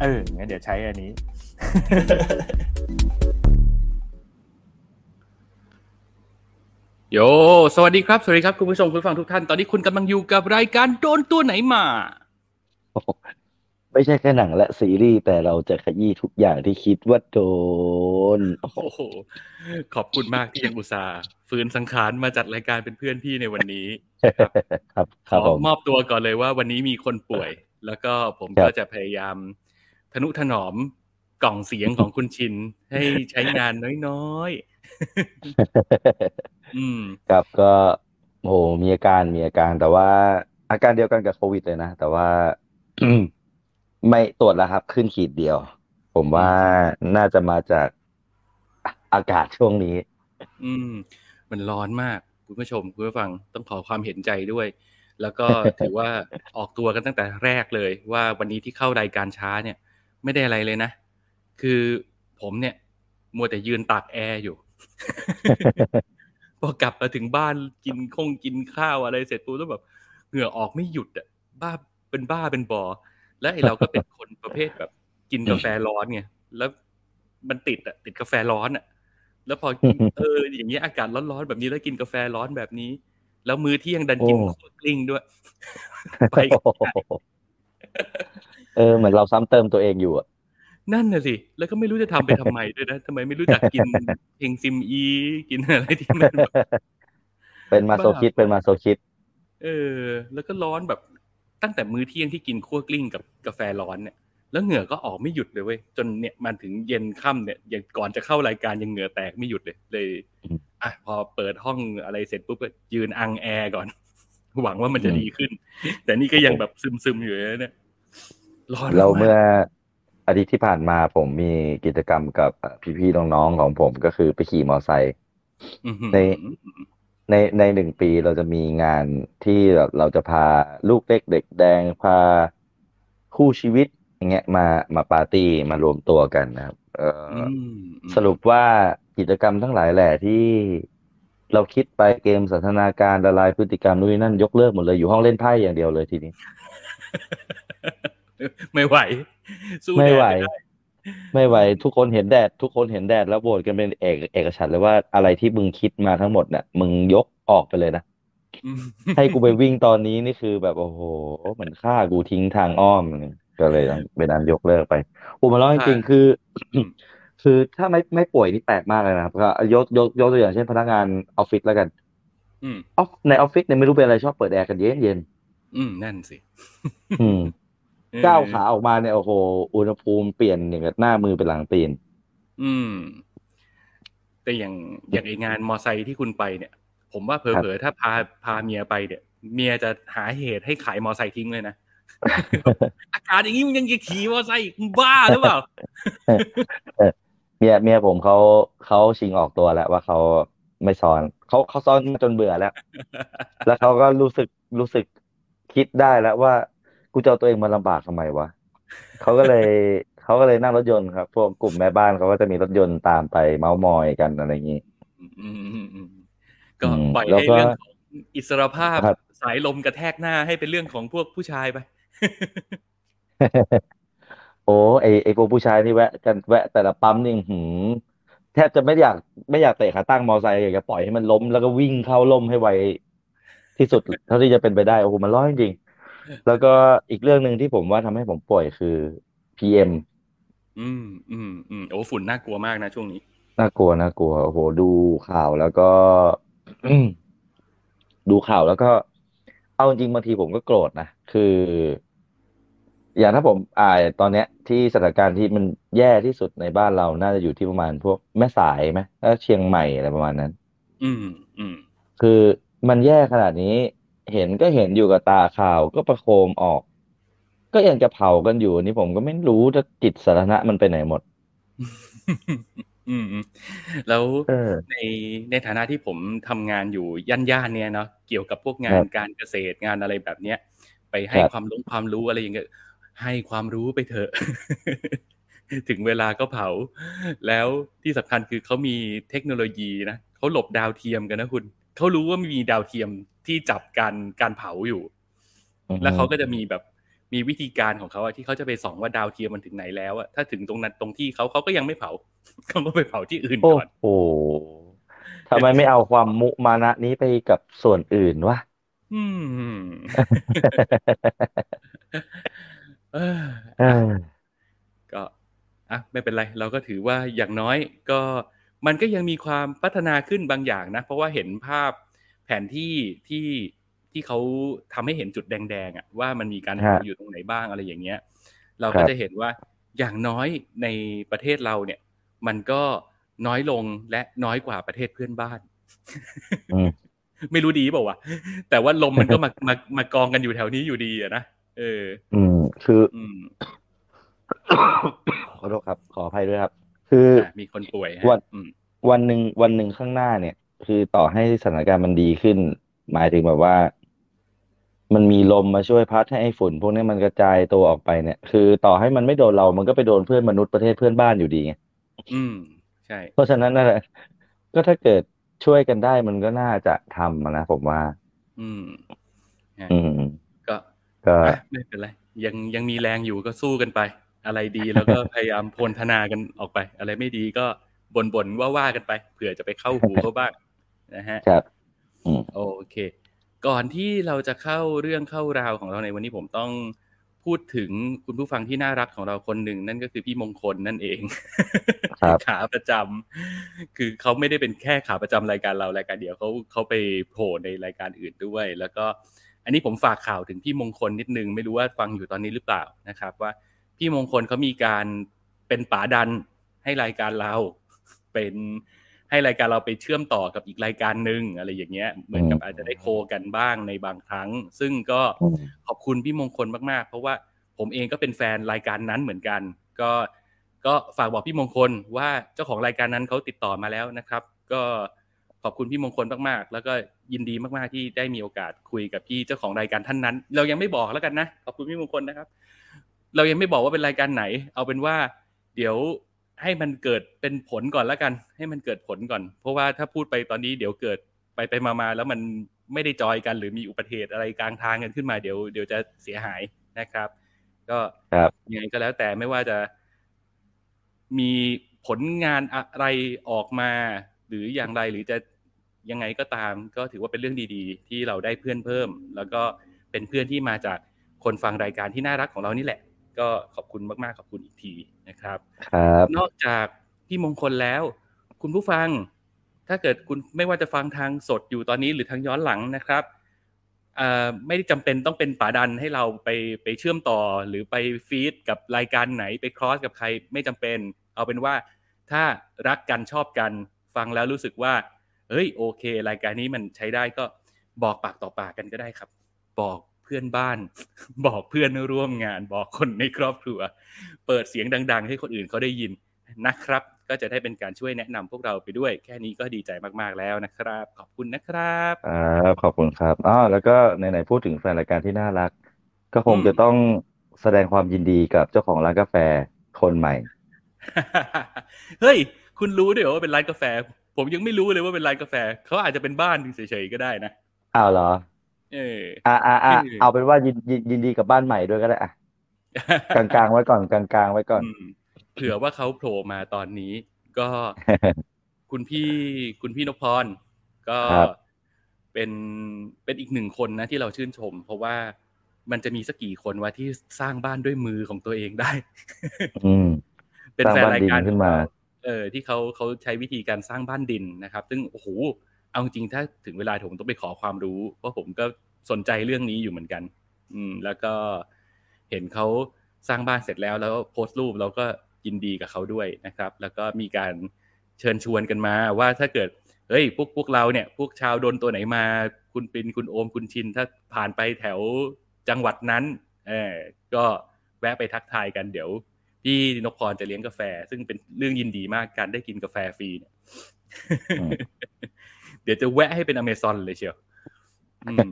เอองั้นเดี๋ยวใช้อันนี้ โย สวัสดีครับ สวัสดีครับ คุณผู้ชมคุณผู้ฟังทุกท่าน ตอนนี้คุณกำลังอยู่กับรายการโดนตัวไหนมา ไม่ใช่แค่หนังและซีรีส์ แต่เราจะขยี้ทุกอย่างที่คิดว่าโดน โอ้โห ขอบคุณมากที่ยังอุตส่าห์ฟื้นสังขารมาจัดรายการเป็นเพื่อนพี่ในวันนี้ ครับขครับอผมมอบตัวก่อนเลยว่าวันนี้มีคนป่วย แล้วก็ผมครับก็จะพยายาม ทนุถนอมกล่องเสียงของคุณชิน ให้ใช้งานน้อยๆอืมครับก็โหมีอาการมีอาการ แต่ว่าอาการเดียวกันกับโควิดเลยนะ แต่ว่าไม่ตรวจแล้วครับ ขึ้นขีดเดียว ผมว่าน่าจะมาจากอากาศช่วงนี้ อืม มันร้อนมาก คุณผู้ชมคุณผู้ฟังต้องขอความเห็นใจด้วย แล้วก็ถือว่าออกตัวกันตั้งแต่แรกเลย ว่าวันนี้ที่เข้ารายการช้าเนี่ย ไม่ได้อะไรเลยนะ คือผมเนี่ย มัวแต่ยืนตากแอร์อยู่ พอกลับมาถึงบ้านกินคงกินข้าวอะไรเสร็จปุ๊บแล้วแบบเหงื่อออกไม่หยุดอะบ้าเป็นบ้าเป็นบอ และไอเราก็เป็นคนประเภทแบบ กินกาแฟร้อนไงแล้วมันติดอะติดกาแฟร้อนอะ แล้วพอเอออย่างเงี้ยอากาศร้อนๆแบบนี้แล้วกินกาแฟร้อนแบบนี้ แล้วมื้อเที่ยงดันกินโอ้คั่วกลิ้งด้วยไป เออเหมือนเราซ้ำเติมตัวเองอยู่อะนั่นน่ะสิ แล้วก็ไม่รู้จะทำไปทำไมด้วยนะทำไมไม่รู้จักกินเพลงซิมอี กินอะไรที่มันแบบเป็นมาโซคิดเป็นมาโซคิดเออ แล้วก็ร้อนแบบตั้งแต่มื้อเที่ยงที่กินคั่วกลิ้งกับกาแฟร้อนเนี่ย แล้วเหงื่อก็ออกไม่หยุดเลยเว้ย จนเนี่ยมันถึงเย็นค่ำเนี่ยยังก่อนจะเข้ารายการยังเหงื่อแตกไม่หยุดเลย เลยอืมอะพอเปิดห้องอะไรเสร็จปุ๊บก็ยืนอังแอร์ก่อน หวังว่ามันจะดีขึ้น แต่นี่ก็ยังแบบซึมๆอยู่เลย เนี่ยร้อนแล้วมากเมื่ออาทิตย์ที่ผ่านมาผมมีกิจกรรมกับเอ่อพี่ๆน้องๆของผมก็คือไปขี่มอไซค์อื้อหือในในในหนึ่งปีเราจะมีงานที่แบบเราจะพาลูกเล็กเด็กแดงพาคู่ชีวิตอย่างเงี้ยมามาปาร์ตี้มารวมตัวกันนะครับเอ่ออือมสรุปว่ากิจกรรมทั้งหลายแหละที่เราคิดไปเกมสันทนาการละลายพฤติกรรมนู่นนนั่นยกเลิกหมดเลยอยู่ห้องเล่นไพ่อย่างเดียวเลยทีนี้ ไม่ไหว สู้ไม่แดดไหวด้ไม่ไหว ทุกคนเห็นแดด ทุกคนเห็นแดดแล้วโหวตกันเป็นเอกเอกฉันท์เลยว่าอะไรที่มึงคิดมาทั้งหมดเนี่ยมึงยกออกไปเลยนะอืมให้กูไปวิ่งตอนนี้นี่คือแบบโอ้โหเหมือนฆ่ากูทิ้งทางอ้อมก็เลยเป็นอันยกเลิกไปอุมาร้องจริงๆคือ คือถ้าไม่ไม่ป่วยนี่แปลกมากเลยนะครับก็ยกยกยกตัวอย่างเช่นพนักงานออฟฟิศแล้วกันอืมออฟในออฟฟิศเนี่ยไม่รู้เป็นอะไรชอบเปิดแอร์กันเย็นเย็นอืมนั่นสิๆอืมเออ ก้าวขาออกมาเนี่ยโอ้โหอุณหภูมิเปลี่ยนอย่างกับหน้ามือเป็นหลังตีน อืม แต่อย่างอย่างไองานมอไซค์ที่คุณไปเนี่ย ผมว่าเผครับลอๆถ้าพาพาเมียไปเนี่ย เมียจะหาเหตุให้ขายมอไซค์ทิ้งเลยนะอากาศอย่างนี้มึงยังจะขี่มอไซค์อีกมึงบ้าหรือเปล่าเมียเมียผมเขาเขาชิงออกตัวแล้วว่าเขาไม่ซ้อนเขาเขาซ้อนจนเบื่อแล้ว แล้วเขาก็รู้สึกรู้สึกคิดได้แล้วว่า กูจะเอาตัวเองมาลำบากทำไมวะเขาก็เลยเขาก็เลยนั่งรถยนต์ครับ พวกกลุ่มแม่บ้านเขาก็จะมีรถยนต์ตามไปเมาส์มอยกันอะไรอย่างนี้อืมอืมอืมอืมก็อืมปล่อยแล้วให้ก็เรื่องของอิสรภาพครับสายลมกระแทกหน้าให้เป็นเรื่องของพวกผู้ชายไปโอ้ไอไอพวกผู้ชายนี่แวะ กันแวะแต่ละปั๊มนี่หืมแทบจะไม่อยากไม่อยากเตะขาตั้งมอไซค์อยากจะปล่อยให้มันล้มแล้วก็วิ่งเข้าล่มให้ไวที่สุดเท่าที่จะเป็นไปได้โอ้โหมันร้อนจริงๆ แล้วก็อีกเรื่องหนึ่งที่ผมว่าทำให้ผมป่วยคือ PM อืมอืมอืมโอ้ฝุ่นน่ากลัวมากนะช่วงนี้น่ากลัวน่ากลัวโอ้โหดูข่าวแล้วก็ดูข่าวแล้วก็ เอาจริงๆบางทีผมก็โกรธนะคือ อย่างถ้าผมอ่าตอนเนี้ย ที่สถานการณ์ที่มันแย่ที่สุดในบ้านเราน่าจะอยู่ที่ประมาณพวกแม่สายไหมแล้วเชียงใหม่อะไรประมาณนั้น อืมอืมคือมันแย่ขนาดนี้ เห็นก็เห็นอยู่กับตาข่าวก็ประโคมออก ก็ยังจะเผากันอยู่นี่ผมก็ไม่รู้จะจิตสาธารณะมันไปไหนหมด อืมอืมแล้วเออในในฐานะที่ผมทำงานอยู่ย่านย่านๆเนี่ยเนาะเกี่ยวกับพวกงาคนรับการเกษตรงานอะไรแบบเนี้ย ไปให้ครับความรู้ความรู้อะไรอย่างเงี้ยให้ความรู้ไปเถอะถึงเวลาก็เผา แล้วที่สำคัญคือเขามีเทคโนโลยีนะเขาหลบดาวเทียมกันนะคุณ เขารู้ว่ามีดาวเทียมที่จับการการเผาอยู่อือฮึแล้วเขาก็จะมีแบบมีวิธีการของเขาอะที่เขาจะไปส่องว่าดาวเทียมมันถึงไหนแล้วอะถ้าถึงตรงนั้นตรงที่เขาเขาก็ยังไม่เผาเขาก็ไปเผาที่อื่นโอ้ก่อนโหทำไมไม่เอาความมุมานะนี้ไปกับส่วนอื่นวะอืมเออเออก็อะไม่เป็นไร เราก็ถือว่าอย่างน้อยก็ มันก็ยังมีความพัฒนาขึ้นบางอย่างนะ เพราะว่าเห็นภาพแผนที่ที่ที่เขาทำให้เห็นจุดแดงๆอะว่ามันมีการเผาฮะอยู่ตรงไหนบ้างอะไรอย่างเงี้ย เราครัก็บจะเห็นว่าอย่างน้อยในประเทศเราเนี่ย มันก็น้อยลงและน้อยกว่าประเทศเพื่อนบ้านอืมไม่รู้ดีเปล่าวะแต่ว่าลมมันก็มามามากองกันอยู่แถวนี้อยู่ดีอะนะเออ อืมคืออืมขอโทษครับ ขออภัยด้วยครับ คืออะมีคนป่วยฮะวันอืมวันหนึ่งวันหนึ่งข้างหน้าเนี่ย คือต่อให้สถานการณ์มันดีขึ้น หมายถึงแบบว่า มันมีลมมาช่วยพัดให้ไอ้ฝุ่น พวกนี้มันกระจายตัวออกไปเนี่ย คือต่อให้มันไม่โดนเรา มันก็ไปโดนเพื่อนมนุษย์ประเทศเพื่อนบ้านอยู่ดีไงอืม ใช่ เพราะฉะนั้นนั่นแหละก็ถ้าเกิดช่วยกันได้มันก็น่าจะทำอะนะผมว่า อืมฮะอืม ก็ก็อะไม่เป็นไรยังยังมีแรงอยู่ก็สู้กันไป อะไรดีแล้วก็พยายามพลธนากันออกไป อะไรไม่ดีก็บ่นบ่นว่าว่ากันไปเผื่อจะไปเข้าหูเขาบ้างนะฮะครับอืมโอเค ก่อนที่เราจะเข้าเรื่องเข้าราวของเราในวันนี้ผมต้องพูดถึงคุณผู้ฟังที่น่ารักของเราคนหนึ่งนั่นก็คือพี่มงคลนั่นเองครับขาประจำคือเขาไม่ได้เป็นแค่ขาประจำรายการเรารายการเดียวเขาเขาไปโผล่ในรายการอื่นด้วย แล้วก็ อันนี้ผมฝากข่าวถึงพี่มงคลนิดนึง ไม่รู้ว่าฟังอยู่ตอนนี้หรือเปล่านะครับ ว่า พี่มงคลเขามีการเป็นป๋าดันให้รายการเรา เป็นให้รายการเราไปเชื่อมต่อกับอีกรายการหนึ่งอะไรอย่างเงี้ย เหมือนกับอาจจะได้โคกันบ้างในบางครั้ง ซึ่งก็อืมขอบคุณพี่มงคลมากๆ เพราะว่าผมเองก็เป็นแฟนรายการนั้นเหมือนกัน ก็ก็ฝากบอกพี่มงคลว่าเจ้าของรายการนั้นเขาติดต่อมาแล้วนะครับ ก็ขอบคุณพี่มงคลมากๆ แล้วก็ยินดีมากๆที่ได้มีโอกาสคุยกับพี่เจ้าของรายการท่านนั้น เรายังไม่บอกแล้วกันนะขอบคุณพี่มงคลนะครับ เรายังไม่บอกว่าเป็นรายการไหน เอาเป็นว่า เดี๋ยวให้มันเกิดเป็นผลก่อนแล้วกัน ให้มันเกิดผลก่อน เพราะว่าถ้าพูดไปตอนนี้เดี๋ยวเกิดไปไปมามาแล้วมันไม่ได้จอยกันหรือมีอุบัติเหตุอะไรกลางทางกันขึ้นมาเดี๋ยวเดี๋ยวจะเสียหายนะครับ ก็ครับยังไงก็แล้วแต่ไม่ว่าจะมีผลงานอะไรออกมา หรืออย่างไรหรือจะยังไงก็ตาม ก็ถือว่าเป็นเรื่องดีๆ ที่เราได้เพื่อนเพิ่ม แล้วก็เป็นเพื่อนที่มาจากคนฟังรายการที่น่ารักของเรานี่แหละ ก็ขอบคุณมากๆ ขอบคุณอีกทีนะครับครับ นอกจากพี่มงคลแล้ว คุณผู้ฟัง ถ้าเกิดคุณไม่ว่าจะฟังทางสดอยู่ตอนนี้หรือทางย้อนหลังนะครับเอ่อไม่ได้จำเป็นต้องเป็นป่าดันให้เราไปไปเชื่อมต่อหรือไปฟีดกับรายการไหนไปครอสกับใครไม่จำเป็น เอาเป็นว่าถ้ารักกันชอบกันฟังแล้วรู้สึกว่า เฮ้ยโอเค รายการนี้มันใช้ได้ก็บอกปากต่อปากกันก็ได้ครับ บอก เพื่อนบ้าน บอกเพื่อนร่วมงาน บอกคนในครอบครัว เปิดเสียงดัง ๆ ให้คนอื่นเขาได้ยินนะครับ ก็จะได้เป็นการช่วยแนะนำพวกเราไปด้วย แค่นี้ก็ดีใจมากๆแล้วนะครับ ขอบคุณนะครับครับขอบคุณครับอ๋อแล้วก็ไหนๆพูดถึงแฟนรายการที่น่ารัก ก็คงอืมจะต้องแสดงความยินดีกับเจ้าของร้านกาแฟคนใหม่ เฮ้ย คุณรู้ด้วยเหรอว่าเป็นร้านกาแฟ ผมยังไม่รู้เลยว่าเป็นร้านกาแฟ เขาอาจจะเป็นบ้านเฉยๆก็ได้นะอ้าวเหรอ เอออ่าอ่าอ่าคือเอาเป็นว่ายินยินยินดีกับบ้านใหม่ด้วยก็ได้อะกลางๆไว้ก่อนกลางๆไว้ก่อนอืมเผื่อว่าเขาโผล่มาตอนนี้ ก็คุณพี่คุณพี่นพพรก็ครับเป็นเป็นอีกหนึ่งคนนะที่เราชื่นชม เพราะว่ามันจะมีสักกี่คนวะที่สร้างบ้านด้วยมือของตัวเองได้ อืมเป็นสร้างแฟนบ้านรายดินการขึ้นมา เออ ที่เขาเขาใช้วิธีการสร้างบ้านดินนะครับ ซึ่งโอ้โห เอาจริงถ้าถึงเวลาผมต้องไปขอความรู้เพราะผมก็สนใจเรื่องนี้อยู่เหมือนกัน อืม แล้วก็เห็นเขาสร้างบ้านเสร็จแล้ว แล้วโพสต์รูปเราก็ยินดีกับเขาด้วยนะครับ แล้วก็มีการเชิญชวนกันมาว่าถ้าเกิดเฮ้ยพวกพวกเราเนี่ย พวกชาวโดนตัวไหนมา คุณปินคุณโอมคุณชิน ถ้าผ่านไปแถวจังหวัดนั้นเออก็แวะไปทักทายกันเดี๋ยวพี่นกพรจะเลี้ยงกาแฟ ซึ่งเป็นเรื่องยินดีมากการได้กินกาแฟฟรีเนี่ย เดี๋ยวจะแวะให้เป็นอเมซอนเลยเชียวอืม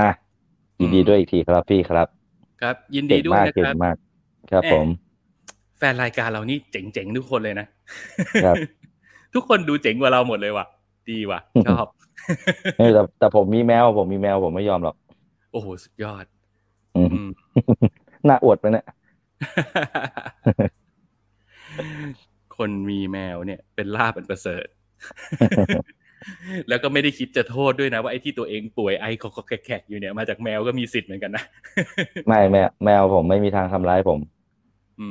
อะยินดีด้วยอีกทีครับพี่ครับ ครับ ยินดีเก่งด้วยมากนะเก่คงรับมากครับแหม่ผม แฟนรายการเรานี่เจ๋งๆทุกคนเลยนะครับ ทุกคนดูเจ๋งกว่าเราหมดเลยว่ะ ดีว่ะชอบเออแต่แต่ผมมีแมว ผมมีแมวผมไม่ยอมหรอก โอ้โห สุดยอดอืมอืมน่าอวดไหมเนี่ย คนมีแมวเนี่ย เป็นลาบเป็นประเสริฐ แล้วก็ไม่ได้คิดจะโทษด้วยนะ ว่าไอ้ที่ตัวเองป่วยไอคอกแขกๆอยู่เนี่ยมาจากแมวก็มีสิทธิ์เหมือนกันนะไม่แมวแมวผมไม่มีทางทำร้ายผม อื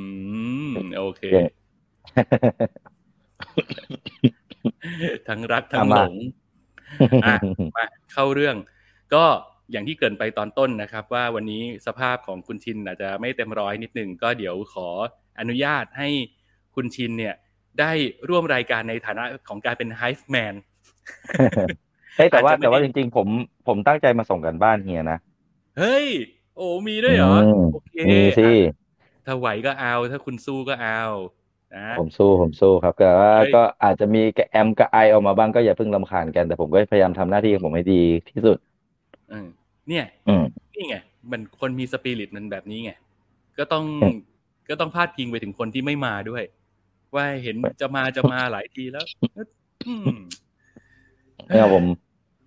มโอเคเก่งทั้งรักทั้งอะหลมางอะมาเข้าเรื่อง ก็อย่างที่เกรินไปตอนต้นนะครับ ว่าวันนี้สภาพของคุณชินอาจจะไม่เต็มร้อยนิดนึงก็เดี๋ยวขออนุญาตให้ คุณชินเนี่ย ได้ร่วมรายการในฐานะของการเป็นไฮฟ์แมนเฮ้ยแต่ว่าอาจจะไม่แต่ว่าได้จริงๆ ผมผมตั้งใจมาส่งกันบ้านเฮียนะ เฮ้ย โอ้มีด้วยเหรออืมโอเคมีสิอะถ้าไหวก็เอา ถ้าคุณสู้ก็เอานะผมสู้ผมสู้ครับ แต่ว่าเฮ้ยก็อาจจะมีแอมกับไอออกมาบ้างก็อย่าเพิ่งรำคาญกันแต่ผมก็พยายามทำหน้าที่ของผมให้ดีที่สุดเออเนี่ยอืมนี่ไงมันคนมีสปิริตมันแบบนี้ไงก็ต้องอืมก็ต้องพาดพิงไปถึงคนที่ไม่มาด้วย ว่าเห็นจะมาจะมาหลายทีแล้วอืมเนี่ยผม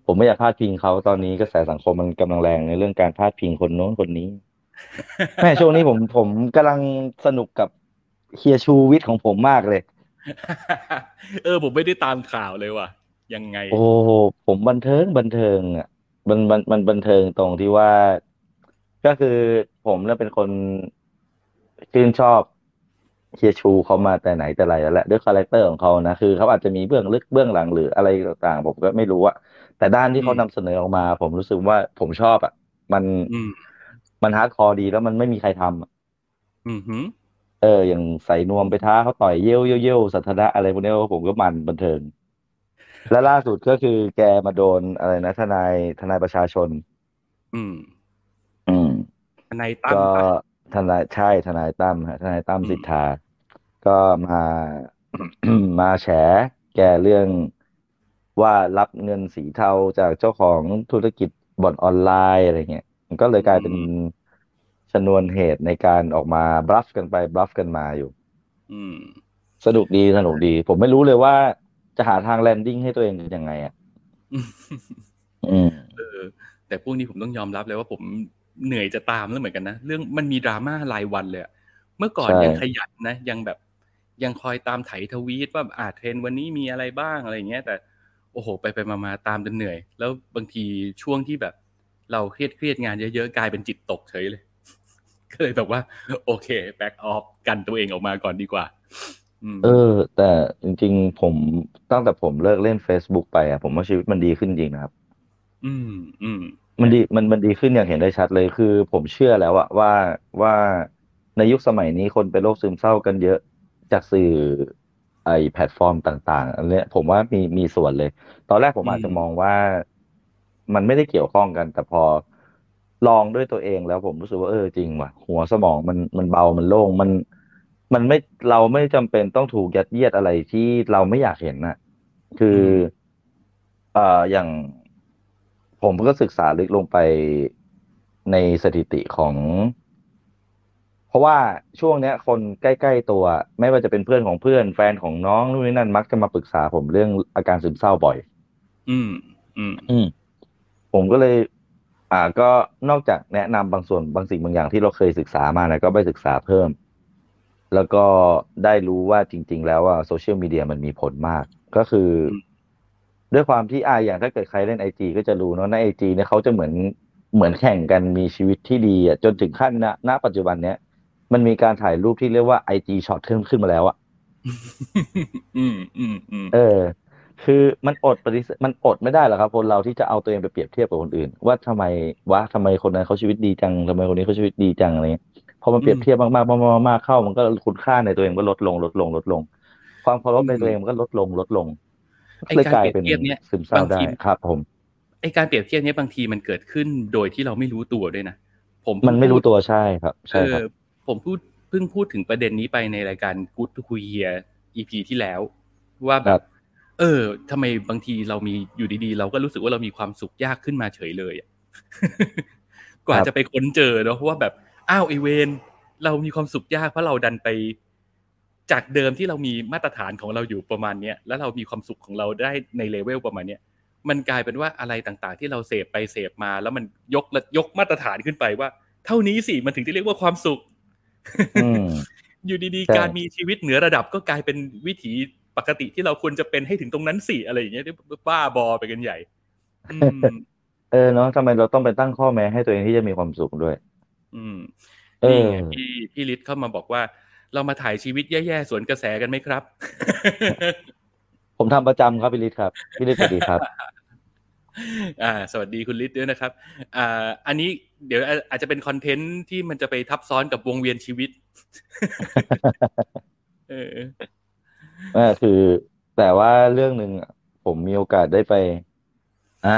ผมไม่อยากพลาดพิงเขาตอนนี้กระแสสังคมมันกำลังแรงในเรื่องการพลาดพิงคนโน้นคนนี้แม่ช่วงนี้ผมผมกำลังสนุกกับเฮียชูวิทย์ของผมมากเลย เออ ผมไม่ได้ตามข่าวเลยว่ะ ยังไง โอ้โหผมบันเทิงบันเทิงอะมันมันมันบันเทิงตรงที่ว่า ก็คือผมเนี่ยเป็นคนชื่นชอบ เฮียชูเขามาแต่ไหนแต่ไรแล้วแหละด้วย character ของเขานะคือเขาอาจจะมีเบื้องลึกเบื้องหลังหรืออะไรต่างๆ ผมก็ไม่รู้อะแต่ด้านที่เขาอืมนำเสนอออกมา ผมรู้สึกว่าผมชอบอะมันอืมมัน hardcore ดีแล้วมันไม่มีใครทำอะอืมหืมเออ อย่างใส่นวมไปท้าเขาต่อยเยี่ยวเยี่ยวเยี่ยวสัทธนะอะไรพวกนี้ผมก็มันบันเทิง และล่าสุดก็คือแกมาโดนอะไรนะทนายทนายประชาชน อืม อืมทนายตั้มก็ปะทนายใช่ทนายตั้มฮะทนายตั้มอืมษิทรา ก็มามาแฉแกเรื่องว่ารับเงินสีเทาจากเจ้าของธุรกิจบ่อนออนไลน์อะไรเงี้ยมันก็เลยกลายเป็นชนวนเหตุในการออกมาบลัฟกันไปบลัฟกันมาอยู่อืมสนุกดีสนุกดี ผมไม่รู้เลยว่าจะหาทางแลนดิ้งให้ตัวเองยังไงอะอืมเออ แต่พวกนี้ผมต้องยอมรับเลยว่าผมเหนื่อยจะตามแล้วเหมือนกันนะ เรื่องมันมีดราม่ารายวันเลยอะเมื่อก่อนใช่ยังขยันนะ ยังแบบ ยังคอยตามไถทวีตว่าอ่าเทรนด์วันนี้มีอะไรบ้างอะไรอย่างเงี้ยแต่โอ้โห ไปไปมามาตามจนเหนื่อย แล้วบางทีช่วงที่แบบ เราเครียดเครียดงานเยอะๆกลายเป็นจิตตกเฉยเลย ก็เลยแบบว่า โอเคแบ็กออฟกันตัวเองออกมาก่อนดีกว่าอืมเออ แต่จริงๆ ผมตั้งแต่ผมเลิกเล่น Facebook ไปอะผมว่าชีวิตมันดีขึ้นจริงนะครับ อืมอืมมันดีมันมันดีขึ้นอย่างเห็นได้ชัดเลยคือ ผมเชื่อแล้วอะว่าว่าในยุคสมัยนี้คนเป็นโรคซึมเศร้ากันเยอะ จากสื่อไอแพลตฟอร์มต่างๆอันเนี้ยผมว่ามีมีส่วนเลย ตอนแรกผมอืมอาจจะมองว่ามันไม่ได้เกี่ยวข้องกัน แต่พอลองด้วยตัวเองแล้วผมรู้สึกว่าเออจริงว่ะ หัวสมองมันมันเบามันโล่งมัน มันไม่เราไม่จำเป็นต้องถูกยัดเยียดอะไรที่เราไม่อยากเห็นน่ะ คือเอ่ออย่างผมก็ศึกษาลึกลงไปในสถิติของ เพราะว่าช่วงเนี้ย คนใกล้ๆตัว ไม่ว่าจะเป็นเพื่อนของเพื่อนแฟนของน้องนู่นนี่นั่นมักจะมาปรึกษาผมเรื่องอาการซึมเศร้าบ่อย อืม อืม อืม ผมก็เลย อ่าก็นอกจากแนะนำบางส่วนบางสิ่งบางอย่างที่เราเคยศึกษามานะก็ไปศึกษาเพิ่ม แล้วก็ได้รู้ว่าจริง ๆ แล้วว่าโซเชียลมีเดียมันมีผลมาก ก็คืออมด้วยความที่อ่าอย่างถ้าเกิดใครเล่นไอจีก็จะรู้เนาะในไอจีเนี่ยเขาจะเหมือนเหมือนแข่งกันมีชีวิตที่ดีอะจนถึงขั้นณณปัจจุบันเนี้ย มันมีการถ่ายรูปที่เรียกว่าไอจีช็อตขึ้นขึ้นมาแล้วอะอืมอืมอืมเออ คือมันอดปฏิเสธมันอดไม่ได้หรอกครับ คนเราที่จะเอาตัวเองไปเปรียบเทียบกับคนอื่น ว่าทำไมวะทำไมคนนั้นเขาชีวิตดีจังทำไมคนนี้เขาชีวิตดีจังอะไรเงี้ยพอมันเปรียบเทียบมากๆมากๆมากๆเข้า มันก็คุณค่าในตัวเองก็ลดลง ลดลง ลดลง ความเคารพในตัวเองมันก็ลดลง ลดลงไอ้เลยการกลายเปรีเป็ยบนเทียบเนี่ยซึมเศร้าบางได้ทีครับ ผมไอการเปรียบเทียบเนี้ยบางทีมันเกิดขึ้นโดยที่เราไม่รู้ตัวด้วยนะผมมันไม่รู้ตัวใช่ครับเอใช่ครับอ ผมพูดเพิ่งพูดถึงประเด็นนี้ไปในรายการ Good to คุยเฮีย EP ที่แล้ว ว่าแบครับบ เออทำไมบางทีเรามีอยู่ดีๆ เราก็รู้สึกว่าเรามีความสุขยากขึ้นมาเฉยเลยอะกว่าครับจะไปค้นเจอเนาะว่าแบบอ้าวไอเวนเรามีความสุขยากเพราะเราดันไป จากเดิมที่เรามีมาตรฐานของเราอยู่ประมาณเนี้ยแล้วเรามีความสุขของเราได้ในเลเวลประมาณเนี้ยมันกลายเป็นว่าอะไรต่างๆ ที่เราเสพไปเสพมา แล้วมันยกยกมาตรฐานขึ้นไปว่า เท่านี้สิมันถึงจะเรียกว่าความสุข อืมอยู่ดีใช่ๆการมีชีวิตเหนือระดับก็กลายเป็นวิถีปกติที่เราควรจะเป็นให้ถึงตรงนั้นสิอะไรอย่างเงี้ยบ้าบอไปกันใหญ่อืมเออเนาะทำไมเราต้องไปตั้งข้อแม้ให้ตัวเองที่จะมีความสุขด้วย อืมเอนี่อไงพี่พี่ฤทธิ์เข้ามาบอกว่า เรามาถ่ายชีวิตแย่ๆสวนกระแสกันไหมครับ ผมทำประจำครับพี่ฤทธิ์ครับพี่ฤทธิ์สวัสดีครับ อ่าสวัสดีคุณฤทธิ์ด้วยนะครับอ่าอันนี้เดี๋ยวอาอาจจะเป็นคอนเทนต์ที่มันจะไปทับซ้อนกับวงเวียนชีวิตเออเออคือ แต่ว่าเรื่องหนึ่งอะผมมีโอกาสได้ไป อ่า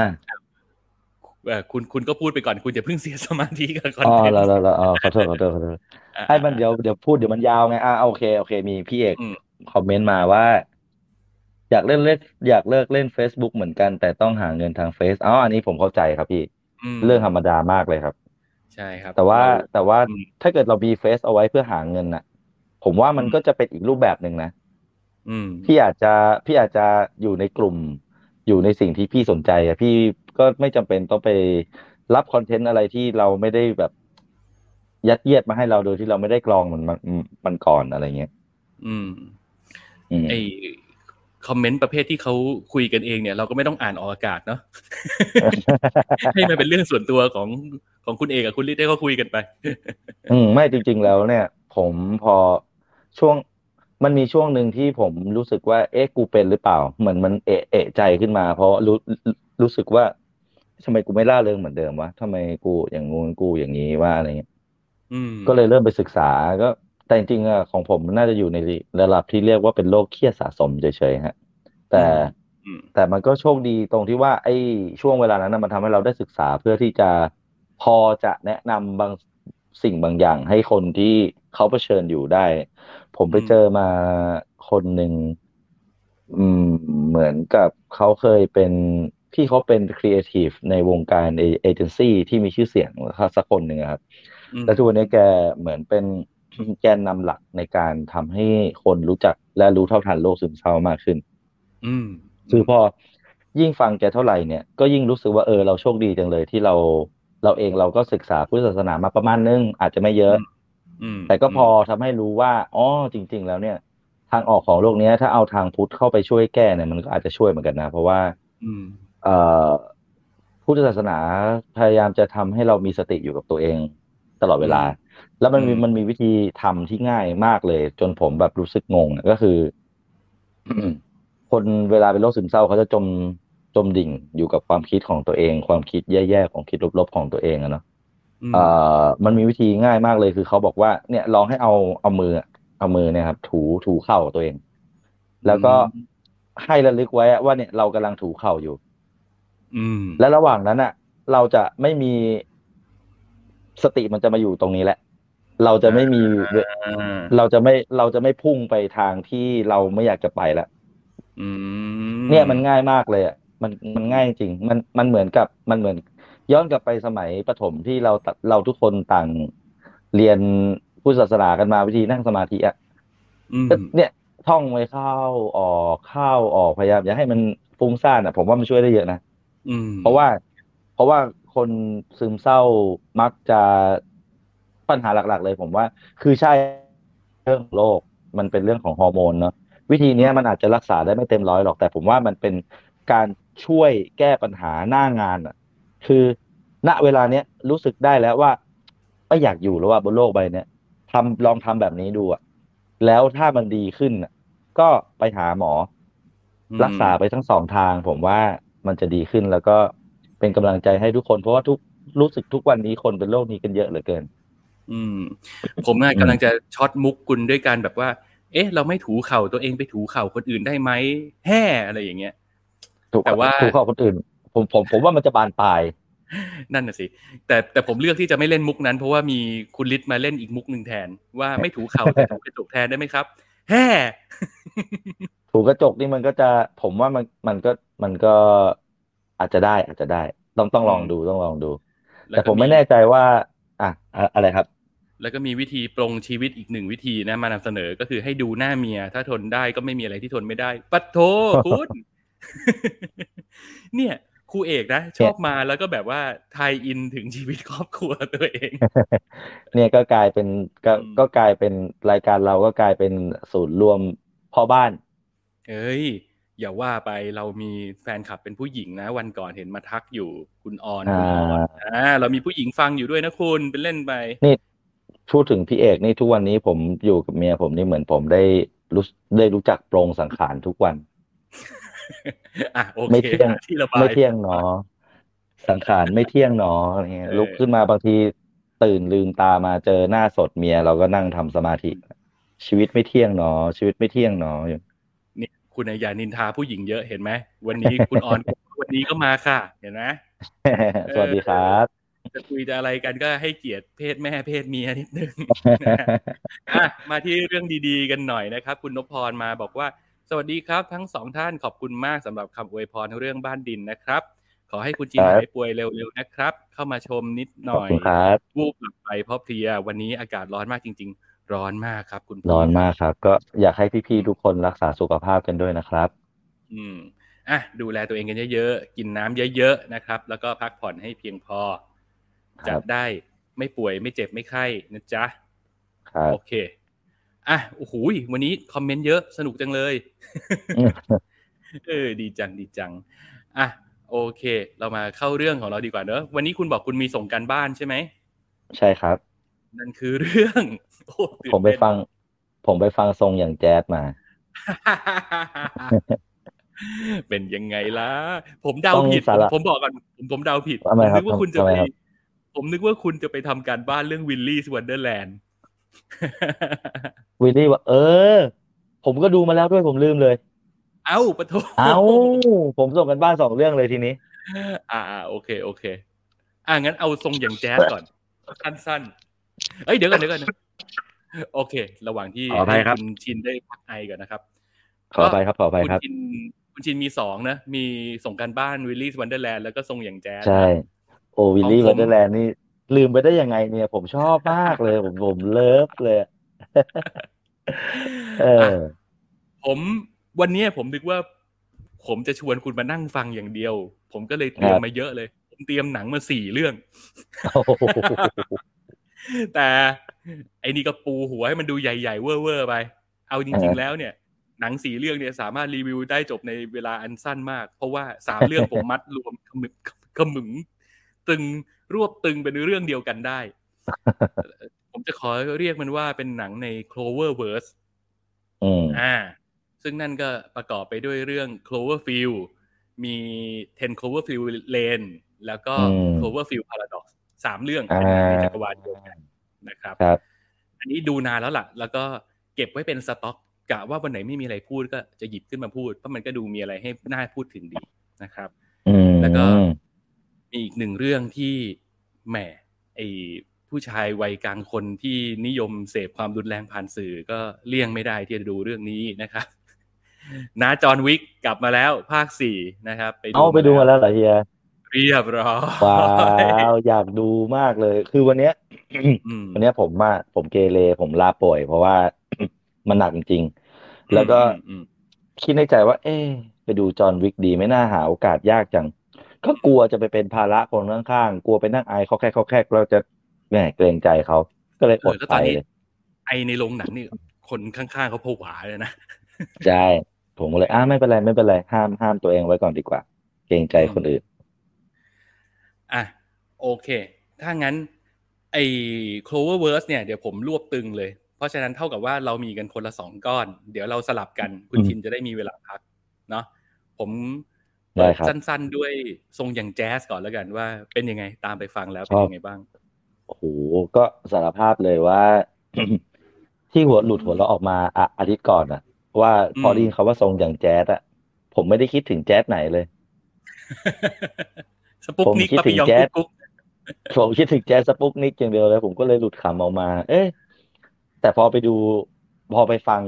เอ่อคุณคุณก็พูดไปก่อนคุณอย่าเพิ่งเสียสมาธิกับคอนอ๋อเทนต์แล้วแล้วแล้วอ๋อขอโทษขอโทษขอโทษอ่าให้มันเดี๋ยวเดี๋ยวพูดเดี๋ยวมันยาวไงอ่าโอเคโอเค มีพี่เอกอืมคอมเมนต์มาว่า อยากเล่นเล่นอยากเลิกเล่น Facebook เหมือนกัน แต่ต้องหาเงินทางเฟซอ๋ออันนี้ผมเข้าใจครับพี่มเรื่องธรรมดามากเลยครับ ใช่ครับ แต่ว่าเรแต่ว่าอืมถ้าเกิดเรามีเฟซเอาไว้เพื่อหาเงินน่ะ ผมว่ามันอืมก็จะเป็นอีกรูปแบบหนึ่งนะอืมพี่อาจจะพี่อาจจะอยู่ในกลุ่ม อยู่ในสิ่งที่พี่สนใจอะพี่ก็ไม่จำเป็นต้องไปรับคอนเทนต์อะไรที่เราไม่ได้แบบ ยัดเยียดมาให้เราโดยที่เราไม่ได้กรองมันมันมันก่อนอะไรเงี้ย อืมอืมไอ คอมเมนต์ประเภทที่เขาคุยกันเองเนี่ย เราก็ไม่ต้องอ่านออกอากาศเนาะให้มันเป็นเรื่องส่วนตัวของของคุณเอกกับคุณฤทธิ์ได้เขาคุยกันไป อืมไม่จริง ๆ แล้วเนี่ย ผมพอช่วงมันมีช่วงหนึ่งที่ผมรู้สึกว่า เอ๊ะกูเป็นหรือเปล่า เหมือนมันเอะเอะใจขึ้นมา เพราะรู้รู้สึกว่าทำไมกูไม่ล่าเริงเหมือนเดิมวะทำไมกูอย่างงู้นกูอย่างนี้ว่าอะไรเงี้ยอืมก็เลยเริ่มไปศึกษาก็ แต่จริงๆอะของผมน่าจะอยู่ในระดับที่เรียกว่าเป็นโรคเครียดสะสมเฉยๆฮะ แต่อืมแต่มันก็โชคดีตรงที่ว่า ไอ้ช่วงเวลานั้นนะมันทำให้เราได้ศึกษาเพื่อที่จะพอจะแนะนำบางสิ่งบางอย่างให้คนที่เขาเผชิญอยู่ได้ ผมไปเจอมาคนหนึ่งอืมเหมือนกับเขาเคยเป็นพี่เขาเป็นครีเอทีฟในวงการเอเจนซี่ที่มีชื่อเสียงสักคนหนึ่งอะครับอืมแล้วทุกวันนี้แกเหมือนเป็น แกนนำหลักในการทำให้คนรู้จักและรู้เท่าทันโรคซึมเศร้ามากขึ้น อืมคือพอยิ่งฟังแกเท่าไหร่เนี่ยก็ยิ่งรู้สึกว่าเออเราโชคดีจังเลยที่เราเราเองเราก็ศึกษาพุทธศาสนามาประมาณนึงอาจจะไม่เยอะอืมแต่ก็พอทำให้รู้ว่าอ๋อจริง ๆ แล้วเนี่ย ทางออกของโลกเนี้ยถ้าเอาทางพุทธเข้าไปช่วยแก้เนี่ยมันก็อาจจะช่วยเหมือนกันนะ เพราะว่าอืมเอ่อพุทธศาสนาพยายามจะทำให้เรามีสติอยู่กับตัวเอง ตลอดเวลา แล้วมันมีอืมมันมีวิธีทำที่ง่ายมากเลย จนผมแบบรู้สึกงงอะก็คือ คนเวลาเป็นโรคซึมเศร้าเขาจะจมจมดิ่งอยู่กับความคิดของตัวเอง ความคิดแย่ๆของคิดลบๆของตัวเองอะเนาะอืมเอ่อมันมีวิธีง่ายมากเลยคือเขาบอกว่า เนี่ยลองให้เอาเอามือเอามือเนี่ยครับ ถูถูเข่าตัวเอง แล้วก็ให้ระลึกไว้อะว่าเนี่ยเรากำลังถูเข่าอยู่ อืม และระหว่างนั้นอะเราจะไม่มีสติมันจะมาอยู่ตรงนี้แหละ เราจะไม่มีอ่าเราจะไม่เราจะไม่พุ่งไปทางที่เราไม่อยากจะไปแล้วอืมเนี่ยมันง่ายมากเลยอะมันมันง่ายจริง มันมันเหมือนกับมันเหมือน ย้อนกลับไปสมัยประถมที่เราตเราทุกคนต่างเรียนพุทธศาสนากันมาวิธีนั่งสมาธิอะอืมก็เนี่ยท่องไว้เข้าออกเข้าออกพยายามอย่าให้มันฟุ้งซ่านอะ ผมว่ามันช่วยได้เยอะนะอืมเพราะว่า เพราะว่าคนซึมเศร้ามักจะ ปัญหาหลัก ๆ เลยผมว่า คือใช่เรื่องโรคมันเป็นเรื่องของฮอร์โมนเนาะวิธีเนี้ยมันอาจจะรักษาได้ไม่เต็มร้อยหรอกแต่ผมว่ามันเป็นการช่วยแก้ปัญหาหน้างานอะ คือณเวลาเนี้ยรู้สึกได้แล้วว่า ไม่อยากอยู่แล้วว่าบนโลกใบเนี้ยทำลองทำแบบนี้ดูอะแล้วถ้ามันดีขึ้นน่ะก็ไปหาหมออืมรักษาไปทั้งสองทาง ผมว่ามันจะดีขึ้นแล้วก็เป็นกำลังใจให้ทุกคนเพราะว่าทุกรู้สึกทุกวันนี้คนเป็นโรคนี้กันเยอะเหลือเกิน อืมผมน่ะอืมกำลังจะช็อตมุกคุณด้วยการแบบว่า เอ๊ะ เราไม่ถูเข่าตัวเองไปถูเข่าคนอื่นได้ไหมแห่อะไรอย่างเงี้ยถูกแต่ว่าถูกข้อคนอื่น ผมผมผมว่ามันจะบานปลายนั่นน่ะสิ แต่แต่ผมเลือกที่จะไม่เล่นมุกนั้น เพราะว่ามีคุณฤทธิ์มาเล่นอีกมุกหนึ่งแทน ว่าไม่ถูเข่าแต่ถูกระจกแทนได้ไหมครับแฮ่ถูกระจกนี่มันก็จะผมว่ามันมันก็มันก็อาจจะได้อาจจะได้ ต้องต้องลองดูต้องลองดู แต่ผมไม่แน่ใจว่า อะอะอะไรครับ แล้วก็มีวิธีปรงชีวิตอีกหนึ่งวิธีนะมานำเสนอก็คือให้ดูหน้าเมีย ถ้าทนได้ก็ไม่มีอะไรที่ทนไม่ได้ ปัดโทคุณเนี่ยครูเอกนะชอบมาแล้วก็แบบว่าไทยอินถึงชีวิตครอบครัวตัวเอง เนี่ยก็กลายเป็นก็อืมก็กลายเป็นรายการเราก็กลายเป็นศูนย์รวมพ่อบ้าน เอ้ยอย่าว่าไปเรามีแฟนคลับเป็นผู้หญิงนะ วันก่อนเห็นมาทักอยู่คุณออนคุณออนอ่าอ่าเรามีผู้หญิงฟังอยู่ด้วยนะคุณเป็นเล่นไปนี่ พูดถึงพี่เอกนี่ทุกวันนี้ผมอยู่กับเมียผมนี่เหมือนผมได้รู้ได้รู้จักโปรงสังขารทุกวันอะโอไม่เคเที่ยงหาที่ระบายไม่เที่ยงหนอสังขารไม่เที่ยงหนออะไรเงี้ยเออลุกขึ้นมาบางทีตื่นลืมตามาเจอหน้าสดเมียเราก็นั่งทำสมาธิ ชีวิตไม่เที่ยงหนอชีวิตไม่เที่ยงหนออยู่เนี่ยคุณอย่านินทาผู้หญิงเยอะเห็นไหมวันนี้คุณออนวันนี้ก็มาค่ะ เห็นไหมสวัสดีครับ จะคุยจะอะไรกันก็ให้เกียรติเพศแม่เพศเมียนิดนึงอะมาที่เรื่องดีๆกันหน่อยนะครับ คุณนพพรมาบอกว่า สวัสดีครับ ทั้งสองท่านขอบคุณมากสำหรับคำอวยพรเรื่องบ้านดินนะครับ ขอให้คุณจีนครับหายป่วยเร็วๆนะครับ เข้ามาชมนิดหขอบน่อยคุณครับวูบหลับไปเพราะเพลียวันนี้อากาศร้อนมากจริง ๆ ร้อนมากครับ คุณพี่ร้อนมากครับ ก็อยากให้พี่ๆทุกคนรักษาสุขภาพกันด้วยนะครับ อืมอะดูแลตัวเองกันเยอะๆกินน้ำเยอะ ๆ นะครับ แล้วก็พักผ่อนให้เพียงพอครับ จะได้ไม่ป่วยไม่เจ็บไม่ไข้นะจ๊ะครับโอเค อะโอ้โหยวันนี้คอมเมนต์เยอะสนุกจังเลยเออดีจังดีจัง อะโอเค เรามาเข้าเรื่องของเราดีกว่าเนอะวันนี้คุณบอกคุณมีส่งการบ้านใช่ไหมใช่ครับ นั่นคือเรื่องโอ้ตื่นผมไปเต้นฟัง ผมไปฟังทรงอย่างแจ๊สมา เป็นยังไงล่ะ ผมเดาต้องผิดสาผมระผมบอกก่อนผมผมเดาผิดทำไมผมครับนึกว่าคุณจะทำไมไปครับ ผมนึกว่าคุณจะไปทำการบ้านเรื่อง Willy's Wonderlandวิลลี่ว่า เออ ผมก็ดูมาแล้วด้วยผมลืมเลย เอ้าปัดโธ่เอ้า ผมส่งการบ้านสองเรื่องเลยทีนี้อ่าอ่าโอเคโอเค อ่างั้นเอาทรงอย่างแจ๊สก่อน สั้นๆเอ้ยเดี๋ยวก่อนเดี๋ยวก่อนโอเค ระหว่างที่ขออภัยครับให้คุณชินได้พักไอก่อนนะครับ ขออภัยครับขออภัยคุณครับชินคุณชินมีสองนะ มีส่งการบ้าน Willy's Wonderland แล้วก็ทรงอย่างแจ๊สใช่ โอ้ Willy ของผมวันเดอร์แลนด์นี่ลืมไปได้ยังไงเนี่ย ผมชอบมากเลย ผมผม love เลย เออะ อ ผมวันเนี้ยผมนึกว่า ผมจะชวนคุณมานั่งฟังอย่างเดียว ผมก็เลยเตรียมครับ มาเยอะเลย ผมเตรียมหนังมาสี่เรื่อง โอ้โหแต่ไอ้นี่ก็ปูหัวให้มันดูใหญ่ ๆ เว่อร์ๆไป เอาจริง ๆ แล้วเนี่ย หนังสี่เรื่องเนี่ยสามารถรีวิวได้จบในเวลาอันสั้นมาก เพราะว่าสามเรื่องผมมัดรวมขมึกขมึง ตึงรวบตึงเป็นเรื่องเดียวกันได้ ผมจะขอเรียกมันว่าเป็นหนังใน Cloververse อืมอ่า ซึ่งนั่นก็ประกอบไปด้วยเรื่อง Cloverfield มี10 Cloverfield Lane แล้วก็อืม Cloverfield Paradox สามเรื่องอ่าเป็นหนังในจักรวาลเดียวกันนะครับครับอันนี้ดูนานแล้วล่ะ แล้วก็เก็บไว้เป็นสต็อกกะว่าวันไหนไม่มีอะไรพูดก็จะหยิบขึ้นมาพูด เพราะมันก็ดูมีอะไรให้น่าพูดถึงดีนะครับอืมแล้วก็ มีอีกหนึ่งเรื่องที่แหมไอผู้ชายวัยกลางคนที่นิยมเสพความรุนแรงผ่านสื่อก็เลี่ยงไม่ได้ที่จะดูเรื่องนี้นะครับนาจอห์นวิกกลับมาแล้วภาคสี่นะครับเอาไปดูมาแล้วเหรอเฮียเรียบร้อยว้าวอยากดูมากเลย คือวันเนี้ยอืมวันเนี้ยผมมาผมเกเรผมลาป่วย เพราะว่ามันหนักจริงๆแล้วก็อืมอืมคิดในใจว่า เอ๊ะไปดูจอห์นวิกดีไม่น่าหาโอกาสยากจัง ก็กลัวจะไปเป็นภาระคนข้างๆกลัวไปนั่งไอเขาแค่เขาแค่เราจะแหมเกรงใจเขาก็เลยเอออดก็ไปตอนนี้เลยไอในโรงหนังนี่คนข้างๆเขาผวาเลยนะใช่ผมก็เลยอ่าไม่เป็นไรไม่เป็นไรห้ามห้ามตัวเองไว้ก่อนดีกว่า เกรงใจคนอื่นอะโอเค ถ้างั้น ไอ้ Cloververse เนี่ยเดี๋ยวผมรวบตึงเลย เพราะฉะนั้นเท่ากับว่าเรามีกันคนละสองก้อน เดี๋ยวเราสลับกัน คุณอืมชินจะได้มีเวลาพัก เนาะผมได้ เปิดครับสั้นๆด้วยทรงอย่างแจ๊สก่อนแล้วกันว่าเป็นยังไงตามไปฟังแล้วเป็นชอบยังไงบ้างโอ้โหก็สารภาพเลยว่า ที่หัวหลุดหัวเราะออกมาอะอาทิตย์ก่อนอะว่าพออืมได้ยินคำว่าทรงอย่างแจ๊สอะผมไม่ได้คิดถึงแจ๊สไหนเลยสปุกนิกผมคิดปาปิยองถึงแจ๊สกุ๊กผมคิดถึงแจ๊สสปุกนิกอย่างเดียวเลยผมก็เลยหลุดขำออกมา เอ๊ะแต่พอไปดูพอไปฟัง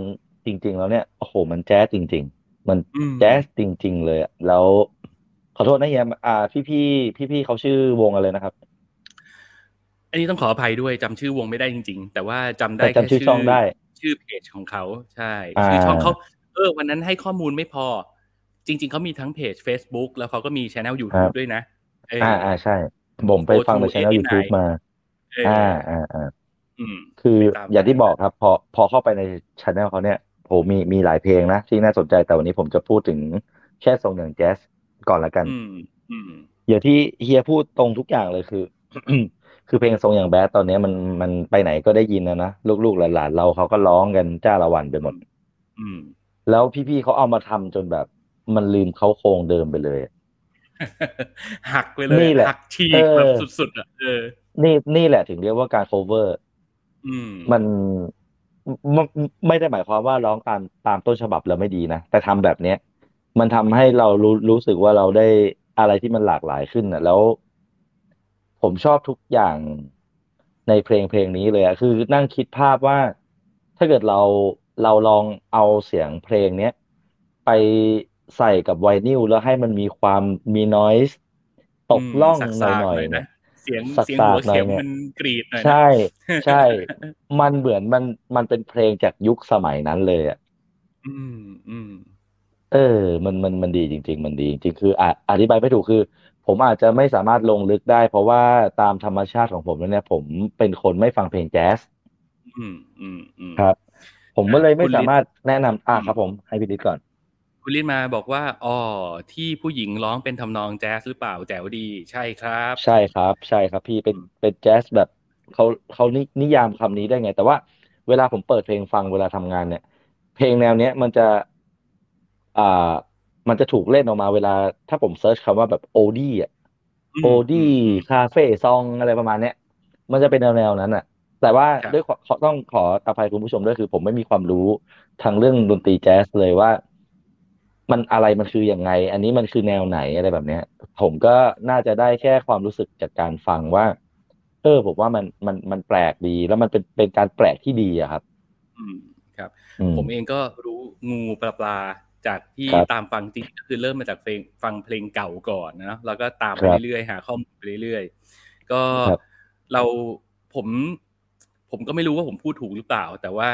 จริง ๆ แล้วเนี่ยโอ้โหมันแจ๊สจริง ๆ มันอืมแจ๊สจริง ๆ เลยอะแล้วขอโทษนะเฮียอ่า พี่พี่พี่พี่ๆเขาชื่อวงอะไรนะครับ อันนี้ต้องขออภัยด้วยจำชื่อวงไม่ได้จริง ๆ แต่ว่าจำได้แต่จำแค่ชื่อช่องได้ ชื่อเพจของเขาใช่อ่าชื่อช่องเขาเออวันนั้นให้ข้อมูลไม่พอ จริง ๆเขามีทั้งเพจ Facebook แล้วเขาก็มีช anel YouTube ด้วยนะเอออ่าอ่าใช่ผมไปฟังใน Go to ช่อง89 YouTube มาเอออ่าออ่าอ่าอืมคือไปตามอย่างที่บอกครับ พอพอเข้าไปในช anel เขาเนี่ย โหมีมีหลายเพลงนะที่น่าสนใจแต่วันนี้ผมจะพูดถึงแค่ทรงอย่างแจ๊สก่อนละกันอืมอืมอย่างที่เฮียพูดตรงทุกอย่างเลยคือ คือเพลงทรงอย่างแบดตอนนี้มันมันไปไหนก็ได้ยินนะนะลูกๆหลานๆเราเขาก็ร้องกันจ้าละวันไปหมดอืมแล้วพี่ๆเขาเอามาทำจนแบบ มันลืมเขาโครงเดิมไปเลยหักไปเลยนี่แหละหักฉีกเออแบบสุดๆอะเออนี่นี่แหละถึงเรียกว่าการ cover อืมมัน ไม่ไม่ได้หมายความว่าร้องตามตามต้นฉบับแล้วไม่ดีนะ แต่ทำแบบเนี้ย มันทำให้เรารู้รู้สึกว่าเราได้อะไรที่มันหลากหลายขึ้นอะ แล้ว ผมชอบทุกอย่างในเพลงเพลงนี้เลยอะคือนั่งคิดภาพว่า ถ้าเกิดเราเราลองเอาเสียงเพลงเนี้ย ไปใส่กับไวนิลแล้วให้มันมีความมีนอยส์ตกล่องสักหๆน่อยหๆเนี่ยเสียงสักๆเสียงหัวเข็มหน่อยเนี่ยมันกรีดหน่อยนะใช่ ใช่ มันเหมือนมันมันเป็นเพลงจากยุคสมัยนั้นเลยอะอืมอืมเออ มันมันมันดีจริง ๆ มันดีจริงๆคืออะอธิบายไม่ถูกคือ ผมอาจจะไม่สามารถลงลึกได้ เพราะว่าตามธรรมชาติของผมแล้วเนี่ย ผมเป็นคนไม่ฟังเพลงแจ๊สอืมอืมอืมครับ ผมก็เลยไม่คุณฤทธิ์สามารถแนะนำอะอืมครับผมให้พี่ดิษก่อน คุณลินมาบอกว่าอ๋อที่ผู้หญิงร้องเป็นทำนองแจ๊สหรือเปล่าแจ๋วดี ใช่ครับ ใช่ครับ ใช่ครับ พี่เป็นอืมเป็นแจ๊สแบบเขาเขานินิยามคำนี้ได้ไง แต่ว่าเวลาผมเปิดเพลงฟังเวลาทำงานเนี่ย เพลงแนวเนี้ยมันจะ อ่า มันจะถูกเล่นออกมาเวลา ถ้าผม search คำว่าแบบ oldie อะอืมโอดี้คาเฟ่ซองอะไรประมาณเนี้ยมันจะเป็นแนวแนวนั้นอะ แต่ว่าครับด้วยขอขอต้องขออภัยคุณผู้ชมด้วยคือ ผมไม่มีความรู้ทางเรื่องดนตรีแจ๊สเลยว่า มันอะไรมันคือยังไง อันนี้มันคือแนวไหนอะไรแบบเนี้ย ผมก็น่าจะได้แค่ความรู้สึกจากการฟังว่า เออผมว่ามันมันมันแปลกดี แล้วมันเป็นเป็นการแปลกที่ดีอะครับ อืมครับอืมผมเองก็รู้งูปลาปลาจากที่ครับตามฟังจริงก็คือเริ่มมาจากเพลงฟังเพลงเก่าก่อนนะแล้วก็ตามไปครับเรื่อยๆหาข้อมูลไปเรื่อยๆก็ครับเราผม ผมก็ไม่รู้ว่าผมพูดถูกหรือเปล่า แต่ว่า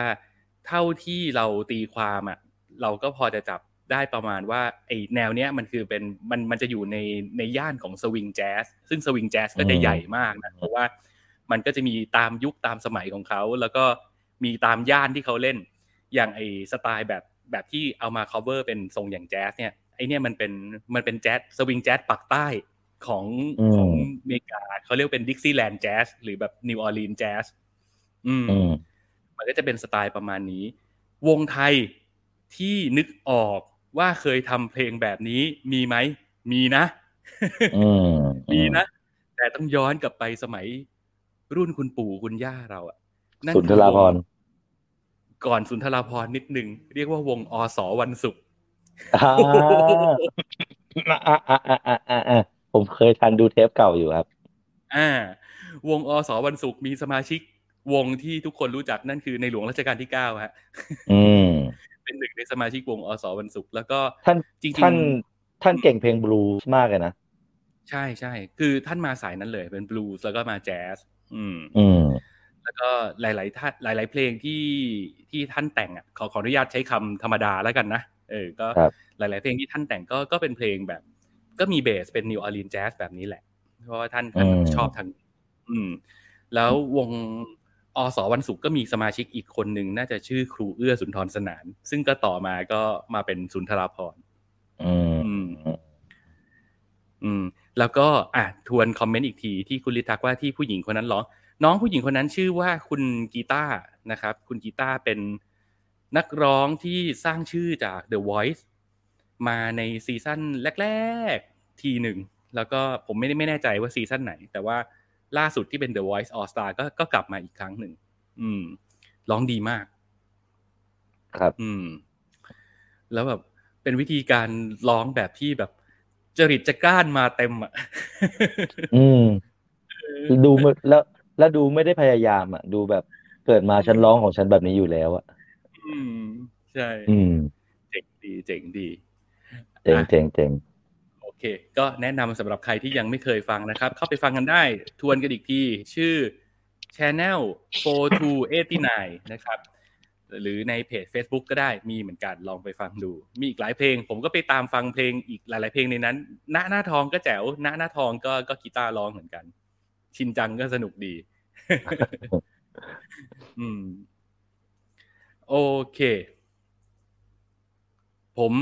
เท่าที่เราตีความอะ เราก็พอจะจับ ได้ประมาณว่าไอแนวเนี้ยมันคือเป็นมันมันจะอยู่ในในย่านของ swing jazz ซึ่ง swing jazz ก็จะอืมใหญ่มากนะเพราะว่ามันก็จะมีตามยุคตามสมัยของเขา แล้วก็มีตามย่านที่เขาเล่น อย่างไอสไตล์แบบแบบที่เอามา cover เป็นทรงอย่างแจ๊สเนี่ยไอเนี่ยมันเป็นมันเป็นแจ๊ส swing jazz ปักษ์ใต้ของอืมของอเมริกาเขาเรียกเป็น Dixieland jazz หรือแบบ New Orleans jazz อืมอืมมันก็จะเป็นสไตล์ประมาณนี้ วงไทยที่นึกออก ว่าเคยทำเพลงแบบนี้มีไหม มีนะอืมมีนะ แต่ต้องย้อนกลับไปสมัยรุ่นคุณปู่คุณย่าเราอะนั่นสุนทราภรณ์คือวงก่อนสุนทราพรณ์นิดนึงเรียกว่าวงอสวันศุกร์อ่าอ่าอ่าอ่าอ่าอ่าอ่าผมเคยทันดูเทปเก่าอยู่ครับ อ่า วงอสวันศุกร์มีสมาชิก วงที่ทุกคนรู้จักนั่นคือในหลวงรัชกาลที่เก้าฮะ อืม เป็นหนึ่งในสมาชิกวง อ.ส. วันศุกร์แล้วก็ท่านจริงๆท่านท่านเก่งเพลงบลูส์มากเลยนะ ใช่ใช่คือท่านมาสายนั้นเลยเป็นบลูส์แล้วก็มาแจ๊สอืมอืมแล้วก็หลาย ๆ ท่านหลาย ๆ เพลงที่ที่ท่านแต่งอะขอขออนุญาตใช้คำธรรมดาแล้วกันนะเออก็ครับหลาย ๆ เพลงที่ท่านแต่งก็ก็เป็นเพลงแบบ ก็มี base เป็น New Orleans jazz แบบนี้แหละ เพราะว่าท่านท่านอืมชอบทางนี้อืม แล้ววง อสวันศุกร์ก็มีสมาชิกอีกคนหนึ่งน่าจะชื่อครูเอื้อสุนทรสนาน ซึ่งก็ต่อมาก็มาเป็นสุนทราพรณ์อืมอืม อืม แล้วก็อะทวนคอมเมนต์อีกทีที่คุณลิทักว่าที่ผู้หญิงคนนั้นร้องน้องผู้หญิงคนนั้นชื่อว่าคุณกีตาร์นะครับ คุณกีตาร์เป็นนักร้องที่สร้างชื่อจาก The Voice มาในซีซั่นแรก ๆ ทีหนึ่ง แล้วก็ผมไม่ได้ไม่แน่ใจว่าซีซั่นไหน แต่ว่า ล่าสุดที่เป็น The Voice All Star ก็ก็กลับมาอีกครั้งหนึ่ง อืม ร้องดีมาก ครับ อืม แล้วแบบเป็นวิธีการร้องแบบที่แบบ จริตจะก้านมาเต็มอะ อืม ดูมึแล้ว แล้วดูไม่ได้พยายามอะ ดูแบบเกิดมาฉันร้องของฉันแบบนี้อยู่แล้วอะ อืม ใช่ อืม เจ๋งดี เจ๋งดี เจ๋งอะเจ๋งเจ๋งโอ เค ก็แนะนำสำหรับใครที่ยังไม่เคยฟังนะครับ เข้าไปฟังกันได้ ทวนกันอีกที ชื่อ Channel 4289 นะครับ หรือในเพจ Facebook ก็ได้มีเหมือนกันลองไปฟังดู มีอีกหลายเพลง ผมก็ไปตามฟังเพลงอีกหลาย ๆ เพลงในนั้นหน้าหน้าทองก็แจ๋วหน้าหน้าทองก็ก็กีตาร์ร้องเหมือนกัน ชินจังก็สนุกดี อืม โอเค ผม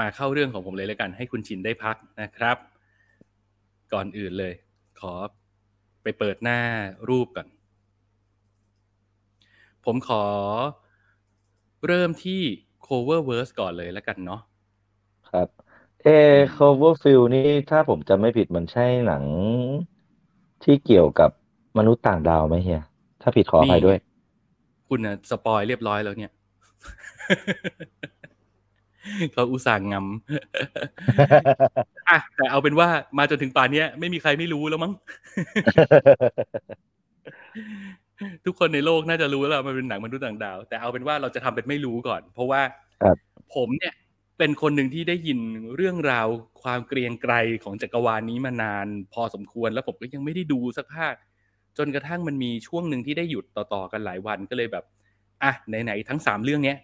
มาเข้าเรื่องของผมเลยแล้วกัน ให้คุณชินได้พักนะครับ ก่อนอื่นเลย ขอไปเปิดหน้ารูปก่อน ผมขอเริ่มที่ cover verse ก่อนเลยแล้วกันเนาะครับเอ Cloverfield นี่ถ้าผมจำไม่ผิดมันใช่หนังที่เกี่ยวกับมนุษย์ต่างดาวไหมเฮีย ถ้าผิดขออภัยด้วย คุณน่ะสปอยเรียบร้อยแล้วเนี่ย เขาอุตส่าห์งำอะแต่เอาเป็นว่ามาจนถึงป่านเนี้ยไม่มีใครไม่รู้แล้วมั้ง ทุกคนในโลกน่าจะรู้แล้วล่ะมันเป็นหนังมนุษย์ต่างดาว แต่เอาเป็นว่าเราจะทำเป็นไม่รู้ก่อน เพราะว่าครับผมเนี่ยเป็นคนหนึ่งที่ได้ยินเรื่องราวความเกรียงไกรของจักรวาลนี้มานาน พอสมควรแล้วผมก็ยังไม่ได้ดูสักภาคจนกระทั่งมันมีช่วงหนึ่งที่ได้หยุดต่อๆกันหลายวันก็เลยแบบอะไหนๆทั้งสามเรื่องเนี้ย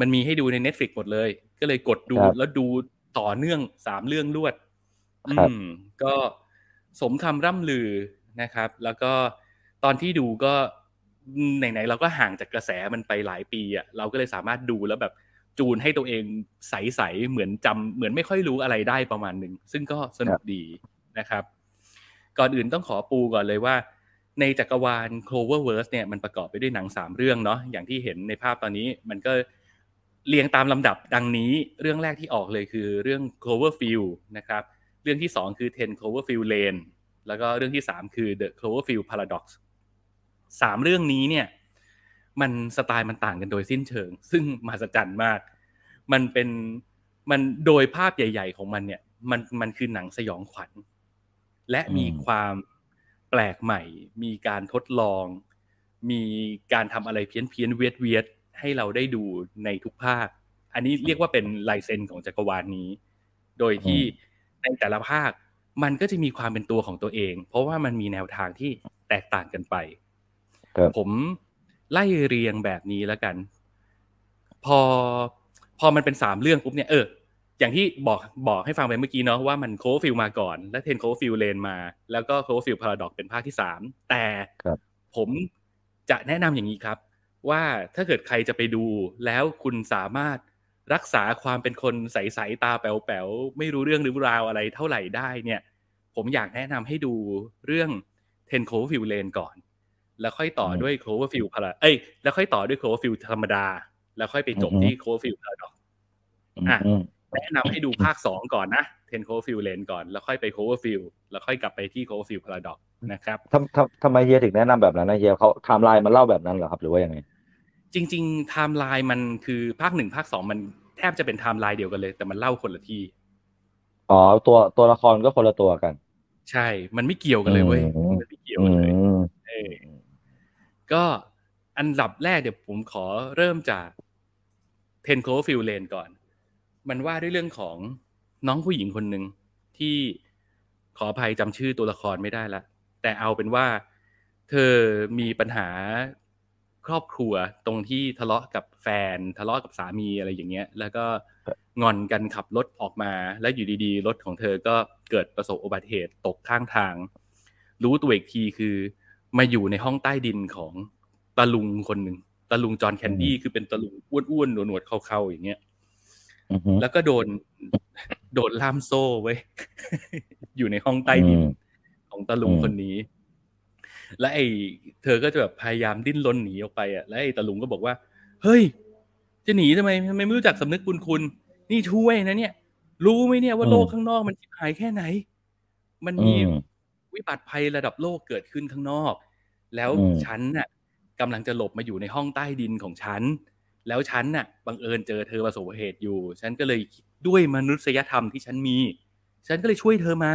มันมีให้ดูใน Netflix หมดเลย ก็เลยกดดูครับแล้วดูต่อเนื่องสามเรื่องรวดครับอืมก็สมคำร่ำลือนะครับ แล้วก็ตอนที่ดูก็ไหนๆเราก็ห่างจากกระแสมันไปหลายปีอะเราก็เลยสามารถดูแล้วแบบจูนให้ตัวเองใสๆเหมือนจำเหมือนไม่ค่อยรู้อะไรได้ประมาณหนึ่งซึ่งก็สนุกดีนะครับ ก่อนอื่นต้องขอปูก่อนเลยว่า ในจักรวาล Cloververse เนี่ยมันประกอบไปด้วยหนังสามเรื่องเนาะอย่างที่เห็นในภาพตอนนี้มันก็ เรียงตามลำดับดังนี้เรื่องแรกที่ออกเลยคือเรื่อง Cloverfield นะครับ เรื่องที่สองคือ 10 Cloverfield Lane แล้วก็เรื่องที่สามคือ The Cloverfield Paradox สามเรื่องนี้เนี่ย มันสไตล์มันต่างกันโดยสิ้นเชิง ซึ่งมหัศจรรย์มาก มันเป็นมันโดยภาพใหญ่ ๆ ของมันเนี่ย มันมันคือหนังสยองขวัญ และมีความแปลกใหม่ มีการทดลอง มีการทำอะไรเพี้ยนเพี้ยนเวียดเวียด ให้เราได้ดูในทุกภาค อันนี้เรียกว่าเป็นลายเซ็นของจักรวาลนี้ โดยที่ในแต่ละภาคมันก็จะมีความเป็นตัวของตัวเอง เพราะว่ามันมีแนวทางที่แตกต่างกันไปครับผมไล่เรียงแบบนี้แล้วกัน พอพอมันเป็นสามเรื่องปุ๊บเนี่ยเอออย่างที่บอกบอกให้ฟังไปเมื่อกี้เนาะว่ามัน Cloverfield มาก่อน แล้ว Ten Cloverfield Lane มา แล้วก็ Cloverfield Paradox เป็นภาคที่สามแต่ครับผมจะแนะนำอย่างนี้ครับ ว่าถ้าเกิดใครจะไปดูแล้วคุณสามารถรักษาความเป็นคนใสๆตาแป๋วๆไม่รู้เรื่องหรือราวอะไรเท่าไหร่ได้เนี่ย ผมอยากแนะนำให้ดูเรื่อง Ten Cloverfield Lane ก่อน แล้วค่อยต่อด้วย Cloverfield พาราเอ้ยแล้วค่อยต่อด้วย Cloverfield ธรรมดา แล้วค่อยไปจบที่ Cloverfield Paradox อะอืมแนะนำให้ดูภาคสองก่อนนะ Ten Cloverfield Lane ก่อน แล้วค่อยไป Cloverfield แล้วค่อยกลับไปที่ Cloverfield Paradox นะครับทำทำทำไมเฮียถึงแนะนำแบบนั้นนะเฮียเขาไทม์ไลน์มันเล่าแบบนั้นเหรอครับหรือว่ายังไง จริงๆไทม์ไลน์มันคือภาคหนึ่งภาคสองมันแทบจะเป็นไทม์ไลน์เดียวกันเลย แต่มันเล่าคนละที่ อ๋อตัวตัวละครก็คนละตัวกัน ใช่ มันไม่เกี่ยวกันเลยเว้ยอืมมันไม่เกี่ยวอืกันเลยมเออก็อันดับแรกเดี๋ยวผมขอเริ่มจาก Ten Cloverfield Lane ก่อน มันว่าด้วยเรื่องของน้องผู้หญิงคนหนึ่งที่ขออภัยจำชื่อตัวละครไม่ได้ละแต่เอาเป็นว่า เธอมีปัญหา ครอบครัวตรงที่ทะเลาะกับแฟน ทะเลาะกับสามีอะไรอย่างเงี้ย แล้วก็งอนกันขับรถออกมา แล้วอยู่ดีๆ รถของเธอก็เกิดประสบอุบัติเหตุตกข้างทาง รู้ตัวอีกทีคือมาอยู่ในห้องใต้ดินของตาลุงคนหนึ่งตาลุงจอห์นแคนดี้คือเป็นตาลุงอ้วนๆหนวดๆเข้าๆอย่างเงี้ยอือฮึแล้วก็โดนโดนล่ามโซ่ไว้ยอยู่ในห้องใต้ดินอืมของตาลุงอืมคนนี้ และไอ้เธอก็จะแบบพยายามดิ้นรนหนีออกไปอะแล้วไอ้ตาลุงก็บอกว่า เฮ้ย จะหนีทำไมทำไมไม่รู้จักสำนึกบุญคุณ นี่ช่วยนะเนี่ย รู้ไหมเนี่ยว่าโลกข้างนอกมันชิบหายแค่ไหน มันอืมีมวิบัติภัยระดับโลกเกิดขึ้นข้างนอก แล้วอืมฉันน่ะกำลังจะหลบมาอยู่ในห้องใต้ดินของฉัน แล้วฉันน่ะบังเอิญเจอเธอประสบเหตุอยู่ ฉันก็เลยด้วยมนุษยธรรมที่ฉันมี ฉันก็เลยช่วยเธอมา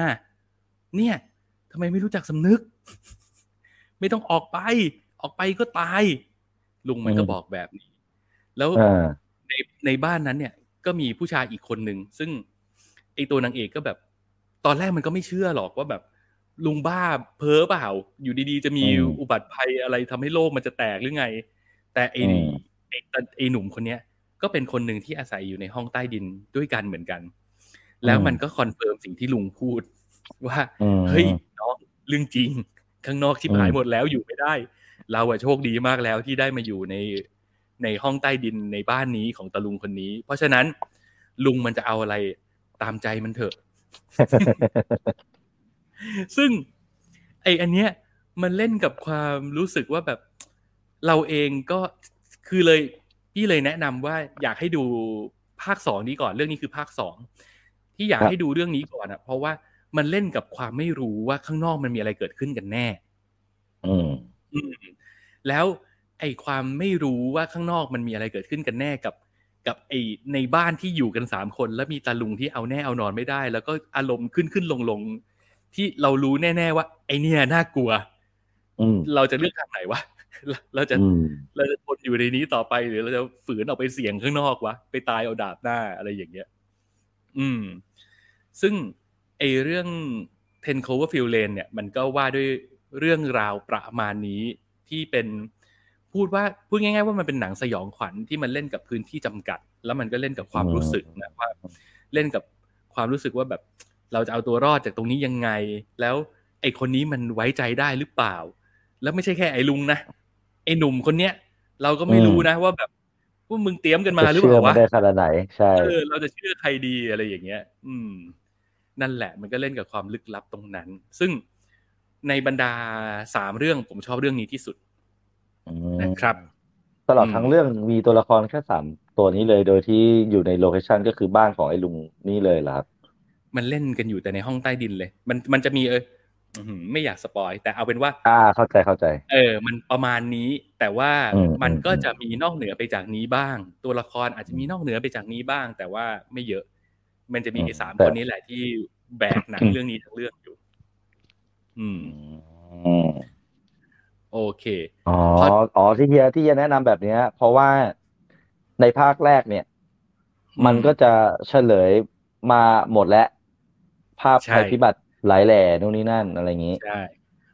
เนี่ยทำไมไม่รู้จักสำนึก ไม่ต้องออกไป ออกไปก็ตาย ลุงมันก็บอกแบบนี้ แล้วอ่าในในบ้านนั้นเนี่ย ก็มีผู้ชายอีกคนหนึ่งซึ่งไอตัวนางเอกก็แบบ ตอนแรกมันก็ไม่เชื่อหรอกว่าแบบ ลุงบ้าเพ้อเปล่า อยู่ดีๆ จะมีอืมอุบัติภัยอะไรทำให้โลกมันจะแตกหรือไง แต่ไออืมไอไอหนุ่มคนเนี้ยก็เป็นคนหนึ่งที่อาศัยอยู่ในห้องใต้ดินด้วยกันเหมือนกัน แล้วมันก็ confirm สิ่งที่ลุงพูด ว่าอืมเฮ้ยน้องเรื่องจริง ข้างนอกชิบหายอืมหมดแล้วอยู่ไม่ได้ เราอะโชคดีมากแล้วที่ได้มาอยู่ในในห้องใต้ดินในบ้านนี้ของตาลุงคนนี้ เพราะฉะนั้นลุงมันจะเอาอะไรตามใจมันเถอะ ซึ่ง ไออันเนี้ย มันเล่นกับความรู้สึกว่าแบบ เราเองก็คือเลย พี่เลยแนะนำว่าอยากให้ดูภาคสองนี้ก่อนเรื่องนี้คือภาคสองที่อยากครับให้ดูเรื่องนี้ก่อนอะเพราะว่า มันเล่นกับความไม่รู้ว่าข้างนอกมันมีอะไรเกิดขึ้นกันแน่อืมอืมแล้วไอ้ความไม่รู้ว่าข้างนอกมันมีอะไรเกิดขึ้นกันแน่กับ กับไอ้ในบ้านที่อยู่กันสามคน แล้วมีตาลุงที่เอาแน่เอานอนไม่ได้ แล้วก็อารมณ์ขึ้นขึ้นลงลงที่เรารู้แน่ ๆ ว่า ไอเนี่ยน่ากลัวอืมเราจะเลือกทางไหนวะเราเราจะอืมเราจะทนอยู่ในนี้ต่อไปหรือเราจะฝืนออกไปเสี่ยงข้างนอกวะไปตายเอาดาบหน้าอะไรอย่างเงี้ย อืม ซึ่ง ไอเรื่อง Ten Cloverfield Lane เนี่ยมันก็ว่าด้วยเรื่องราวประมาณนี้ที่เป็นพูดว่าพูดง่ายๆว่ามันเป็นหนังสยองขวัญที่มันเล่นกับพื้นที่จำกัด แล้วมันก็เล่นกับความอืมรู้สึกนะว่าเล่นกับความรู้สึกว่าแบบเราจะเอาตัวรอดจากตรงนี้ยังไง แล้วไอคนนี้มันไว้ใจได้หรือเปล่า แล้วไม่ใช่แค่ไอ้ลุงนะไอ้หนุ่มคนเนี้ย เราก็ไม่รู้นะว่าแบบว่ามึงเตรียมกันมาหรือเปจะล่าเชื่อวะมันได้ขนาดไหนใช่เออเราจะเชื่อใครดีอะไรอย่างเงี้ย อืม นั่นแหละ มันก็เล่นกับความลึกลับตรงนั้น ซึ่งในบรรดาสามเรื่องผมชอบเรื่องนี้ที่สุดอืมนะครับ ตลอดอืมทั้งเรื่องมีตัวละครแค่สามตัวนี้เลย โดยที่อยู่ในโลเคชันก็คือบ้านของไอ้ลุงนี่เลยเหรอครับ มันเล่นกันอยู่แต่ในห้องใต้ดินเลย มันมันจะมีเอออื้อหือไม่อยากสปอย แต่เอาเป็นว่า อ่า เข้าใจเข้าใจ เออ มันประมาณนี้ แต่ว่าอืมมันอืมก็จะมีนอกเหนือไปจากนี้บ้าง ตัวละครอาจจะมีนอกเหนือไปจากนี้บ้าง แต่ว่าไม่เยอะ มันจะมีไอ้สามคนนี้แหละที่แบกหนังเรื่องนี้ทั้งเรื่องอยู่ อืมอืมโอเค อ๋อเพราะอ๋อ ที่เฮียที่เฮียแนะนำแบบเนี้ยเพราะว่าในภาคแรกเนี่ย มันก็จะเฉลยมาหมดแล้ว ภาพใช่ภัยพิบัติหลายแหล่นู่นนี่นั่นอะไรอย่างนี้ ใช่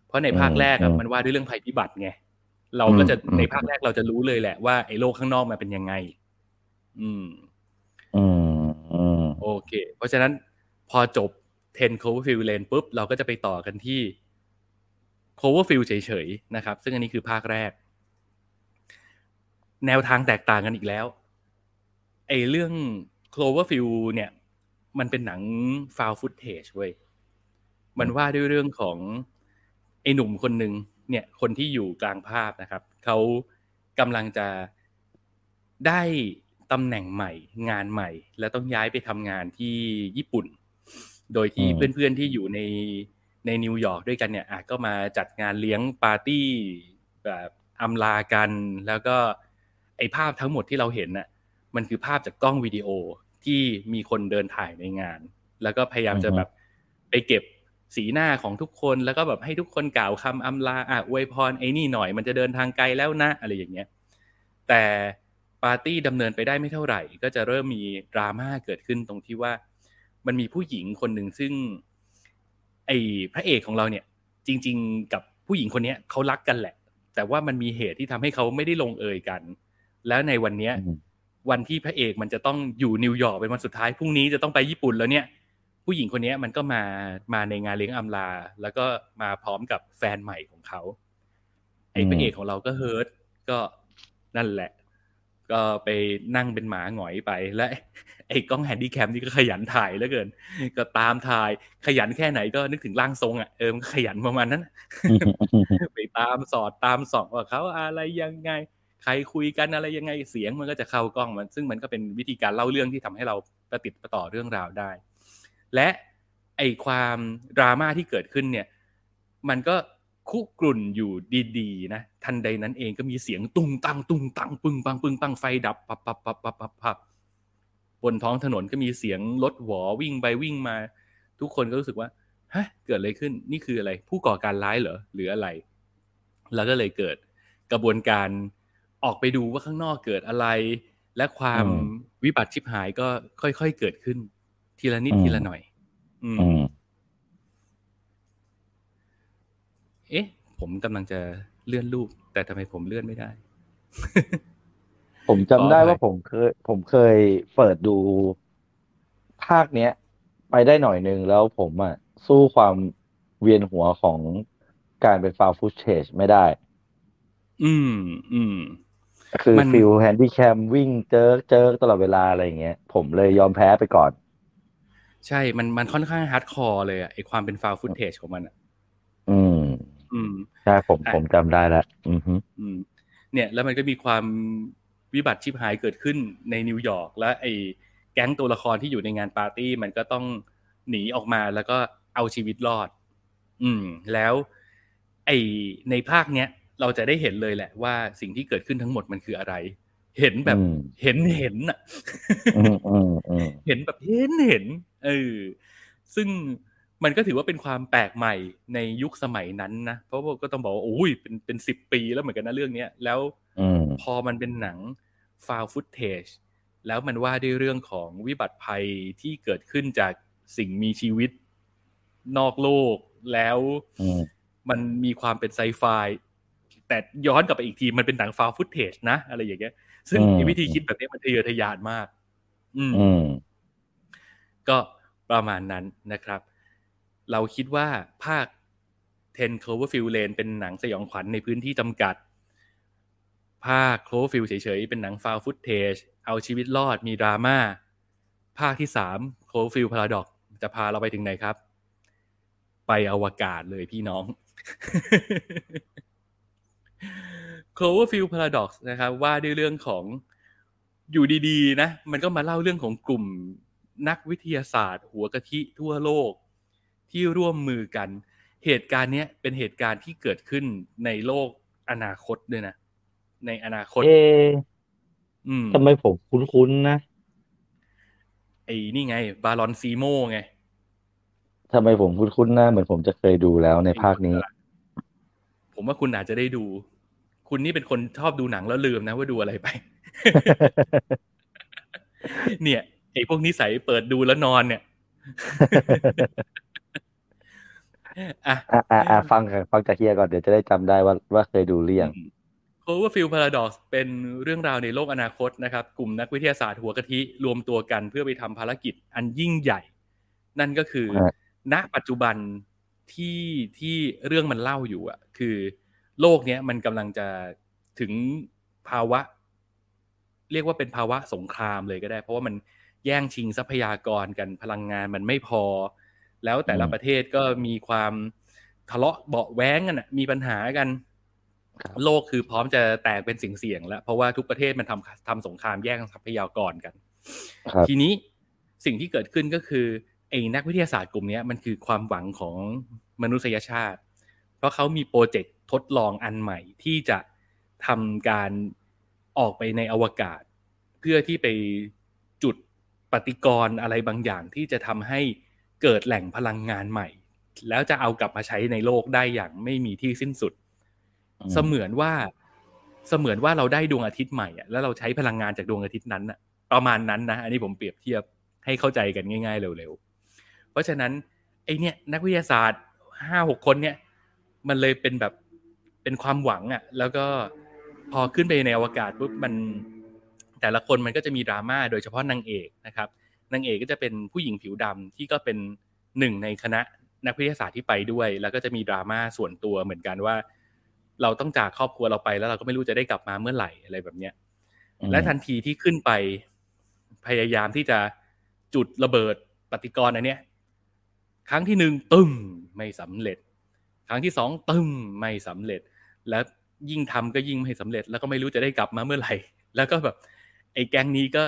เพราะในภาคแรกอือะมมันว่าด้วยเรื่องภัยพิบัติไง เราก็จะอืมในภาคแรกเราจะรู้เลยแหละว่าไอ้โลกข้างนอกมันเป็นยังไง อืม อืมอืม โอเค เพราะฉะนั้นพอจบ10 Cloverfield Lane ปุ๊บ เราก็จะไปต่อกันที่ Cloverfield เฉยๆนะครับ ซึ่งอันนี้คือภาคแรก แนวทางแตกต่างกันอีกแล้วไอ้เรื่อง Cloverfield เนี่ย มันเป็นหนัง found footage เว้ย มันว่าด้วยเรื่องของไอ้หนุ่มคนหนึ่งเนี่ย คนที่อยู่กลางภาพนะครับ เขากำลังจะได้ ตำแหน่งใหม่ งานใหม่ แล้วต้องย้ายไปทำงานที่ญี่ปุ่น โดยที่อืมเพื่อนๆที่อยู่ในในนิวยอร์กด้วยกันเนี่ยอะก็มาจัดงานเลี้ยงปาร์ตี้แบบอำลากัน แล้วก็ไอภาพทั้งหมดที่เราเห็นน่ะมันคือภาพจากกล้องวิดีโอที่มีคนเดินถ่ายในงาน แล้วก็พยายามจะอือฮึแบบไปเก็บสีหน้าของทุกคนแล้วก็แบบให้ทุกคนกล่าวคำอำลาอะอวยพรไอ้นี่หน่อยมันจะเดินทางไกลแล้วนะ อะไรอย่างเงี้ย แต่ ปาร์ตี้ดำเนินไปได้ไม่เท่าไหร่ ก็จะเริ่มมีดราม่าเกิดขึ้นตรงที่ว่า มันมีผู้หญิงคนหนึ่งซึ่ง ไอ้พระเอกของเราเนี่ย จริง ๆ กับผู้หญิงคนเนี้ยเขารักกันแหละ แต่ว่ามันมีเหตุที่ทำให้เขาไม่ได้ลงเอยกัน แล้วในวันเนี้ยอืมวันที่พระเอกมันจะต้องอยู่นิวยอร์กเป็นวันสุดท้ายพรุ่งนี้จะต้องไปญี่ปุ่นแล้วเนี่ย ผู้หญิงคนเนี้ยมันก็มามาในงานเลี้ยงอำลา แล้วก็มาพร้อมกับแฟนใหม่ของเขาไอ้พระเอกของเราก็เฮิร์ตก็นั่นแหละ ก็ไปนั่งเป็นหมาหงอยไปและไอ้กล้องแฮนดี้แคมนี่ก็ขยันถ่ายเหลือเกิน ก็ตามถ่ายขยันแค่ไหนก็นึกถึงร่างทรงอะเออมันขยันประมาณนั้นไปตามสอดตามส่องว่าเขาอะไรยังไง ใครคุยกันอะไรยังไงเสียงมันก็จะเข้ากล้องมัน ซึ่งมันก็เป็นวิธีการเล่าเรื่องที่ทำให้เราประติดประต่อเรื่องราวได้ และไอความดราม่าที่เกิดขึ้นเนี่ย มันก็ คุกรุ่นอยู่ดีๆนะทันใดนั้นเองก็มีเสียงตุ้งตังตุ้งตังปึ้งปังปึ้งปังไฟดับปับปับปับปับปับปับบนท้องถนนก็มีเสียงรถหวอวิ่งไปวิ่งมา ทุกคนก็รู้สึกว่าฮะเกิดอะไรขึ้นนี่คืออะไร ผู้ก่อการร้ายเหรอหรืออะไร แล้วก็เลยเกิดกระบวนการออกไปดูว่าข้างนอกเกิดอะไร และความอืมวิบัติชิบหายก็ค่อยๆเกิดขึ้น ทีละนิดอืมทีละหน่อย อืม อืมเอ๊ะ ผมกำลังจะเลื่อนรูป แต่ทำไมผมเลื่อนไม่ได้ ผมจำได้ขออภัยว่าผมเคย ผมเคยเปิดดูภาคเนี้ย ไปได้หน่อยนึงแล้วผมอะสู้ความเวียนหัวของการเป็นฟาวฟุตเทจไม่ได้ อืม อืม คือมัน feel handycam วิ่งเจอเจอตลอดเวลาอะไรอย่างเงี้ย ผมเลยยอมแพ้ไปก่อน ใช่ มันมันค่อนข้าง hardcore เลยอะไอความเป็นฟาวฟุตเทจของมันอะอืม อืมใช่ผมอะผมจำได้แล้วอือฮึอืมเนี่ยแล้วมันก็มีความวิบัติชิบหายเกิดขึ้นในนิวยอร์กและไอ้แก๊งตัวละครที่อยู่ในงานปาร์ตี้มันก็ต้องหนีออกมาแล้วก็เอาชีวิตรอด อืม แล้ว ไอ้ในภาคเนี้ยเราจะได้เห็นเลยแหละว่าสิ่งที่เกิดขึ้นทั้งหมดมันคืออะไร เห็นแบบอืมเห็นเห็นอะอืมอืมอืมเห็นแบบเห็นเห็นเออซึ่ง มันก็ถือว่าเป็นความแปลกใหม่ในยุคสมัยนั้นนะเพราะว่าก็ต้องบอกว่าโอ้ยเป็นเป็นสิบปีแล้วเหมือนกันนะเรื่องเนี้ยแล้วอืมพอมันเป็นหนังฟาวฟุตเทจแล้วมันว่าด้วยเรื่องของวิบัติภัยที่เกิดขึ้นจากสิ่งมีชีวิตนอกโลกแล้วอืมมันมีความเป็นไซไฟแต่ย้อนกลับไปอีกทีมันเป็นหนังฟาวฟุตเทจนะอะไรอย่างเงี้ย ซึ่งอืมไอ้วิธีคิดแบบนี้มันทะเยอทะยานมาก อืมอืมก็ประมาณนั้นนะครับ เราคิดว่าภาค 10 Cloverfield Lane เป็นหนังสยองขวัญในพื้นที่จำกัด ภาค Cloverfield เฉยๆ เป็นหนัง found footage เอาชีวิตรอดมีดราม่า ภาคที่ 3 Cloverfield Paradox จะพาเราไปถึงไหนครับ ไปอวกาศเลยพี่น้อง Cloverfield Paradox นะครับ ว่าด้วยเรื่องของอยู่ดีๆ นะ มันก็มาเล่าเรื่องของกลุ่มนักวิทยาศาสตร์ หัวกะทิทั่วโลก ที่ร่วมมือกัน เหตุการณ์เนี้ยเป็นเหตุการณ์ที่เกิดขึ้นในโลกอนาคตด้วยนะ ในอนาคต เอะอืมทำไมผมคุ้นๆนะไอ้นี่ไง บารอนซีโมไงทำไมผมคุ้นๆนะเหมือนผมจะเคยดูแล้วในภาคนี้ ผมว่าคุณอาจจะได้ดู คุณนี่เป็นคนชอบดูหนังแล้วลืมนะว่าดูอะไรไป เนี่ยไอ้พวกนิสัยเปิดดูแล้วนอนเนี่ย อะอะอะอะฟังกันฟังจากเฮียก่อนเดี๋ยวจะได้จำได้ว่าว่าเคยดูหรือยัง Cloverfield Paradox เป็นเรื่องราวในโลกอนาคตนะครับ กลุ่มนักวิทยาศาสตร์หัวกะทิรวมตัวกันเพื่อไปทำภารกิจอันยิ่งใหญ่ นั่นก็คือฮะณปัจจุบันที่ที่เรื่องมันเล่าอยู่อะ คือโลกเนี้ยมันกำลังจะถึงภาวะ เรียกว่าเป็นภาวะสงครามเลยก็ได้ เพราะว่ามันแย่งชิงทรัพยากรกันพลังงานมันไม่พอ แล้วแต่ละอืมประเทศก็มีความทะเลาะเบาะแว้งกันอะมีปัญหากันครับโลกคือพร้อมจะแตกเป็นสิ่งเสี่ยงแล้ว เพราะว่าทุกประเทศมันทำทำสงครามแย่งทรัพยากรกันครับทีนี้สิ่งที่เกิดขึ้นก็คือไอ้นักวิทยาศาสตร์กลุ่มเนี้ยมันคือความหวังของมนุษยชาติ เพราะเขามีโปรเจกต์ทดลองอันใหม่ที่จะทำการออกไปในอวกาศ เพื่อที่ไปจุดปฏิกรณ์อะไรบางอย่างที่จะทำให้ เกิดแหล่งพลังงานใหม่ แล้วจะเอากลับมาใช้ในโลกได้อย่างไม่มีที่สิ้นสุดอืมเสมือนว่าเสมือนว่าเราได้ดวงอาทิตย์ใหม่อะแล้วเราใช้พลังงานจากดวงอาทิตย์นั้นอะประมาณนั้นนะอันนี้ผมเปรียบเทียบให้เข้าใจกันง่าย ๆ เร็วๆ เพราะฉะนั้นไอเนี่ยนักวิทยาศาสตร์ห้าหกคนเนี่ย มันเลยเป็นแบบเป็นความหวังอะแล้วก็พอขึ้นไปในอวกาศปุ๊บมันแต่ละคนมันก็จะมีดราม่าโดยเฉพาะนางเอกนะครับ นางเอกก็จะเป็นผู้หญิงผิวดำที่ก็เป็นหนึ่งในคณะนักวิทยาศาสตร์ที่ไปด้วย แล้วก็จะมีดราม่าส่วนตัวเหมือนกันว่า เราต้องจากครอบครัวเราไปแล้วเราก็ไม่รู้จะได้กลับมาเมื่อไหร่อะไรแบบเนี้ยอืมและทันทีที่ขึ้นไปพยายามที่จะจุดระเบิดปฏิกรณ์อันเนี้ยครั้งที่หนึ่งตึมไม่สำเร็จ ครั้งที่สองตึมไม่สำเร็จ แล้วยิ่งทำก็ยิ่งไม่สำเร็จ แล้วก็ไม่รู้จะได้กลับมาเมื่อไหร่ แล้วก็แบบไอ้แก๊งนี้ก็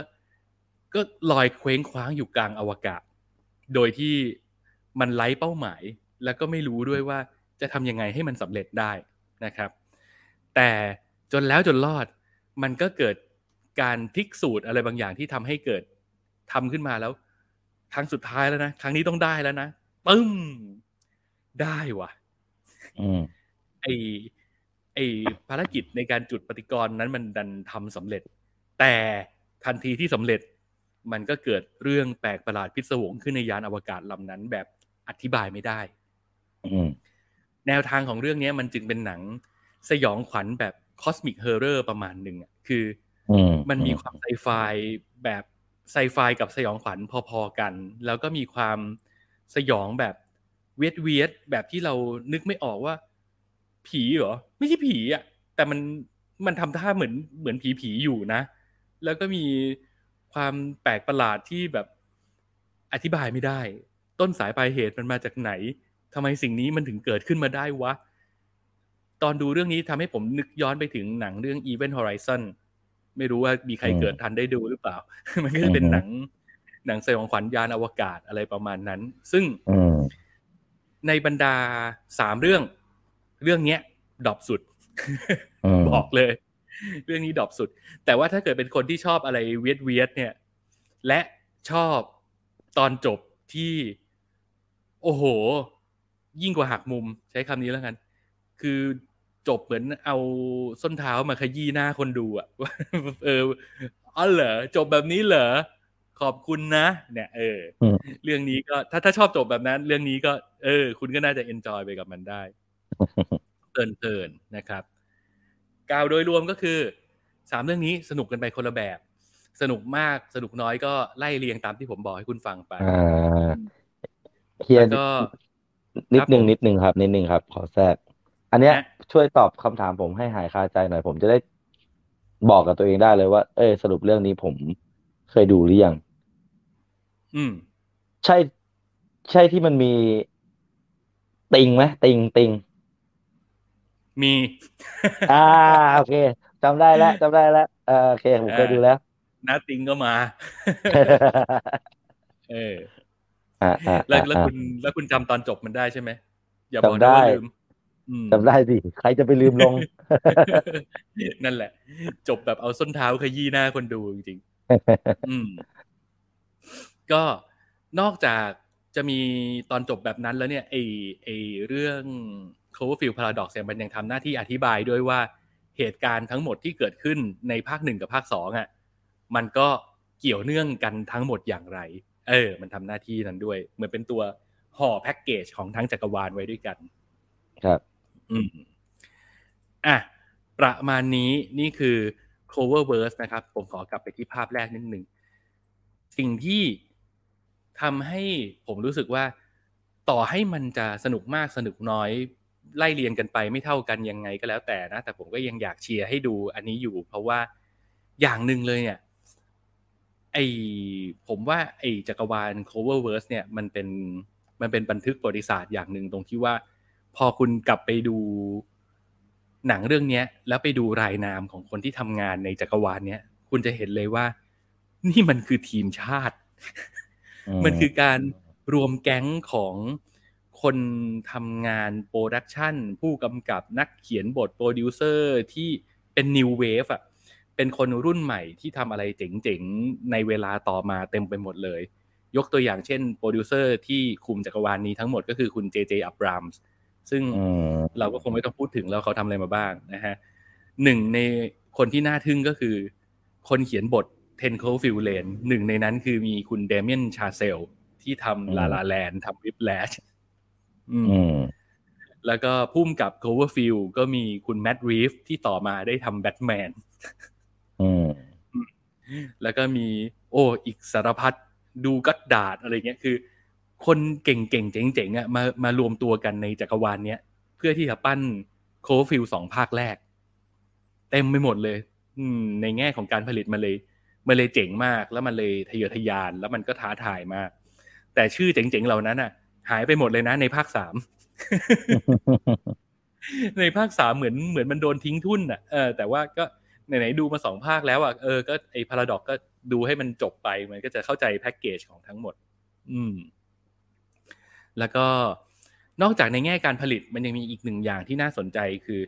ก็ลอยเคว้งคว้างอยู่กลางอวกาศ โดยที่มันไร้เป้าหมาย แล้วก็ไม่รู้ด้วยว่าจะทำยังไงให้มันสำเร็จได้นะครับ แต่จนแล้วจนรอดมันก็เกิดการพลิกสูตรอะไรบางอย่างที่ทำให้เกิดทำขึ้นมาแล้ว ครั้งสุดท้ายแล้วนะ ครั้งนี้ต้องได้แล้วนะปึ้มได้ว่ะอืมไอไอภารกิจในการจุดปฏิกรณ์นั้นมันดันทำสำเร็จ แต่ทันทีที่สำเร็จ มันก็เกิดเรื่องแปลกประหลาดพิศวงขึ้นในยานอวกาศลำนั้นแบบอธิบายไม่ได้อืมแนวทางของเรื่องนี้มันจึงเป็นหนังสยองขวัญแบบ cosmic horror ประมาณหนึ่งอะคืออืมมันมีความไซไฟแบบไซไฟกับสยองขวัญพอๆกัน แล้วก็มีความสยองแบบเวียดเวียดแบบที่เรานึกไม่ออกว่า ผีเหรอ ไม่ใช่ผีอะ แต่มันมันทำท่าเหมือนเหมือนผีผีอยู่นะ แล้วก็มี ความแปลกประหลาดที่แบบอธิบายไม่ได้ ต้นสายปลายเหตุมันมาจากไหนทำไมสิ่งนี้มันถึงเกิดขึ้นมาได้วะ ตอนดูเรื่องนี้ทำให้ผมนึกย้อนไปถึงหนังเรื่อง Event Horizon ไม่รู้ว่ามีใครเกิดทันได้ดูหรือเปล่า มันก็จะเป็นหนัง หนังสยองขวัญยานอวกาศอะไรประมาณนั้น ซึ่งอืมในบรรดาสามเรื่อง เรื่องเนี้ยดรอปสุดอืมบอกเลย เรื่องนี้ดรอปสุด แต่ว่าถ้าเกิดเป็นคนที่ชอบอะไรเวียดเวียดเนี่ย และชอบตอนจบที่ โอ้โห ยิ่งกว่าหักมุมใช้คำนี้แล้วกัน คือจบเหมือนเอาส้นเท้ามาขยี้หน้าคนดูอะว่าเอออ๋อเหรอจบแบบนี้เหรอขอบคุณนะ เนี่ย เอออืมเรื่องนี้ก็ถ้าถ้าชอบจบแบบนั้น เรื่องนี้ก็ เออ คุณก็น่าจะเอนจอยไปกับมันได้เพลินๆนะครับ กล่าวโดยรวมก็คือสามเรื่องนี้สนุกกันไปคนละแบบ สนุกมากสนุกน้อยก็ไล่เรียงตามที่ผมบอกให้คุณฟังไปอ่าเฮียแล้วก็นิดนึงครับผมนิดนึงครับ นิดนึงครับ ขอแทรกอันเนี้ยฮะช่วยตอบคำถามผมให้หายคาใจหน่อย ผมจะได้บอกกับตัวเองได้เลยว่า เออสรุปเรื่องนี้ผมเคยดูหรือยังอืม ใช่ ใช่ที่มันมี ติงไหมติงติง มี อ่าโอเคจำได้แล้วจำได้แล้วเออโอเคผมเคยดูแล้วนาติงก็มา เอออ่าอ่าแล้วแล้วอ่าคุณแล้วคุณจำตอนจบมันได้ใช่ไหมอย่าจำบอกนะว่าได้ลืมอืมจำได้สิใครจะไปลืมลง นั่นแหละ จบแบบเอาส้นเท้าขยี้หน้าคนดูจริงๆอืมก็นอกจากจะมีตอนจบแบบนั้นแล้วเนี่ยไอไอเรื่อง Cloverfield Paradox เนี่ยมันยังทำหน้าที่อธิบายด้วยว่าเหตุการณ์ทั้งหมดที่เกิดขึ้นในภาคหนึ่งกับภาคสองอะมันก็เกี่ยวเนื่องกันทั้งหมดอย่างไร เออ มันทำหน้าที่นั้นด้วย เหมือนเป็นตัวห่อแพ็กเกจของทั้งจักรวาลไว้ด้วยกัน ครับ อืม อะ ประมาณนี้นี่คือ Cloververse นะครับ ผมขอกลับไปที่ภาพแรกนิดหนึ่ง สิ่งที่ทำให้ผมรู้สึกว่า ต่อให้มันจะสนุกมากสนุกน้อย ไล่เรียงกันไปไม่เท่ากันยังไงก็แล้วแต่นะ แต่ผมก็ยังอยากเชียร์ให้ดูอันนี้อยู่ เพราะว่าอย่างหนึ่งเลยเนี่ยไอผมว่าไอจักรวาล Cloververse เนี่ยมันเป็นมันเป็นบันทึกประวัติศาสตร์อย่างหนึ่งตรงที่ว่า พอคุณกลับไปดูหนังเรื่องเนี้ยแล้วไปดูรายนามของคนที่ทำงานในจักรวาลเนี้ยคุณจะเห็นเลยว่า นี่มันคือทีมชาติ มันคือการรวมแก๊งของ คนทำงาน production ผู้กำกับนักเขียนบทโปรดิวเซอร์ที่เป็น new wave อะเป็นคนรุ่นใหม่ที่ทำอะไรเจ๋งๆ ในเวลาต่อมาเต็มไปหมดเลย ยกตัวอย่างเช่นโปรดิวเซอร์ที่คุมจักรวาลนี้ทั้งหมดก็คือคุณ J.J. Abrams ซึ่งอืมเราก็คงไม่ต้องพูดถึงแล้วเขาทำอะไรมาบ้างนะฮะหนึ่งในคนที่น่าทึ่งก็คือ คนเขียนบทTen Cloverfield Lane หนึ่งในนั้นคือมีคุณ Damien Chazelle ที่ทำ La La Land ทำ Whiplash อืมแล้วก็พุ่มกับ Cloverfield ก็มีคุณแม t รีฟที่ต่อมาได้ทำแบทแมนอืมแล้วก็มี โอ้ อีกสารพัด Drew Goddard อะไรเงี้ยคือ คนเก่งๆ เจ๋งๆอะมามารวมตัวกันในจักรวาลเนี้ย เพื่อที่จะปั้น Cloverfield สองภาคแรก เต็มไปหมดเลย อืม ในแง่ของการผลิตมันเลย มันเลยเจ๋งมาก แล้วมันเลยทะเยอทะยาน แล้วมันก็ท้าทายมาก แต่ชื่อเจ๋งๆเหล่านั้นอะ หายไปหมดเลยนะ ในภาคสามในภาคสามเหมือนเหมือนมันโดนทิ้งทุ่นอะเออแต่ว่าก็ไหนๆดูมาสองภาคแล้วอะเออก็ไอ้พาราดอกก็ดูให้มันจบไปมันก็จะเข้าใจแพ็กเกจของทั้งหมด อืม แล้วก็นอกจากในแง่การผลิตมันยังมีอีกหนึ่งอย่างที่น่าสนใจคือ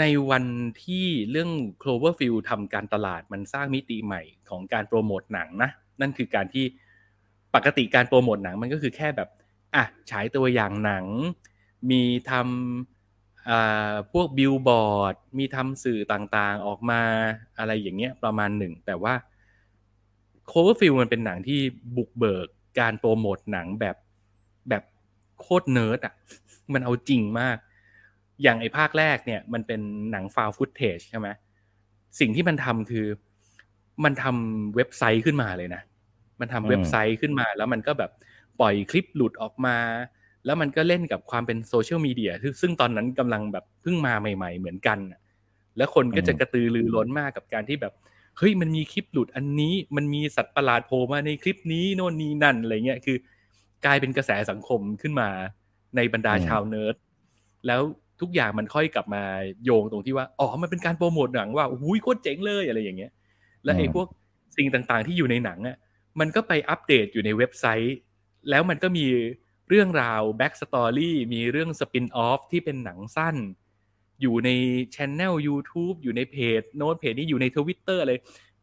ในวันที่เรื่อง Cloverfield ทำการตลาดมันสร้างมิติใหม่ของการโปรโมทหนังนะ นั่นคือการที่ปกติการโปรโมทหนังมันก็คือแค่แบบ อะฉายตัวอย่างหนัง มีทำพวกบิลบอร์ด มีทำสื่อต่างๆออกมาอะไรอย่างเงี้ยประมาณหนึ่ง แต่ว่า c o v e r f i e l d มันเป็นหนังที่บุกเบิกการโปรโมทหนังแบบแบบโคตรเนิร์ดอะ มันเอาจริงมาก อย่างไอ้ภาคแรกเนี่ย มันเป็นหนังฟาวฟุตเทจใช่ไหมสิ่งที่มันทำคือ มันทำเว็บไซต์ขึ้นมาเลยนะ มันทำเว็บไซต์ขึ้นมาแล้วมันก็แบบ ปล่อยคลิปหลุดออกมา แล้วมันก็เล่นกับความเป็นโซเชียลมีเดียซึ่งซึ่งตอนนั้นกำลังแบบเพิ่งมาใหม่ ๆ เหมือนกันน่ะแล้วคนก็จะกระตือรือร้นมากกับการที่แบบเฮ้ยมันมีคลิปหลุดอันนี้ มันมีสัตว์ประหลาดโผล่มาในคลิปนี้โน่นนี่นั่นอะไรเงี้ยคือ กลายเป็นกระแสสังคมขึ้นมาในบรรดาอืมชาวเนิร์ดแล้วทุกอย่างมันค่อยกลับมาโยงตรงที่ว่าอ๋อมันเป็นการโปรโมทหนังว่าอุ้ยโคตรเจ๋งเลยอะไรอย่างเงี้ย และไอ้อืมพวกสิ่งต่างๆที่อยู่ในหนังอะมันก็ไปอัปเดตอยู่ในเว็บไซต์ แล้วมันก็มีเรื่องราว backstory มีเรื่อง spin-off ที่เป็นหนังสั้น อยู่ในช anel YouTube อยู่ในเพจโน่นเพจนี้อยู่ในทวิตเตอร์อะไร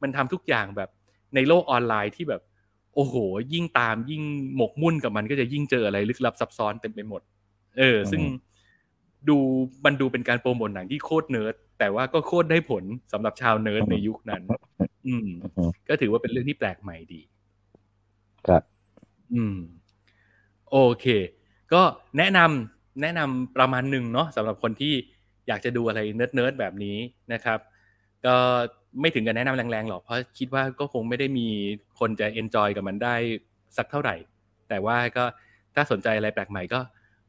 มันทำทุกอย่างแบบในโลกออนไลน์ที่แบบ โอ้โห ยิ่งตามยิ่งหมกมุ่นกับมันก็จะยิ่งเจออะไรลึกลับซับซ้อนเต็มไปหมด เออ ซึ่งอืมดูมันดูเป็นการโปรโมทหนังที่โคตรเนิร์ดแต่ว่าก็โคตรได้ผลสำหรับชาวเนิร์ดในยุคนั้น อืมอือฮึก็ถือว่าเป็นเรื่องที่แปลกใหม่ดี ครับ อืม โอเค ก็แนะนำแนะนำประมาณหนึ่งเนาะสำหรับคนที่อยากจะดูอะไรเนิร์ดเนิร์ดๆแบบนี้นะครับ ก็ไม่ถึงกับแนะนำแรงๆหรอกเพราะคิดว่าก็คงไม่ได้มีคนจะเอนจอยกับมันได้สักเท่าไหร่ แต่ว่าก็ถ้าสนใจอะไรแปลกใหม่ก็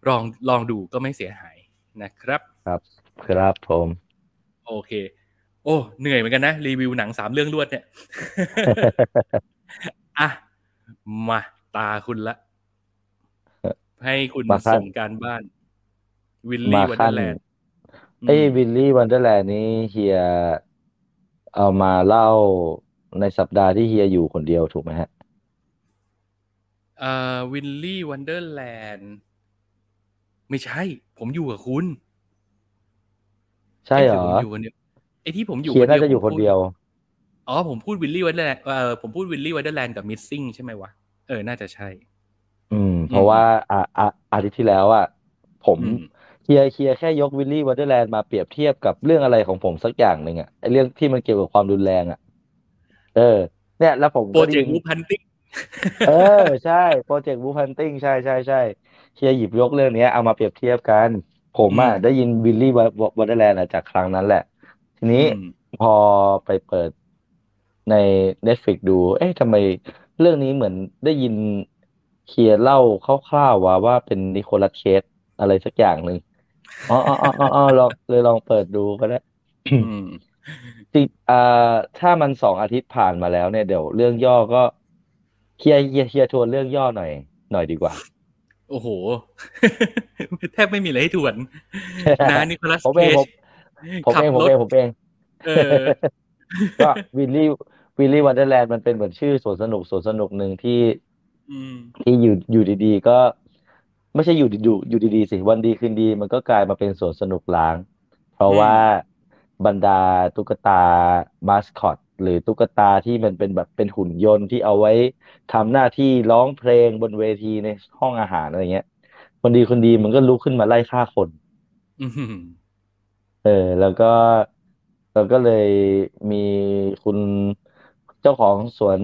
ลองลองดูก็ไม่เสียหายนะครับ ครับครับผมโอเค โอ้เหนื่อยเหมือนกันนะรีวิวหนังสามเรื่องรวดเนี่ยอะมา ตาคุณละ ให้คุณมาขั้นส่งการบ้าน วิลลี่มาวันเดขั้อนร์แลนด์ไอ้วิลลี่วันเดอร์แลนด์นี้เฮียเอามาเล่าในสัปดาห์ที่เฮียอยู่คนเดียวถูกไหมฮะเอ่อวิลลี่วันเดอร์แลนด์ไม่ใช่ ผมอยู่กับคุณ ใช่เหรอไผมอยู่คนเดียวไอ้ที่ผมอยู่เฮียน่าจะผมอยู่คนพูเดียว อ๋อผมพูดวิลลี่วันเดอร์แลนด์เอ่อผมพูดวิลลี่วันเดอร์แลนด์กับมิสซิ่งใช่ไหมวะ เออ น่าจะใช่ อืม เพราะว่าอ่าอ่าอาทิตย์ที่แล้วอะผมอืมเฮียเฮียแค่ยก Willy's Wonderland มาเปรียบเทียบกับเรื่องอะไรของผมสักอย่างหนึ่งอะไอเรื่องที่มันเกี่ยวกับความรุนแรงอะ เออ เนี่ยแล้วผมก็ได้เจกยิต์น Project Wolf Hunting เออ ใช่ Project Wolf Hunting ใช่ใช่ใช่เฮียหยิบยกเรื่องเนี้ยเอามาเปรียบเทียบกัน ผมอะอืมได้ยิน Willy's Wonderland จากครั้งนั้นแหละ ทีนี้อืมพอไปเปิดใน Netflix ดู เอ๊ะทำไม เรื่องนี้เหมือนได้ยินเฮียเล่าคร่าวๆว่าว่าเป็นนิโคลัสเคสอะไรสักอย่างหนึ่งอ๋ออ๋ออ๋ออ๋ออ๋อลองเลยลองเปิดดูก็ได้อืมจริงอ่าถ้ามันสองอาทิตย์ผ่านมาแล้วเนี่ยเดี๋ยวเรื่องย่อก็เฮียเฮียเฮียทวนเรื่องย่อหน่อย หน่อยดีกว่า โอ้โห แทบไม่มีอะไรให้ทวนนะนิโคลัสผมเคเองจผมผมขับเองผมรถเองผมเองเออก็วิลลี่ วิลลี่วันเดอร์แลนด์มันเป็นเหมือนชื่อสวนสนุกสวนสนุกหนึ่งที่อืมที่อยู่อยู่ดีๆ ก็ไม่ใช่อยู่อยู่อยู่ดีๆสิวันดีคืนดี มันก็กลายมาเป็นสวนสนุกล้าง เพราะอืมว่าบรรดาตุ๊กตามาสคอตหรือตุ๊กตาที่มันเป็นแบบเป็นหุ่นยนต์ที่เอาไว้ทำหน้าที่ร้องเพลงบนเวทีในห้องอาหารอะไรเงี้ยวันดีคนดีมันก็ลุกขึ้นมาไล่ฆ่าคนอืมเออ แล้วก็แล้วก็เลยมีคุณ เจ้าของสวน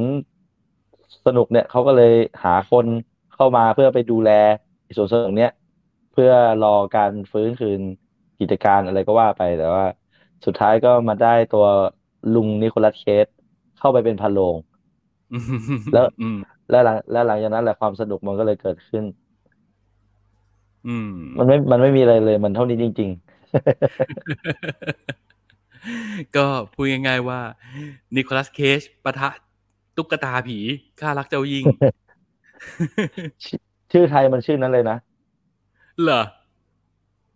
สนุกเนี่ยเขาก็เลยหาคนเข้ามาเพื่อไปดูแลสวนสนุกเนี้ยเพื่อรอการฟื้นคืนกิจการอะไรก็ว่าไปแต่ว่า สุดท้ายก็มาได้ตัวลุงนิโคลัสเคสเข้าไปเป็นพันโลงอืมแล้วอืมแล้วหลังแล้วหลังจากนั้นแหละความสนุกมันก็เลยเกิดขึ้น อืม มันไม่มันไม่มีอะไรเลย มันเท่านี้จริง ก็พูดง่ายๆว่า นิโคลัสเคจปะทะตุ๊กตาผีข้ารักเจ้ายิ่งๆชื่อไทยมันชื่อนั้นเลยนะ เหรอ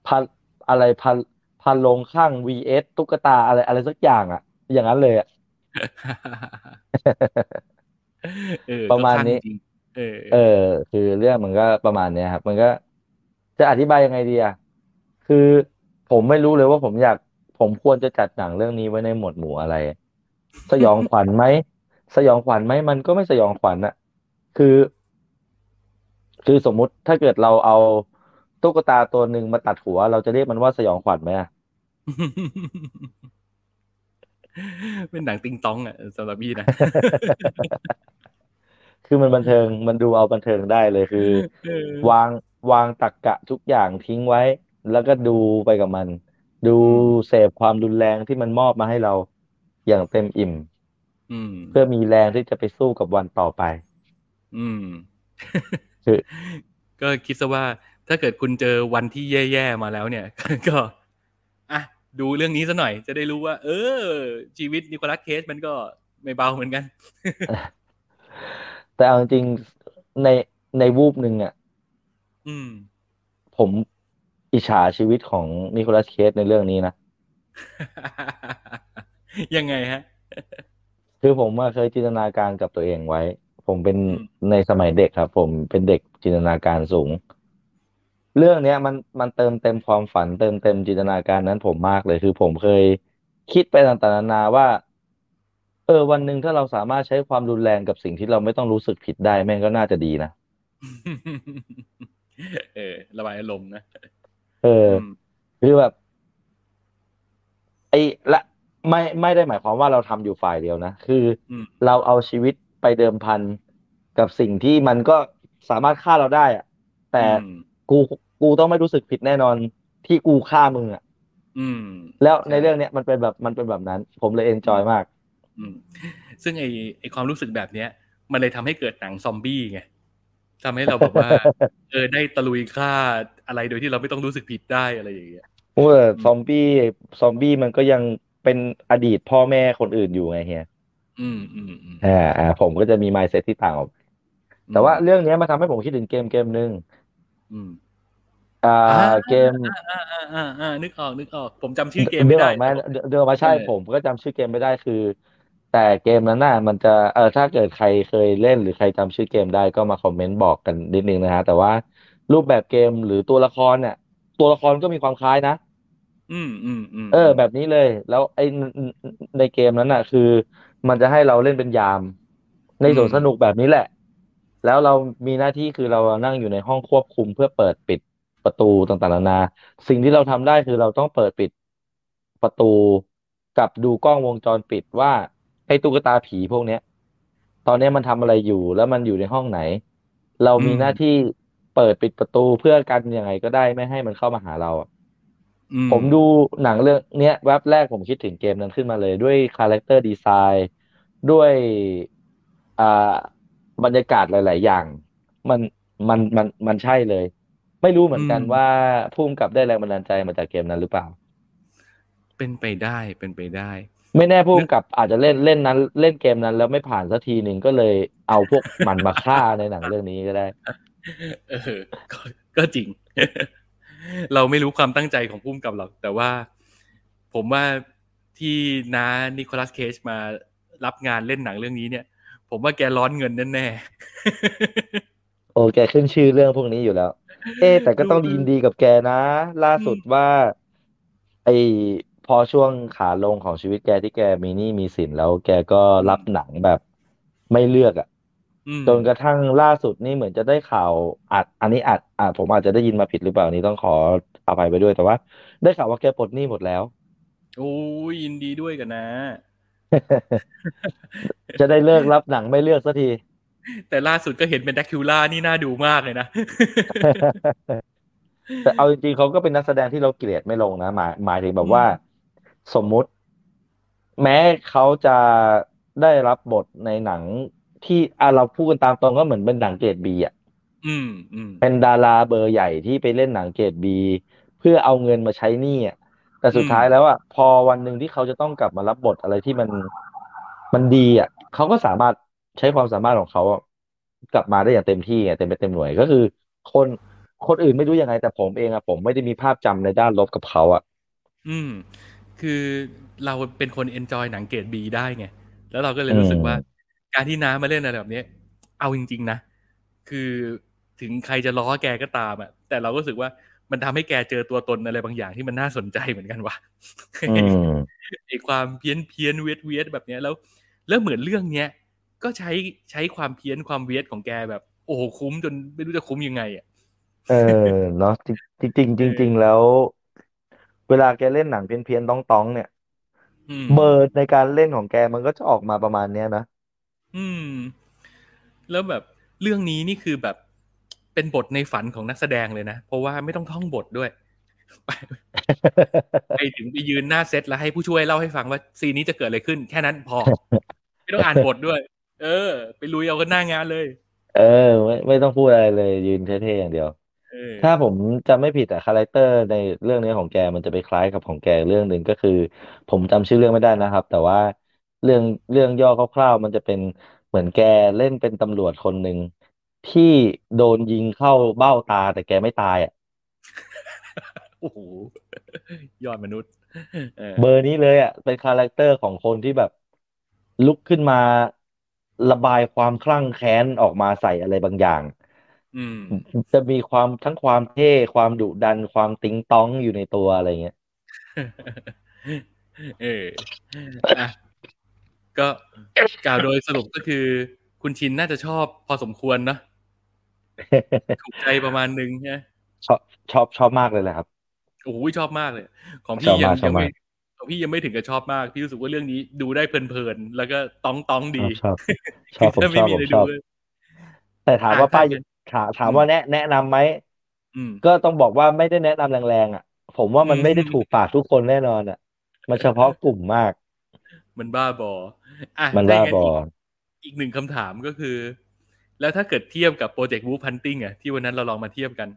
พันอะไรพันพันลงข้าง vs ตุ๊กตาอะไรอะไรสักอย่างอะ อย่างนั้นเลยอะเออประมาณก็คลั่งนี้จริงเออเออ คือเรื่องมันก็ประมาณเนี้ยครับ มันก็จะอธิบายยังไงดีอะคือผมไม่รู้เลยว่าผมอยาก ผมควรจะจัดหนังเรื่องนี้ไว้ในหมวดหมู่อะไร สยองขวัญไหมสยองขวัญไหมมันก็ไม่สยองขวัญอะคือ คือสมมุติถ้าเกิดเราเอาตุ๊กตาตัวหนึ่งมาตัดหัว เราจะเรียกมันว่าสยองขวัญไหมอะเป็นหนังติงตองอะสำหรับพี่นะ คือมันบันเทิงมันดูเอาบันเทิงได้เลยคือเออวางวางตักกะทุกอย่างทิ้งไว้ แล้วก็ดูไปกับมัน ดูเสพความรุนแรงที่มันมอบมาให้เราอย่างเต็มอิ่มอืมเพื่อมีแรงที่จะไปสู้กับวันต่อไป อืมคือก็คิดซะว่าถ้าเกิดคุณเจอวันที่แย่ๆมาแล้วเนี่ย ก็อะดูเรื่องนี้ซะหน่อย จะได้รู้ว่า เออ ชีวิตนิโคลัสเคสมันก็ไม่เบาเหมือนกัน แต่เอาจริงๆในในวูบหนึ่งอะอืมผม อิจฉาชีวิตของนิโคลัสเคสในเรื่องนี้นะ ยังไงฮะ คือผมอะเคยจินตนาการกับตัวเองไว้ ผมเป็นอืมในสมัยเด็กครับ ผมเป็นเด็กจินตนาการสูง เรื่องเนี้ย มันมันเติมเต็มความฝันเติมเต็มจินตนาการนั้นผมมากเลย คือผมเคยคิดไปต่างๆนานาว่า เออ วันหนึ่งถ้าเราสามารถใช้ความรุนแรงกับสิ่งที่เราไม่ต้องรู้สึกผิดได้แม่งก็น่าจะดีนะเออระบายอารมณ์นะ เออมคือแบบ ไอ้ละไม่ไม่ได้หมายความว่าเราทำอยู่ฝ่ายเดียวนะ คืออืมเราเอาชีวิตไปเดิมพันกับสิ่งที่มันก็สามารถฆ่าเราได้อะแต่อืมกูกูต้องไม่รู้สึกผิดแน่นอนที่กูฆ่ามึงอะอืมแล้วในเรื่องเนี้ยมันเป็นแบบมันเป็นแบบนั้น ผมเลยเอนจอยมากอืมซึ่งไอไอความรู้สึกแบบเนี้ย มันเลยทำให้เกิดหนังซอมบี้ไง ทำให้เราแบบว่า เออได้ตะลุยฆ่าอะไรโดยที่เราไม่ต้องรู้สึกผิดได้อะไรอย่างเงี้ยเมื่อซอมบี้ซอมบี้มันก็ยังเป็นอดีตพ่อแม่คนอื่นอยู่ไงเฮียอืมอืมอืมอ่าอ่าผมก็จะมี mindset ที่ต่างออกแต่ว่าเรื่องเนี้ยมันทำให้ผมคิดถึงเกมเกมหนึ่งอืมอ่าอ่าเกมอ่าอ่าอ่าอ่านึกออกนึกออก ผมจำชื่อเกมเดืไม่อได้ออกไหมเดือนเดือนออกมาใช่เออผมก็จำชื่อเกมไม่ได้คือ แต่เกมนั้นน่ะมันจะเออถ้าเกิดใครเคยเล่นหรือใครจำชื่อเกมได้ก็มาคอมเมนต์บอกกันนิดนึงนะฮะ แต่ว่ารูปแบบเกมหรือตัวละครเนี่ยตัวละครก็มีความคล้ายนะ อืมอืมอืมเออ แบบนี้เลย แล้วไอ้ในในเกมนั้นน่ะ คือมันจะให้เราเล่นเป็นยาม ในสวนสนุกแบบนี้แหละ แล้วเรามีหน้าที่คือเรานั่งอยู่ในห้องควบคุมเพื่อเปิดปิดประตูต่างๆนานา สิ่งที่เราทำได้คือเราต้องเปิดปิดประตูกับดูกล้องวงจรปิดว่า ไอ้ตุ๊กตาผีพวกเนี้ย ตอนเนี้ยมันทำอะไรอยู่แล้วมันอยู่ในห้องไหน เรามีหน้าที่เปิดปิดประตูเพื่อกันยังไงก็ได้ไม่ให้มันเข้ามาหาเราอะ อืผมดูหนังเรื่องเนี้ยแว็บแรกผมคิดถึงเกมนั้นขึ้นมาเลยด้วย character design ด้วยอ่าบรรยากาศหลาย ๆ อย่าง มันมันมันมันใช่เลย ไม่รู้เหมือนกันว่าผู้กำกับได้แรงบันดาลใจมาจากเกมนั้นหรือเปล่า เป็นไปได้เป็นไปได้ ไม่แน่ผู้กำกับอาจจะเล่นเล่นนั้น เล่นเกมนั้น แล้วไม่ผ่านสักทีหนึ่งก็เลยเอาพวกมันมาฆ่าในหนังเรื่องนี้ก็ได้เออก็ก็จริง เราไม่รู้ความตั้งใจของพุ่มกับหรอก แต่ว่าผมว่าที่น้านิโคลัสเคจมารับงานเล่นหนังเรื่องนี้เนี่ย ผมว่าแกร้อนเงินแน่ๆโอ้แกขึ้นชื่อเรื่องพวกนี้อยู่แล้ว เอ๊ะแต่ก็ต้องดูยินดีกับแกนะ ล่าสุดว่า ไอ พอช่วงขาลงของชีวิตแกที่แกมีหนี้มีสินแล้วแกก็รับหนังแบบไม่เลือกอะอืมจนกระทั่งล่าสุดนี่เหมือนจะได้ข่าวอัด อันนี้อัดอ่าผมอาจจะได้ยินมาผิดหรือเปล่านี่ต้องขออภัยไปด้วยแต่ว่า ได้ข่าวว่าแกปลดหนี้หมดแล้วโอ้ยยินดีด้วยกันนะ จะได้เลิกรับหนังไม่เลือกสักที แต่ล่าสุดก็เห็นเป็นแดกคิวล่านี่น่าดูมากเลยนะ แต่เอาจริงๆเขาก็เป็นนักแสดงที่เราเกลียดไม่ลงนะหมายหมายถึงแบบว่า สมมุติ แม้เขาจะได้รับบทในหนังที่อะเราพูดกันตามตรงก็เหมือนเป็นหนังเกรดบีอะอืมอืมเป็นดาราเบอร์ใหญ่ที่ไปเล่นหนังเกรดบีเพื่อเอาเงินมาใช้หนี้อะแต่สุดอืมท้ายแล้วอะพอวันหนึ่งที่เขาจะต้องกลับมารับบทอะไรที่มันมันดีอะเขาก็สามารถใช้ความสามารถของเขาอะกลับมาได้อย่างเต็มที่อะเต็มไปเต็มหน่วยก็คือ คนคนอื่นไม่รู้ยังไงแต่ผมเองอะผมไม่ได้มีภาพจำในด้านลบกับเขาอะอืม คือเราเป็นคนเอนจอยหนังเกรดบีได้ไง แล้วเราก็เลยรู้สึกว่า การที่น้ามาเล่นอะไรแบบนี้ เอาจริง ๆ นะ คือถึงใครจะล้อแกก็ตามอะแต่เราก็รู้สึกว่ามันทำให้แกเจอตัวตนอะไรบางอย่างที่มันน่าสนใจเหมือนกันว่ะอืมไอความเพี้ยนเพี้ยนเวทเวทแบบเนี้ยแล้วแล้วเหมือนเรื่องเนี้ยก็ใช้ใช้ความเพี้ยนความเวทของแกแบบ โอ้โหคุ้มจนไม่รู้จะคุ้มยังไงอะเออเนาะจริงจริงๆจริงๆแล้ว เวลาแกเล่นหนังเพี้ยนๆต้อง ๆ เนี่ย อืม เบอร์ในการเล่นของแกมันก็จะออกมาประมาณเนี้ยนะ อืม แล้วแบบเรื่องนี้นี่คือแบบเป็นบทในฝันของนักแสดงเลยนะ เพราะว่าไม่ต้องท่องบทด้วย ไปไปถึงไปยืนหน้าเซตแล้วให้ผู้ช่วยเล่าให้ฟังว่าซีนนี้จะเกิดอะไรขึ้น แค่นั้นพอ ไม่ต้องอ่านบทด้วย เออ ไปลุยเอากันหน้างานเลย เออ ไม่ไม่ต้องพูดอะไรเลยยืนเท่ๆอย่างเดียวเออถ้าผมจำไม่ผิดอะ character ในเรื่องนี้ของแกมันจะไปคล้ายกับของแกเรื่องหนึ่งก็คือ ผมจำชื่อเรื่องไม่ได้นะครับ แต่ว่าเรื่องเรื่องย่อคร่าวๆมันจะเป็นเหมือนแกเล่นเป็นตำรวจคนหนึ่งที่โดนยิงเข้าเบ้าตาแต่แกไม่ตายอะโอ้โหยอดมนุษย์ เออ เบอร์นี้เลยอะเป็น character ของคนที่แบบลุกขึ้นมาระบายความคลั่งแค้นออกมาใส่อะไรบางอย่างอืม จะมีความทั้งความเท่ความดุดันความติ๊งต้องอยู่ในตัวอะไรเงี้ยเอออะก็กล่าวโดยสรุปก็คือ คุณชินน่าจะชอบพอสมควรเนอะถูกใจประมาณนึงใช่ไหมชอบชอบชอบมากเลยแหละครับโอ้โหชอบมากเลย ของชพี่อบยัมางกชอบยังไม่มากของพี่ยังไม่ถึงกับชอบมาก พี่รู้สึกว่าเรื่องนี้ดูได้เพลินๆแล้วก็ต้องต้องดีชอบชอบชอบผมถ้าชไม่อบมีผอะมไรชดูอบเลยแต่ถามว่าอ่าป้า ถ้าถามถามว่าแนะแนะนำไหมอืมก็ต้องบอกว่าไม่ได้แนะนำแรงๆอะ ผมว่ามันอืมไม่ได้ถูกปากทุกคนแน่นอนอะ มันเฉพาะกลุ่มมาก มันบ้าบออะมันถ้บ้าย่งบอกอีกหนึ่งคำถามก็คือ แล้วถ้าเกิดเทียบกับ Project Wolf Hunting อะที่วันนั้นเราลองมาเทียบกัน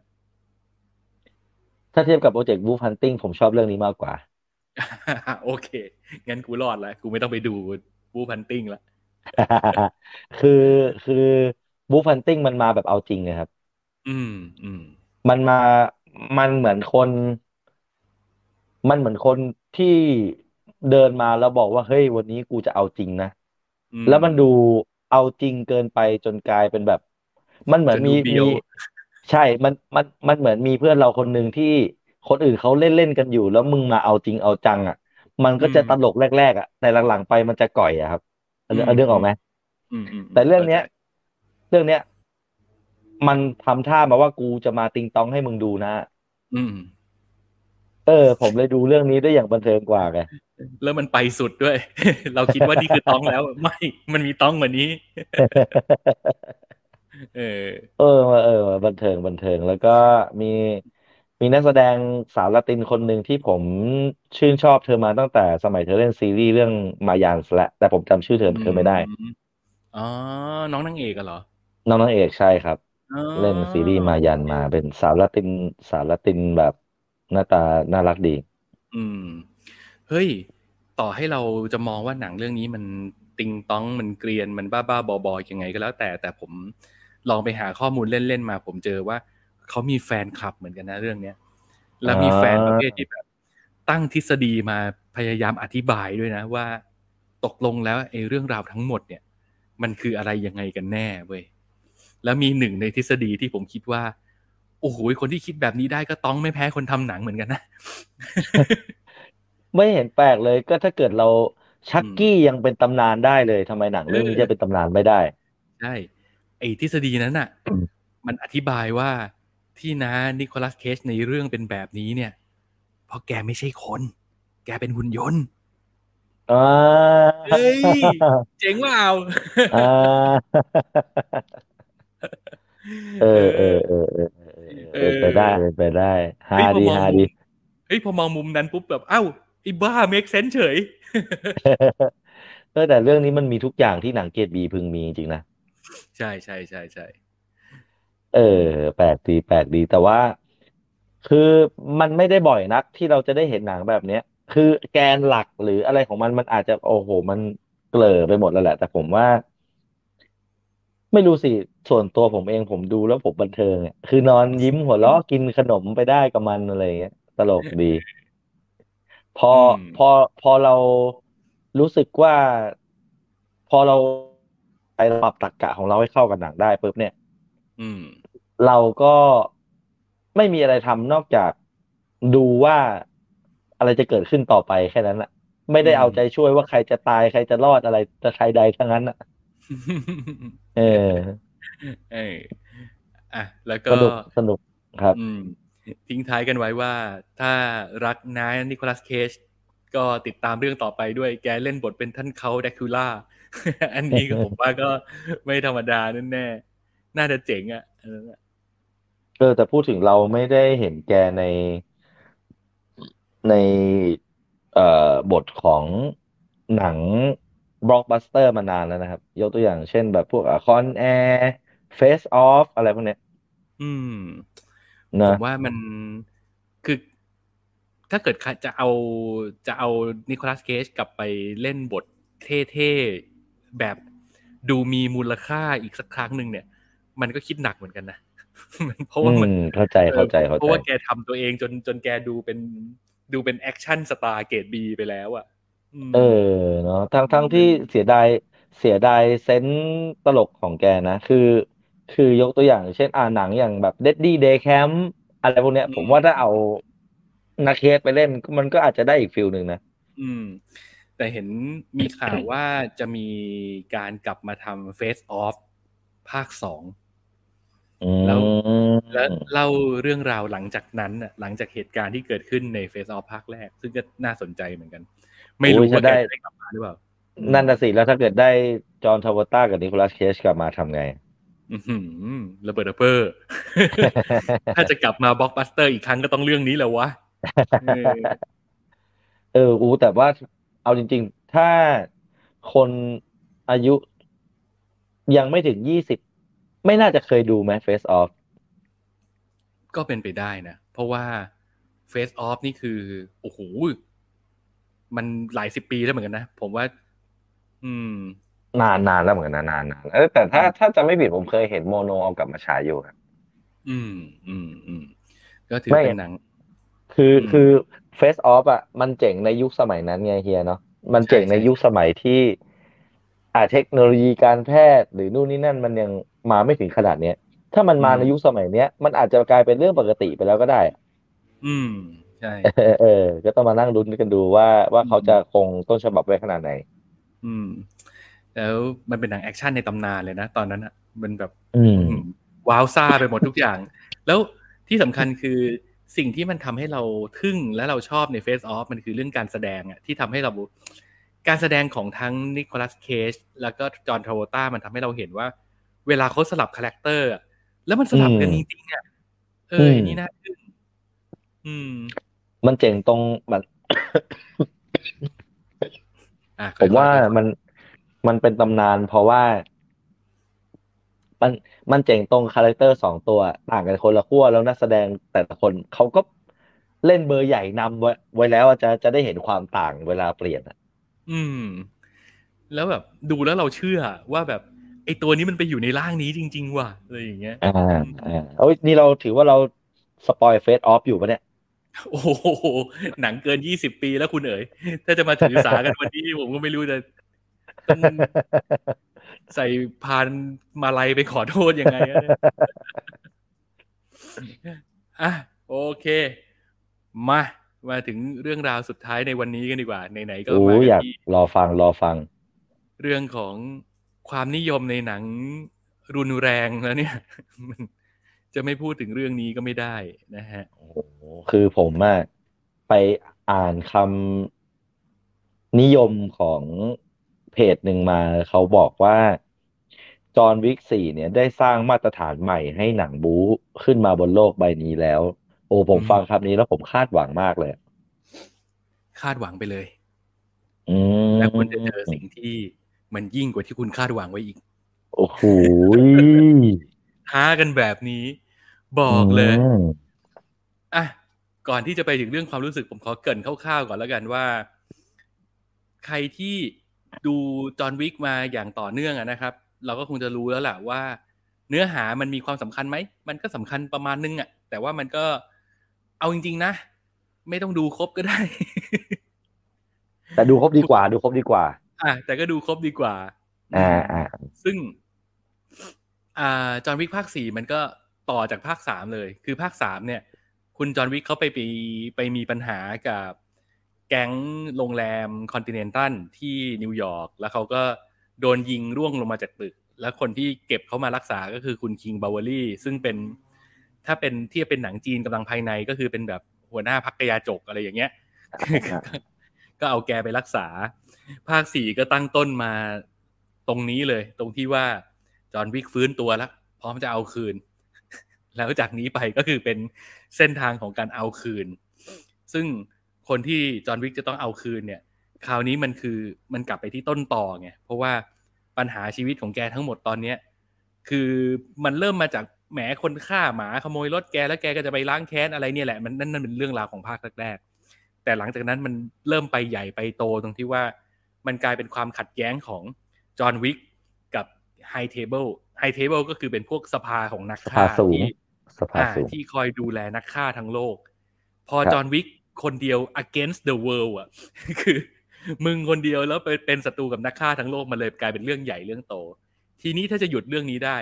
ถ้าเทียบกับ Project Wolf Hunting ผมชอบเรื่องนี้มากกว่า โอเค งั้นกูรอดแล้วกูไม่ต้องไปดู Wolf Hunting ละคือคือ Wolf Hunting มันมาแบบเอาจริงนะครับ อืม อืม มันมา มันเหมือนคน มันเหมือนคนที่เดินมาแล้วบอกว่าเฮ้ยวันนี้กูจะเอาจริงนะ อืม แล้วมันดูเอาจริงเกินไปจนกลายเป็นแบบ มันเหมือนจนดูมีเบี้ยวมีใช่ มันมันมันเหมือนมีเพื่อนเราคนหนึ่งที่คนอื่นเขาเล่นเล่นกันอยู่ แล้วมึงมาเอาจริงเอาจัง อะ มันก็จะตลกแรกๆอะแต่หลังๆไปมันจะก่อยอะครับเอาเรื่องเอาเรื่องออกไหมอืม อืมแต่เรื่องเนี้ย เรื่องเนี้ย มันทำท่ามาว่ากูจะมาติงตองให้มึงดูนะ อืม เออ ผมเลยดูเรื่องนี้ได้อย่างบันเทิงกว่าไงแล้วมันไปสุดด้วย เราคิดว่านี่คือต้องแล้ว ไม่ มันมีต้องกว่านี้ เออ เออเออ บันเทิงบันเทิงแล้วก็มีมีนักแสดงสาวละตินคนหนึ่งที่ผมชื่นชอบเธอมาตั้งแต่สมัยเธอเล่นซีรีส์เรื่องมายานและแต่ผมจำชื่อเธอเธอไม่ได้ อ๋อ น้องนางเอกอะเหรอ น้องนางเอกใช่ครับ อ๋อเล่นซีรีส์มายันมา เป็นสาวละตินสาวละตินแบบหน้าตาน่ารักดี อืม เฮ้ย ต่อให้เราจะมองว่าหนังเรื่องนี้มันติงต้องมันเกรียนมันบ้าบ้าๆบอๆยังไงก็แล้วแต่แต่ผมลองไปหาข้อมูลเล่นๆมา ผมเจอว่าเขามีแฟนคลับเหมือนกันนะเรื่องเนี้ยแล้วมีแฟนประเภทที่แบบตั้งทฤษฎีมาพยายามอธิบายด้วยนะ ว่าตกลงแล้วไอ้เรื่องราวทั้งหมดเนี่ย มันคืออะไรยังไงกันแน่เว้ย แล้วมีหนึ่งในทฤษฎีที่ผมคิดว่า โอ้โหคนที่คิดแบบนี้ได้ก็ต้องไม่แพ้คนทำหนังเหมือนกันนะ ไม่เห็นแปลกเลยก็ถ้าเกิดเราชักอืมกี้ยังเป็นตำนานได้เลยทำไมหนังเรื่องนี้เออจะเป็นตำนานไม่ได้ใช่ไอ้ทฤษฎีนั้นน่ะอืมมันอธิบายว่าที่นะนิโคลัสเคจในเรื่องเป็นแบบนี้เนี่ย เพราะแกไม่ใช่คน แกเป็นหุ่นยนต์อ่าเฮ้ย เจ๋งว่าเอาอ่า เออเออเออเออเออเออเป็นไปได้เป็นไปได้ฮาเฮ้ยพอดีมองฮามุดีมเฮ้ยพอมองมุมนั้นปุ๊บแบบเอ้าไอ้บ้าเมคเซนเฉยเออแต่เรื่องนี้มันมีทุกอย่างที่หนังเกรดบีพึงมีจริงๆนะใช่ใช่ใช่ใช่เออแปลกดีแปลกดีแต่ว่า คือมันไม่ได้บ่อยนักที่เราจะได้เห็นหนังแบบเนี้ย คือแกนหลักหรืออะไรของมันมันอาจจะโอ้โห มันเกลอไปหมดแล้วแหละ แต่ผมว่า ไม่รู้สิส่วนตัวผมเองผมดูแล้วผมบันเทิงอะคือนอนยิ้มหัวเราะกินขนมไปได้กับมันอะไรอย่างเงี้ยตลกดี พอพอพอเรารู้สึกว่า พอเราไปปรับตรรกะของเราให้เข้ากับหนังได้ปุ๊บเนี่ย อืม เราก็ไม่มีอะไรทำนอกจากดูว่าอะไรจะเกิดขึ้นต่อไปแค่นั้นแหละไม่ได้อืม เอาใจช่วยว่าใครจะตายใครจะรอดอะไรจะใครใดทั้งนั้นอะ เออ เอออะแล้วก็สนุกสนุกครับ อืม ทิ้งท้ายกันไว้ว่า ถ้ารักน้านิโคลัสเคจก็ติดตามเรื่องต่อไปด้วยแกเล่นบทเป็นท่านเขาแดคูล่า อันนี้ก็ผมว่าก็ไม่ธรรมดาแน่ๆน่าจะเจ๋งอะเออเออแต่พูดถึงเราไม่ได้เห็นแกในในเอ่อบทของหนัง บล็อกบัสเตอร์มานานแล้วนะครับ ยกตัวอย่างเช่นแบบพวก Con Air Face/Off อะไรพวกเนี้ย อืมนะผมว่ามันคือ ถ้าเกิดจะเอาจะเอานิโคลัสเคจกลับไปเล่นบทเท่ๆ แบบดูมีมูลค่าอีกสักครั้งหนึ่งเนี่ย มันก็คิดหนักเหมือนกันนะเพราะอืว่ามันมเข้าใจเข้าใจเข้าเพใจราะว่าแเพราะว่าแกทำตัวเองจนจนแกดูเป็นดูเป็น action star เกรด B ไปแล้วอะ มเออเนาะทั้งทั้งที่เสียดายเสียดาย sense ตลกของแกนะ คือ คือยกตัวอย่างเช่นอ่าหนังอย่างแบบ Daddy Day Camp อะไรพวกเนี้ยผมว่าถ้าเอานาเคสไปเล่นมันก็อาจจะได้อีกฟิลหนึ่งนะ อืม แต่เห็นมีข่าวว่าจะมีการกลับมาทำเฟสออฟภาคสอง อืมแล้วแล้วเล่าเรื่องราวหลังจากนั้นน่ะหลังจากเหตุการณ์ที่เกิดขึ้นในเฟสออฟภาคแรก ซึ่งก็น่าสนใจเหมือนกัน ไม่รู้โอ้ยว่าจะแกได้จะได้กลับมาหรือเปล่า นั่นน่ะสิแล้วถ้าเกิดได้จอห์นทาวต้ากับนิโคลัสเคจกลับมาทำไงอือหือระเบิดระเบ้อถ้าจะกลับมาบล็อกบัสเตอร์อีกครั้งก็ต้องเรื่องนี้แหละวะเออเอออูแต่ว่าเอาจริง ๆ ถ้าคนอายุยังไม่ถึงยี่สิบไม่น่าจะเคยดูไหม Face Off ก็เป็นไปได้นะ เพราะว่า Face Off นี่คือ โอ้โห มันหลายสิบปีแล้วเหมือนกันนะผมว่า อืม นานนานแล้วเหมือนกันนะนานนานเออแต่ถ้าถ้าจะไม่ผิดผมเคยเห็นโมโนเอากลับมาฉายอยู่ครับอืมอืมอืมก็ถือไม่เป็นหนัง คืออืมคือ Face Off อะมันเจ๋งในยุคสมัยนั้นไงเฮียเนาะมันเจ๋งใช่ในใช่ยุคสมัยที่ อ่าเทคโนโลยีการแพทย์หรือนู่นนี่นั่นมันยังมาไม่ถึงขนาดเนี้ยถ้ามันมาในยุคสมัยเนี้ย มันอาจจะกลายเป็นเรื่องปกติไปแล้วก็ได้ อืม ใช่เออเออก็ต้องมานั่งลุ้นกันดูว่าว่าเขาจะคงต้นฉบับไว้ขนาดไหน อืม แล้วมันเป็นหนังแอคชั่นในตำนานเลยนะ ตอนนั้นอะ มันแบบอืมอืมว้าวซ่าไปหมดทุกอย่าง แล้วที่สำคัญคือสิ่งที่มันทำให้เราทึ่งและเราชอบใน Face Off มันคือเรื่องการแสดงอะที่ทำให้เรา การแสดงของทั้งนิโคลัสเคจแล้วก็จอห์นทราโวต้ามันทำให้เราเห็นว่า เวลาเขาสลับ character อะแล้วมันสลับกันอืจมริงๆอะเออือมอันนี้น่าทึ่งอืม มันเจ๋งตรงมันอะผมว่าค่อยๆมันมันเป็นตำนานเพราะว่า มันมันเจ๋งตรง character สองตัว ต่างกันคนละขั้วแล้วนักแสดงแต่ละคนเขาก็เล่นเบอร์ใหญ่นำไว้ไว้แล้วอะจะจะได้เห็นความต่างเวลาเปลี่ยนอะอืม แล้วแบบดูแล้วเราเชื่อว่าแบบไอตัวนี้มันไปอยู่ในร่างนี้จริง ๆ ว่ะอะไรอย่างเงี้ยอ่าอ่าเอ้ยนี่เราถือว่าเราสปอยเฟสออฟอยู่ปะเนี่ย โอ้โหหนังเกินยี่สิบปีแล้วคุณเอ๋ยถ้าจะมาถือสากันวันนี้ผมก็ไม่รู้จะต้องใส่พานมาลัยไปขอโทษยังไงอะเนี่ยอะโอเค มามาถึงเรื่องราวสุดท้ายในวันนี้กันดีกว่าไหนๆก็โอ้มากัอยากนที่รอฟังรอฟัง เรื่องของความนิยมในหนังรุนแรงแล้วเนี่ยมัน จะไม่พูดถึงเรื่องนี้ก็ไม่ได้นะฮะโอ้โหคือผมอะไปอ่านคำนิยมของเพจหนึ่งมาเขาบอกว่าจอห์นวิกสี่เนี่ยได้สร้างมาตรฐานใหม่ให้หนังบู๊ขึ้นมาบนโลกใบนี้แล้ว โอ้ผมอืมฟังคำนี้แล้วผมคาดหวังมากเลย คาดหวังไปเลยอืมแล้วคุณจะเจอสิ่งที่มันยิ่งกว่าที่คุณคาดหวังไว้อีก โอ้โห ท้ากันแบบนี้ บอกเลยอืมอะก่อนที่จะไปถึงเรื่องความรู้สึกผมขอเกรินคร่าวๆก่อนแล้วกันว่า ใครที่ดูจอห์นวิกมาอย่างต่อเนื่องอะนะครับ เราก็คงจะรู้แล้วแหละว่า เนื้อหามันมีความสำคัญไหม มันก็สำคัญประมาณนึงอะแต่ว่ามันก็เอาจริง ๆ นะ ไม่ต้องดูครบก็ได้ แต่ดูครบดีกว่า ดูครบดีกว่า อะแต่ก็ดูครบดีกว่า อ่าอ่าซึ่ง อ่าจอห์นวิกภาคสี่มันก็ต่อจากภาคสามเลย คือภาคสามเนี่ย คุณจอห์นวิกเขาไปไปไปมีปัญหากับแก๊งโรงแรมคอนติเนนตัลที่นิวยอร์กแล้วเขาก็โดนยิงร่วงลงมาจากตึก แล้วคนที่เก็บเขามารักษาก็คือคุณคิงบาวเวอรี่ซึ่งเป็นถ้าเป็นทียบเป็นหนังจีนกำลังภายในก็คือเป็นแบบหัวหน้าพักกยาจกอะไรอย่างเงี้ย ก็เอาแกไปรักษา ภาคสี่ก็ตั้งต้นมาตรงนี้เลย ตรงที่ว่า จอห์นวิกฟื้นตัวแล้วพร้อมจะเอาคืน แล้วจากนี้ไปก็คือเป็นเส้นทางของการเอาคืน ซึ่งคนที่จอห์นวิกจะต้องเอาคืนเนี่ย คราวนี้มันคือมันกลับไปที่ต้นต่อไงเพราะว่าปัญหาชีวิตของแกทั้งหมดตอนเนี้ยคือมันเริ่มมาจากแหมคนฆ่าหมาขโมยรถแกแล้วแกก็จะไปล้างแค้นอะไรเนี่ยแหละมันนั่นนั่นเป็นเรื่องราวของภาคแรกๆแต่หลังจากนั้นมันเริ่มไปใหญ่ไปโตตรงที่ว่ามันกลายเป็นความขัดแย้งของจอห์นวิก High Table High Table ก็คือเป็นพวกสภาของนักฆ่าภาสูงที่สภาอ่าสูงที่คอยดูแลนักฆ่าทั้งโลก พอครับจอห์นวิกคนเดียว against the world อะ คือ มึงคนเดียวแล้วไปเป็นศัตรูกับนักฆ่าทั้งโลกมันเลยกลายเป็นเรื่องใหญ่เรื่องโต ทีนี้ถ้าจะหยุดเรื่องนี้ได้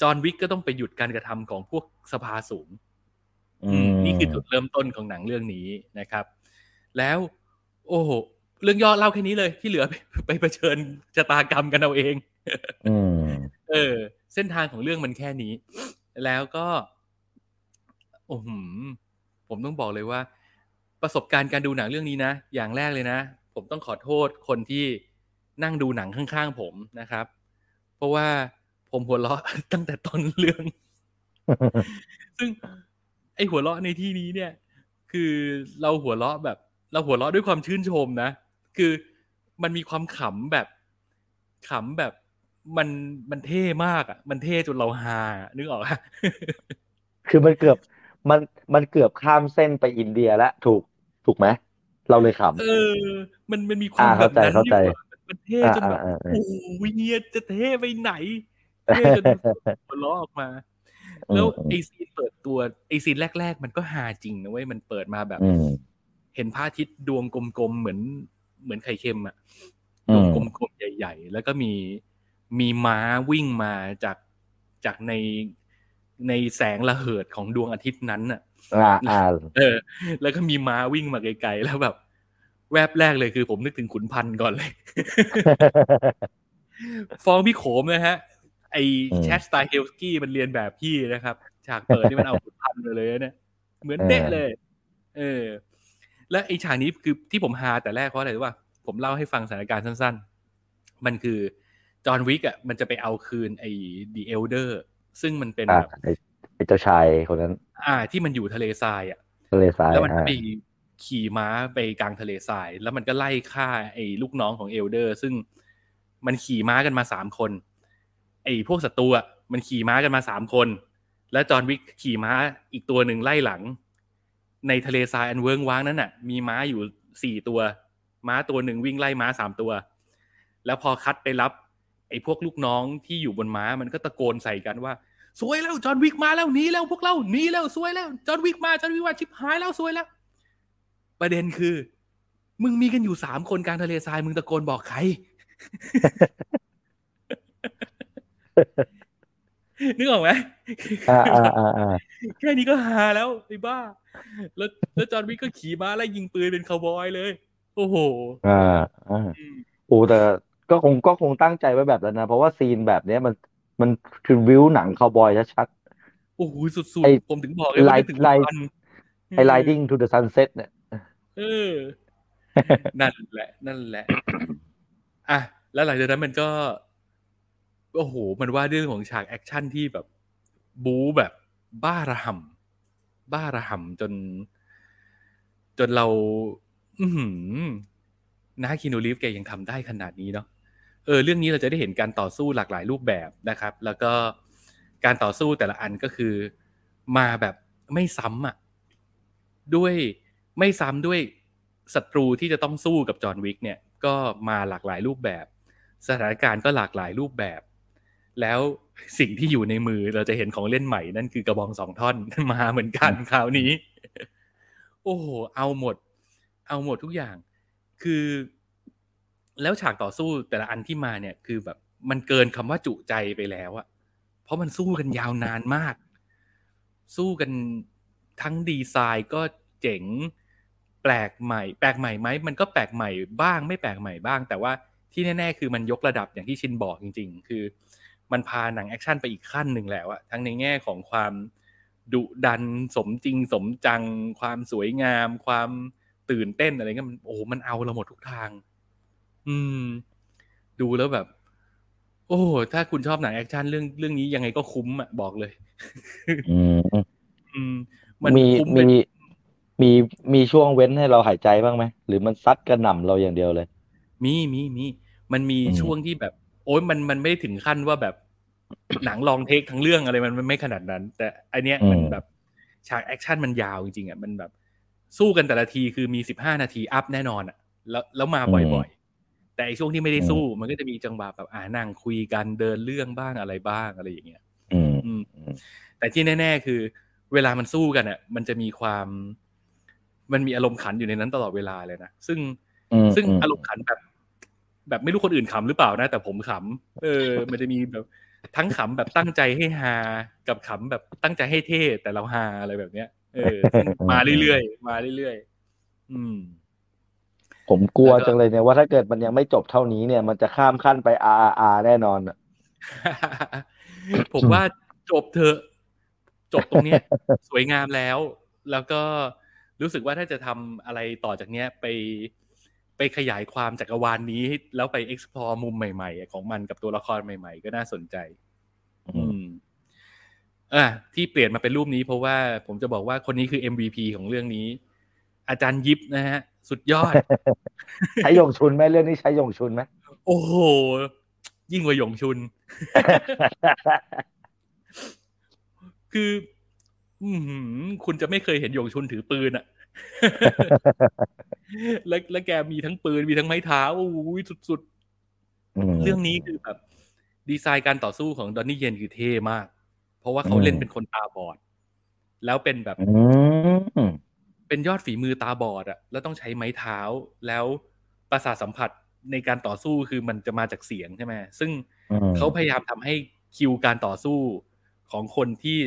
จอห์นวิกก็ต้องไปหยุดการกระทำของพวกสภาสูงอือืมมนี่คือจุดเริ่มต้นของหนังเรื่องนี้นะครับ แล้ว โอ้โห เรื่องย่อเล่าแค่นี้เลยที่เหลือไปไปเผชิญชะตากรรมกันเอาเองอืม เออ เส้นทางของเรื่องมันแค่นี้ แล้วก็โอ้โหผมต้องบอกเลยว่า ประสบการณ์การดูหนังเรื่องนี้นะ อย่างแรกเลยนะ ผมต้องขอโทษคนที่นั่งดูหนังข้างๆผมนะครับ เพราะว่าผมหัวเราะตั้งแต่ต้นเรื่อง ซึ่ง ไอหัวเราะในที่นี้เนี่ย คือเราหัวเราะแบบ เราหัวเราะด้วยความชื่นชมนะ คือมันมีความขำแบบขำแบบ มันมันเท่มากอะ มันเท่จนเราฮาอะนึกออกอะคือมันเกือบมันมันเกือบข้ามเส้นไปอินเดียแล้วถูกถูกไหมเราเลยขเออ มันมันมีความอ่าแบเข้าบใจนั้นเข้าอใจยู่อะมันเท่จนแบบอ่าอ่าอ่าโอ้โหเฮียจะเท่ไปไหนเท่จนหัวเราะออกมาอืมแล้วอืมไอซีนเปิดตัวไอซีนแรก ๆ มันก็ฮาจริงนะเว้ยมันเปิดมาแบบอืมเห็นพระอาทิตย์ดวงกลมๆเหมือนเหมือนไข่เค็มอะอืดวงมกลมๆใหญ่ ๆ แล้วก็มี มีม้าวิ่งมาจากจากในในแสงระเหิดของดวงอาทิตย์นั้นน่ะอ่าอ่าเออ แล้วก็มีม้าวิ่งมาไกลๆแล้วแบบ แวบแรกเลยคือผมนึกถึงขุนพันธ์ก่อนเลย ฟ้องพี่โขมนะฮะ ไออืมแชทสไตล์เฮลสกี้มันเรียนแบบพี่นะครับ ฉากเปิดที่มันเอาขุนพันธ์มาเลยนะเนี่ยเหมือนเด๊ะเลย เออ และไอฉากนี้คือที่ผมฮาแต่แรกเพราะอะไรรู้ป่ะผมเล่าให้ฟังสถานการณ์สั้น ๆ มันคือ จอห์นวิกอะมันจะไปเอาคืนไอ้ The Elder ซึ่งมันเป็นอ่าแบบไอ้ไอ้เจ้าชายคนนั้น อ่า ที่มันอยู่ทะเลทรายอะทะเลทรายแล้วมันก็อ่าไปขี่ม้าไปกลางทะเลทราย แล้วมันก็ไล่ฆ่าไอ้ลูกน้องของ Elder ซึ่งมันขี่ม้ากันมาสามคน ไอ้พวกศัตรูอะมันขี่ม้ากันมาสามคน แล้วจอห์นวิกขี่ม้าอีกตัวหนึ่งไล่หลัง ในทะเลทรายอันเวิ้งว้างนั้นน่ะ มีม้าอยู่สี่ตัว ม้าตัวหนึ่งวิ่งไล่ม้าสามตัว แล้วพอคัดไปรับ ไอ้พวกลูกน้องที่อยู่บนม้ามันก็ตะโกนใส่กันว่าสวยแล้วจอห์นวิกมาแล้วหนีแล้วพวกเราหนีแล้วสวยแล้วจอห์นวิกมาจอห์นวิกมาชิบหายแล้วสวยแล้ว ประเด็นคือ มึงมีกันอยู่สามคนกลางทะเลทรายมึงตะโกนบอกใครนึกออกไหมอ่าอ่าอ่าอ่าแค่นี้ก็ฮาแล้วไอ้บ้า แล้วแล้วจอห์นวิกก็ขี่ม้าไล่ยิงปืนเป็นคาวบอยเลย โอ้โหอ่าอ่าอืมโอ้แต่ ก็คงก็คงตั้งใจไว้แบบนั้นนะ เพราะว่าซีนแบบเนี้ยมันมันคือวิวหนังคาวบอยชัดโอ้โหสุดไอ้ๆผมถึงบอกเลยว่าไลนึกถึงไลวันๆไอ้ Riding to the Sunset เนี่ยเออ นั่นแหละ นั่นแหละ อะ แล้วหลังจากนั้นมันก็ โอ้โห มันว่าเรื่องของฉากแอคชั่นที่แบบ บู๊แบบบ้าระห่ำบ้าระห่ำจน จนเรา อือหือนะคินูรีฟแกยังทำได้ขนาดนี้เนาะ เออเรื่องนี้เราจะได้เห็นการต่อสู้หลากหลายรูปแบบนะครับ แล้วก็การต่อสู้แต่ละอันก็คือมาแบบไม่ซ้ำอะด้วยไม่ซ้ำด้วยศัตรูที่จะต้องสู้กับจอห์นวิกเนี่ยก็มาหลากหลายรูปแบบ สถานการณ์ก็หลากหลายรูปแบบ แล้วสิ่งที่อยู่ในมือเราจะเห็นของเล่นใหม่นั่นคือกระบองสองท่อนมาเหมือนกันคราวนี้ โอ้โหเอาหมด เอาหมดทุกอย่าง คือ แล้วฉากต่อสู้แต่ละอันที่มาเนี่ยคือแบบ มันเกินคำว่าจุใจไปแล้วอะเพราะมันสู้กันยาวนานมาก สู้กันทั้งดีไซน์ก็เจ๋งแปลกใหม่ แปลกใหม่ไหมมันก็แปลกใหม่บ้างไม่แปลกใหม่บ้าง แต่ว่าที่แน่ๆ คือมันยกระดับอย่างที่ชินบอกจริง ๆ คือ มันพาหนังแอคชั่นไปอีกขั้นหนึ่งแล้วอะทั้งในแง่ของความดุดันสมจริงสมจัง ความสวยงาม ความตื่นเต้นอะไรเงี้ยมันโอ้โหมันเอาเราหมดทุกทาง อืม ดูแล้วแบบ โอ้ถ้าคุณชอบหนังแอคชั่นเรื่องเรื่องนี้ยังไงก็คุ้มอะบอกเลย อืมอืม มันมีคุ้มเป็มีนมีมีช่วงเว้นให้เราหายใจบ้างไหมหรือมันซัดกระหน่ำเราอย่างเดียวเลย มีมีมีมันมีอืมช่วงที่แบบ โอ้ยมันมันไม่ได้ถึงขั้นว่าแบบหนัง long take ทั้งเรื่องอะไรมันมันไม่ขนาดนั้น แต่อันเนี้ยมันแบบฉากแอคชั่นมันยาวจริงๆอะมันแบบ สู้กันแต่ละทีคือมีสิบห้านาที up แน่นอนอะ แล้วแล้วมาบ่อยๆ แต่ไอช่วงที่ไม่ได้สู้มันก็จะมีจังหวะแบบอ่านั่งคุยกันเดินเรื่องบ้างอะไรบ้างอะไรอย่างเงี้ยอืมอืมอืมแต่ที่แน่ ๆ คือ เวลามันสู้กันอะ มันจะมีความ มันมีอารมณ์ขันอยู่ในนั้นตลอดเวลาเลยนะซึ่งอืมซึ่งอืมอารมณ์ขันแบบ แบบไม่รู้คนอื่นขำหรือเปล่านะ แต่ผมขำเออ มันจะมีแบบทั้งขำแบบตั้งใจให้ฮากับขำแบบตั้งใจให้เท่แต่เราฮาอะไรแบบเนี้ย เออซึ่งมาเรื่อยๆมาเรื่อยๆอืม ผมกลัวแล้วก็จังเลยเนี่ยว่าถ้าเกิดมันยังไม่จบเท่านี้เนี่ย มันจะข้ามขั้นไป R R แน่นอนอะผมว่าจบเถอะจบตรงเนี้ยสวยงามแล้ว แล้วก็รู้สึกว่าถ้าจะทำอะไรต่อจากเนี้ยไปไปขยายความจักรวาลนี้ แล้วไป explore มุมใหม่ๆ ของมันกับตัวละครใหม่ ๆ ก็น่าสนใจ อือืมมอะที่เปลี่ยนมาเป็นรูปนี้เพราะว่าผมจะบอกว่าคนนี้คือ MVP ของเรื่องนี้ อาจารย์ยิปนะฮะ สุดยอด ใช้ยงชุนไหมเรื่องนี้ใช้ยงชุนไหมโอ้โห ยิ่งกว่าหยงชุนคืออือหือคุณจะไม่เคยเห็นหยงชุนถือปืนอะแล้วแล้วแกมีทั้งปืนมีทั้งไม้เท้าโอ้โหสุดมๆเรื่องนี้คือแบบ ดีไซน์การต่อสู้ของดอนนี่เยนคือเท่มาก เพราะว่าเขาเล่นเป็นคนตาบอด แล้วเป็นแบบอืม เป็นยอดฝีมือตาบอดอะแล้วต้องใช้ไม้เท้าแล้วประสาทสัมผัสในการต่อสู้คือมันจะมาจากเสียงใช่ไหมซึ่งอืมเขาพยายามทำให้คิวการต่อสู้ของคนที่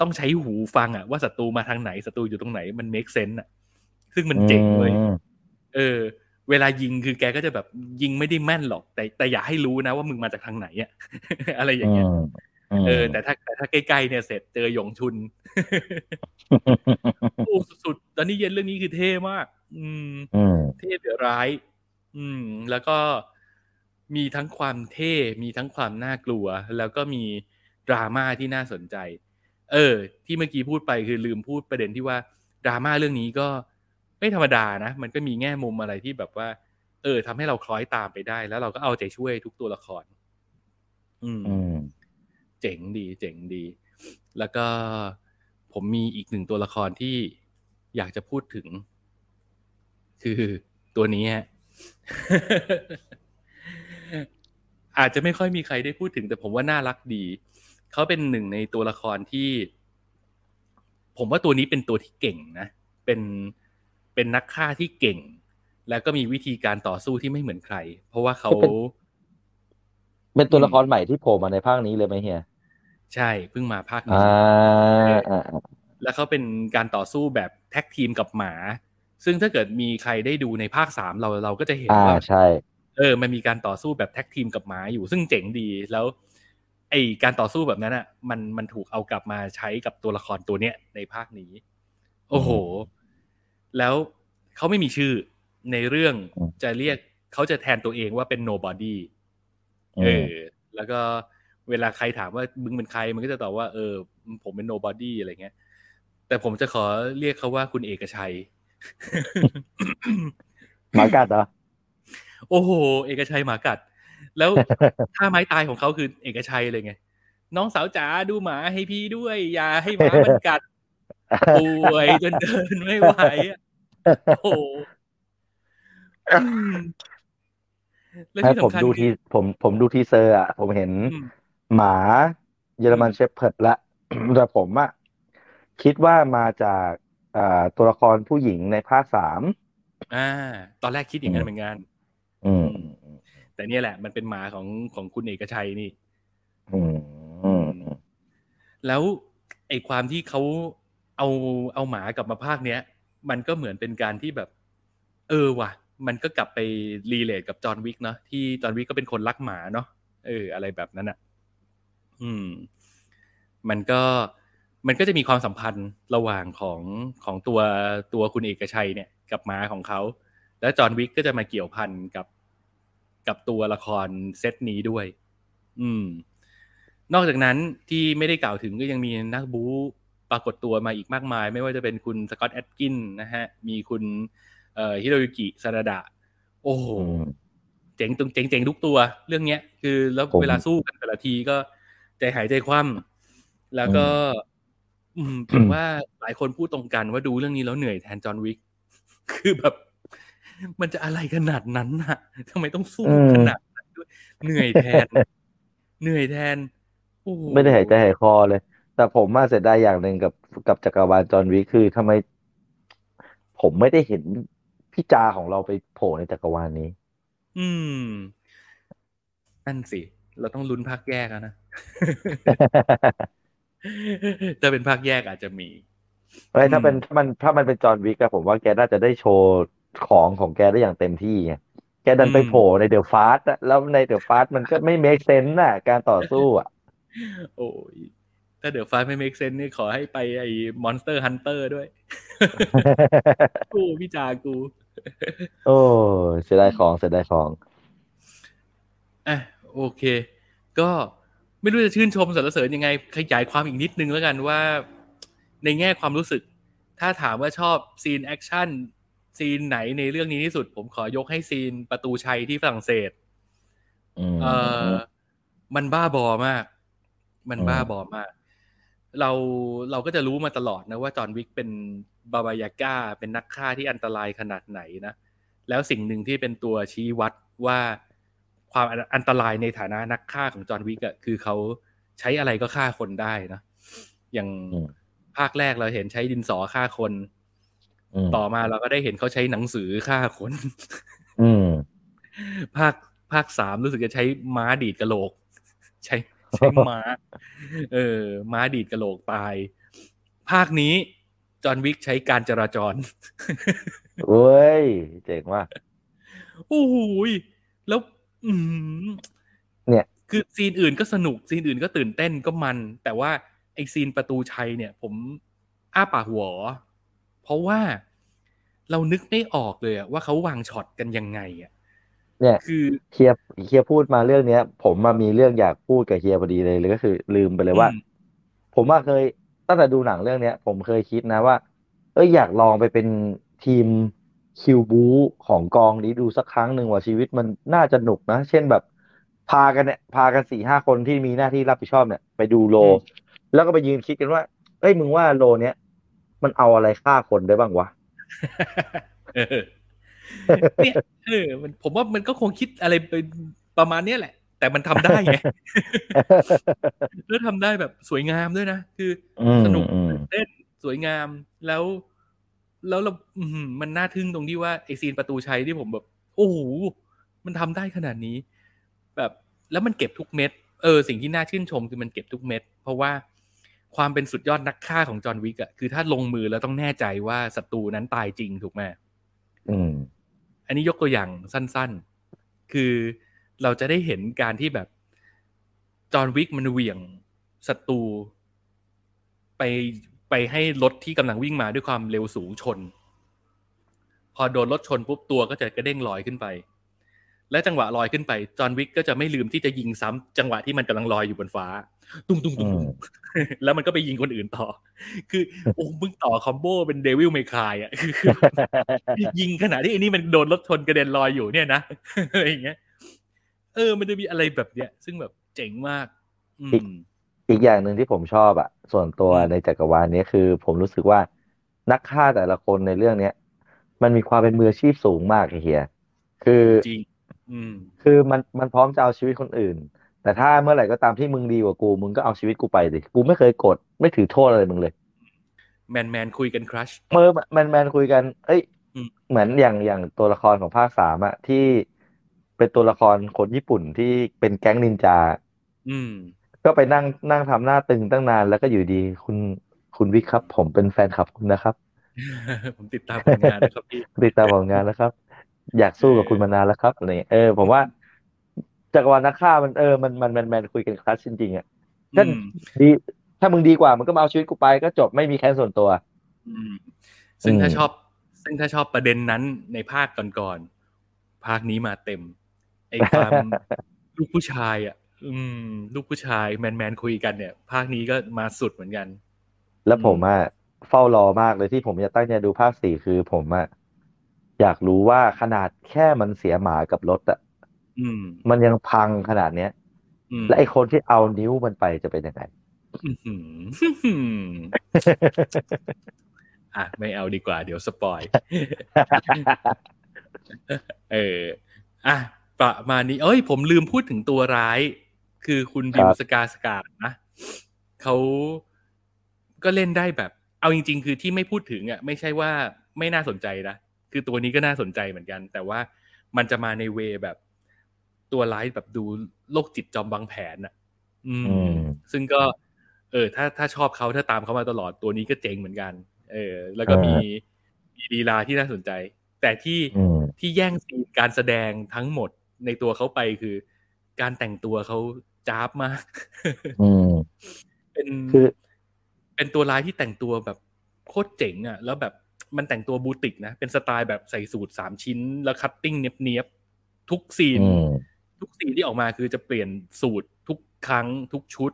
ต้องใช้หูฟังอะว่าศัตรูมาทางไหนศัตรูอยู่ตรงไหนมัน make sense อะซึ่งมันเจ๋งเลยอืมเออ เวลายิงคือแกก็จะแบบยิงไม่ได้แม่นหรอก แต่แต่อย่าให้รู้นะว่ามึงมาจากทางไหนอะอะไรอย่างเงี้ยม เออแต่ถ้าแต่ถ้าใกล้ๆเนี่ยเสร็จเจอหยงชุนโอ้สุดๆตอนนี้เย็นเรื่องนี้คือเท่มาก อืมอืมเท่เดือร้าย อืม แล้วก็มีทั้งความเท่มีทั้งความน่ากลัว แล้วก็มีดราม่าที่น่าสนใจ เออ ที่เมื่อกี้พูดไปคือลืมพูดประเด็นที่ว่าดราม่าเรื่องนี้ก็ไม่ธรรมดานะ มันก็มีแง่มุมอะไรที่แบบว่า เออทำให้เราคล้อยตามไปได้ แล้วเราก็เอาใจช่วยทุกตัวละคร อืมอืม เจ๋งดี เจ๋งดี แล้วก็ผมมีอีกหนึ่งตัวละครที่อยากจะพูดถึง คือตัวนี้ฮะอาจจะไม่ค่อยมีใครได้พูดถึง แต่ผมว่าน่ารักดี เขาเป็นหนึ่งในตัวละครที่ ผมว่าตัวนี้เป็นตัวที่เก่งนะ เป็นเป็นนักฆ่าที่เก่ง แล้วก็มีวิธีการต่อสู้ที่ไม่เหมือนใคร เพราะว่าเขา เป็นเป็นตัวละครใหม่ที่โผล่มาในภาคนี้เลยไหมเฮียใช่เพิ่งมาภาคนี้อ่าอ่าอ่าแล้วเขาเป็นการต่อสู้แบบแท็กทีมกับหมา ซึ่งถ้าเกิดมีใครได้ดูในภาคสามเราเราก็จะเห็นอ่าว่าใช่เออ มันมีการต่อสู้แบบแท็กทีมกับหมาอยู่ซึ่งเจ๋งดีแล้ว ไอการต่อสู้แบบนั้นอะ มันมันถูกเอากลับมาใช้กับตัวละครตัวเนี้ยในภาคนี้ โอ้โห แล้วเขาไม่มีชื่อในเรื่องจะเรียกเขาจะแทนตัวเองว่าเป็น nobody เออ แล้วก็เวลาใครถามว่ามึงเป็นใครมันก็จะตอบว่าเออ ผมเป็น nobody อะไรเงี้ย แต่ผมจะขอเรียกเขาว่าคุณเอกชัยหมากัดเหรอโอ้โห เอกชัยหมากัด แล้วท่าไม้ตายของเขาคือเอกชัยเลยไง น้องสาวจ๋าดูหมาให้พี่ด้วย อย่าให้หมามันกัดป่วยจนเดินไม่ไหวอะโอ้โหอืม และให้ที่ผมสำคัญดูทีคือผมผมดูทีเซอร์อะผมเห็นอืมหมาเยอรมันเชฟเพิร์ดละแต่ผมอะคิดว่ามาจากอ่าตัวละครผู้หญิงในภาคสามอ่า ตอนแรกคิดอย่างนั้นเหมือนกันอืม แต่เนี่ยแหละ มันเป็นหมาของของคุณเอกชัยนี่ อืมอืมแล้วไอ้ความที่เขาเอาเอาหมากลับมาภาคเนี้ย มันก็เหมือนเป็นการที่แบบ เออว่ะ มันก็กลับไปรีเลทกับจอห์นวิกเนาะที่จอห์นวิกก็เป็นคนรักหมาเนาะเออ อะไรแบบนั้นอะอืม มันก็มันก็จะมีความสัมพันธ์ระหว่างของของตัวตัวคุณเอกชัยเนี่ย กับหมาของเขา แล้วจอห์นวิกก็จะมาเกี่ยวพันกับกับตัวละครเซตนี้ด้วย อืม นอกจากนั้นที่ไม่ได้กล่าวถึงก็ยังมีนักบู๊ปรากฏตัวมาอีกมากมาย ไม่ว่าจะเป็นคุณสกอตแอดกินนะฮะ มีคุณ เอ่อฮิโรยุกิซาราดะโอ้โหอืมเจ๋งตรงเจ๋งเจ๋งทุกตัว เรื่องเนี้ย คือแล้วผมเวลาสู้กันแต่ละทีก็ใจหายใจคว่ำแล้วก็ อืมผมว่าหลายคนพูดตรงกันว่าดูเรื่องนี้แล้วเหนื่อยแทนจอห์นวิกคือแบบ มันจะอะไรขนาดนั้นน่ะทำไมต้องสู้อืมขนาดนั้นด้วยเหนื่อยแทน เหนื่อยแทนโอ้โหไม่ได้หายใจหายคอเลย แต่ผมมาเสียดายอย่างหนึ่งกับกับจักรวาลจอห์นวิกคือทำไม ผมไม่ได้เห็น พี่จาของเราไปโผล่ในจักรวาลนี้ อืม นั่นสิ เราต้องลุ้นภาคแยกแล้วนะ ถ้าเป็นภาคแยกอาจจะมีไม่ถ้าเป็นอืมถ้ามันถ้ามันเป็นจอห์นวิกอะผมว่าแกน่าจะได้โชว์ของของแกได้อย่างเต็มที่ไงแกดันไปโผล่ในเดอะฟาสต์แล้วในเดอะฟาสต์มันก็ไม่เมคเซนส์น่ะ การต่อสู้อะโอ้ยถ้าเดี๋ยวไฟไม่ make sense นี่ขอให้ไปไอ้ Monster Hunter ด้วย กูพี่จากู โอ้เสียดายของเสียดายของอะโอเค ก็ไม่รู้จะชื่นชมสรรเสริญยังไง ขยายความอีกนิดนึงแล้วกันว่า ในแง่ความรู้สึก ถ้าถามว่าชอบซีนแอคชั่นซีนไหนในเรื่องนี้ที่สุด ผมขอยกให้ซีนประตูชัยที่ฝรั่งเศสอืมเออมันบ้าบอมาก มันอืมบ้าบอมาก เราเราก็จะรู้มาตลอดนะว่าจอห์นวิกเป็นบาบายาก้าเป็นนักฆ่าที่อันตรายขนาดไหนนะแล้วสิ่งหนึ่งที่เป็นตัวชี้วัดว่าความอันตรายในฐานะนักฆ่าของจอห์นวิกอะคือเขาใช้อะไรก็ฆ่าคนได้นะอย่างอืมภาคแรกเราเห็นใช้ดินสอฆ่าคนอืมต่อมาเราก็ได้เห็นเขาใช้หนังสือฆ่าคนอืมภาคภาคสามรู้สึกจะใช้ม้าดีดกระโหลก ใช้ ใช้ม้า เออ ม้าดีดกระโหลกตาย ภาคนี้ จอห์นวิกใช้การจราจรเว้ย เจ๋งว่ะโอ้โหยแล้ว อืมเนี่ย คือ scene อื่นก็สนุก scene อื่นก็ตื่นเต้นก็มัน แต่ว่าไอ scene ประตูชัยเนี่ย ผมอ้าปากหวอเพราะว่าเรานึกไม่ออกเลยอะว่าเขาวางช็อตกันยังไงอะ เนี่ยคือเฮียเฮียพูดมาเรื่องเนี้ย ผมมามีเรื่องอยากพูดกับเฮียพอดีเลยเลยก็คือ ลืมไปเลยว่าอืมผมว่าเคยตั้งแต่ดูหนังเรื่องเนี้ย ผมเคยคิดนะว่า เอ้ยอยากลองไปเป็นทีมคิวบูของกองนี้ดูสักครั้งหนึ่งว่าชีวิตมันน่าจะหนุกนะ เช่นแบบ พากันเนี่ยพากันสี่ห้าคนที่มีหน้าที่รับผิดชอบเนี่ย ไปดูโล แล้วก็ไปยืนคิดกันว่า เอ้ยมึงว่าโลเนี้ยมันเอาอะไรฆ่าคนได้บ้างวะ เออเนี่ยเออมันผมว่ามันก็คงคิดอะไรเป็นประมาณเนี้ยแหละ แต่มันทำได้ไงแล้วทำได้แบบสวยงามด้วยนะ คืออืมสนุกอืมเต้นสวยงามแล้ว แล้วเราอื้อหือมันน่าทึ่งตรงที่ว่าไอซีนประตูชัยที่ผมแบบ โอ้โหมันทำได้ขนาดนี้ แบบ แล้วมันเก็บทุกเม็ดเออสิ่งที่น่าชื่นชมคือมันเก็บทุกเม็ดเพราะว่าความเป็นสุดยอดนักฆ่าของจอห์นวิกอะคือถ้าลงมือแล้วต้องแน่ใจว่าศัตรูนั้นตายจริงถูกไหม อันนี้ยกตัวอย่างสั้นๆ คือเราจะได้เห็นการที่แบบจอห์นวิกมันเหวี่ยงศัตรูไปไปให้รถที่กำลังวิ่งมาด้วยความเร็วสูงชน พอโดนรถชนปุ๊บตัวก็จะกระเด้งลอยขึ้นไป และจังหวะลอยขึ้นไป จอห์นวิกก็จะไม่ลืมที่จะยิงซ้ำจังหวะที่มันกำลังลอยอยู่บนฟ้า ตุ้งตุ้งตุ้งตุ้งอืมแล้วมันก็ไปยิงคนอื่นต่อ คือ โอ้มึงต่อคอมโบเป็นเดวิลเมคายอะคือยิงขณะที่ไอ้นี่มันโดนรถชนกระเด็นลอยอยู่เนี่ยนะอะไรอย่างเงี้ย เออ มันจะมีอะไรแบบเนี้ย ซึ่งแบบเจ๋งมาก อือีกมอีกอย่างหนึ่งที่ผมชอบอะส่วนตัวอืมในจักรวาลนี้คือ ผมรู้สึกว่านักฆ่าแต่ละคนในเรื่องเนี้ย มันมีความเป็นมืออาชีพสูงมากไอ้เฮียคือจริงอืม คือมันมันพร้อมจะเอาชีวิตคนอื่น แต่ถ้าเมื่อไหร่ก็ตามที่มึงดีกว่ากู มึงก็เอาชีวิตกูไปดิกูไม่เคยกดไม่ถือโทษอะไรมึงเลย แมนแมนคุยกันครัชเมื่อแมนแมนคุยกัน เอ้ยอืมเหมือนอย่างอย่างตัวละครของภาคสามอะที่เป็นตัวละครคนญี่ปุ่นที่เป็นแก๊งนินจา อืม ก็ไปนั่งนั่งทำหน้าตึงตั้งนานแล้วก็อยู่ดีคุณคุณวิกครับ ผมเป็นแฟนคลับคุณนะครับ ผมติดตามผลงานนะครับพี่ติดตามผลงานแล้วครับ อยากสู้กับคุณมานานแล้วครับอะไรเงี้ยเออ ผมว่าจักรวาลนักฆ่ามันเออมันมันมันมันคุยกันคลาสจริงๆอะก็อืมดีถ้ามึงดีกว่ามึงก็มาเอาชีวิตกูไปก็จบไม่มีแค้นส่วนตัวอืมซึ่งถ้าอืมชอบ ซึ่งถ้าชอบประเด็นนั้นในภาคก่อนๆภาคนี้มาเต็มไอ้ความลูกผู้ชายอะ อืม ลูกผู้ชายแมนแมนๆคุยกันเนี่ย ภาคนี้ก็มาสุดเหมือนกัน แล้วผมอะเฝ้ารอมากเลยที่ผมจะตั้งใจดูภาคสี่คือผมอะ อยากรู้ว่าขนาดแค่มันเสียหมากับรถอะอืมมันยังพังขนาดเนี้ยอืมและไอคนที่เอานิ้วมันไปจะเป็นยังไงอื้อหืออะไม่เอาดีกว่า เดี๋ยวสปอยเอออะประมาณนี้ เอ้ย ผมลืมพูดถึงตัวร้าย คือคุณบิครัวบสกาสกาดนะเขาก็เล่นได้แบบ เอาจริง ๆ คือที่ไม่พูดถึงอะไม่ใช่ว่าไม่น่าสนใจนะ คือตัวนี้ก็น่าสนใจเหมือนกัน แต่ว่ามันจะมาในเวแบบตัวร้ายแบบดูโรคจิตจอมบางแผนอะอืมอืม ซึ่งก็ เออ ถ้าถ้าชอบเขาถ้าตามเขามาตลอดตัวนี้ก็เจ๋งเหมือนกัน เออ แล้วก็มีมีลีลาที่น่าสนใจ แต่ที่อืมที่แย่งซีนการแสดงทั้งหมดในตัวเขาไปคือ การแต่งตัวเขาจ๊าบมากอืมเป็นคือเป็นตัวร้ายที่แต่งตัวแบบโคตรเจ๋งอะ แล้วแบบ มันแต่งตัวบูติกนะ เป็นสไตล์แบบใส่สูทสามชิ้น แล้ว cutting เนี้ยบๆทุก scene อืมทุก scene ที่ออกมาคือจะเปลี่ยนสูททุกครั้งทุกชุด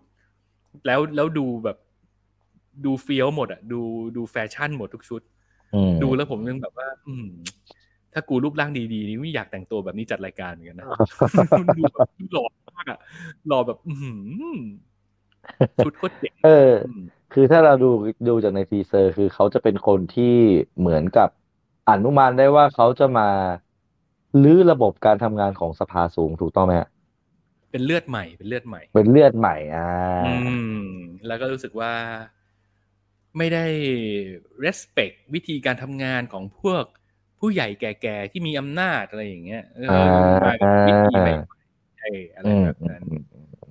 แล้วแล้วดูแบบดูเฟี้ยวหมดอะ ดูดูแฟชั่นหมดทุกชุดอืมดูแล้วผมยังแบบว่า อืม ถ้ากูรูปร่างดีๆนี่ไม่อยากแต่งตัวแบบนี้จัดรายการเหมือนกันนะดูแบบหล่อมากอะหล่อแบบ อือหือชุดโคตรเจ๋งเอออืม คือถ้าเราดูดูจากในทีเซอร์ คือเขาจะเป็นคนที่เหมือนกับอนุมานได้ว่าเขาจะมาลื้อระบบการทำงานของสภาสูงถูกต้องไหมฮะเป็นเลือดใหม่เป็นเลือดใหม่ เป็นเลือดใหม่อ่าอืม แล้วก็รู้สึกว่าไม่ได้ respect วิธีการทำงานของพวกผู้ใหญ่แก่ๆที่มีอำนาจอะไรอย่างเงี้ยเอออ่ามากับวิธีใหม่ๆเอออะไรอืมแบบอืมนั้น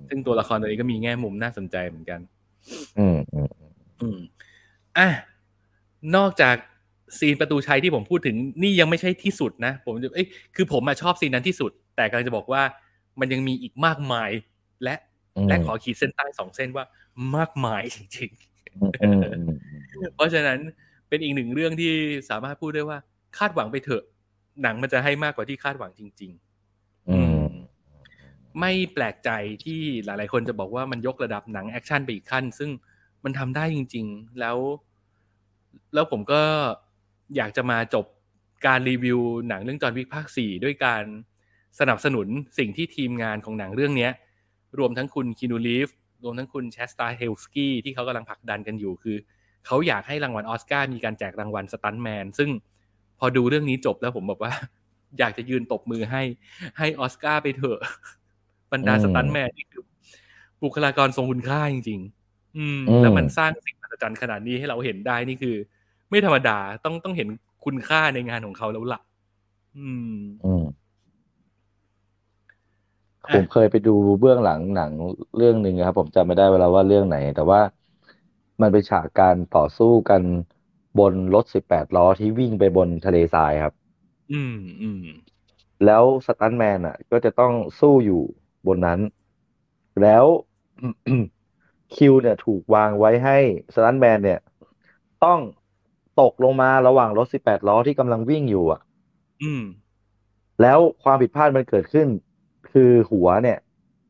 ซึ่งตัวละครตัวนี้ก็มีแง่มุมน่าสนใจเหมือนกัน อืมอืมอืมอะนอกจากซีนประตูชัยที่ผมพูดถึงนี่ยังไม่ใช่ที่สุดนะ ผมจะเอ้ยคือผมอะชอบซีนนั้นที่สุด แต่กำลังจะบอกว่ามันยังมีอีกมากมาย และอืมและขอขีดเส้นใต้สองเส้นว่ามากมายจริงอืมอืมอืมๆเพราะฉะนั้นเป็นอีกหนึ่งเรื่องที่สามารถพูดได้ว่า คาดหวังไปเถอะ หนังมันจะให้มากกว่าที่คาดหวังจริง ๆ อืม ไม่แปลกใจที่หลาย ๆ คนจะบอกว่ามันยกระดับหนังแอคชั่นไปอีกขั้น ซึ่งมันทำได้จริง ๆ แล้ว แล้วผมก็อยากจะมาจบการรีวิวหนังเรื่องจอห์นวิกภาคสี่ด้วยการสนับสนุนสิ่งที่ทีมงานของหนังเรื่องนี้รวมทั้งคุณคินูลีฟรวมทั้งคุณแชสตาเฮลสกี้ที่เขากำลังผลักดันกันอยู่คือ เขาอยากให้รางวัลออสการ์มีการแจกรางวัลสตันแมนซึ่งพอดูเรื่องนี้จบแล้วผมบอกว่า อยากจะยืนตบมือให้ให้ออสการ์ไปเถอะ บรรดาอืมสตันแมนนี่คือบุคลากรทรงคุณค่าจริงๆอืมอืม แล้วมันสร้างสิ่งมหัศจรรย์ขนาดนี้ให้เราเห็นได้นี่คือ ไม่ธรรมดาต้องต้องเห็นคุณค่าในงานของเขาแล้วล่ะ อืมอืมอะผมเคยไปดูเบื้องหลังหนังเรื่องหนึ่งครับ ผมจำไม่ได้เวลาว่าเรื่องไหน แต่ว่ามันเป็นฉากการต่อสู้กันบนรถสิบแปดล้อที่วิ่งไปบนทะเลทรายครับ อืมอืมแล้วสตันท์แมนอะ ก็จะต้องสู้อยู่ บนนั้น แล้วคิวเนี่ยถูกวางไว้ให้สตันท์แมนเนี่ย ต้องตกลงมาระหว่างรถสิบแปดล้อที่กำลังวิ่งอยู่อะ อืม แล้วความผิดพลาดมันเกิดขึ้น คือหัวเนี่ย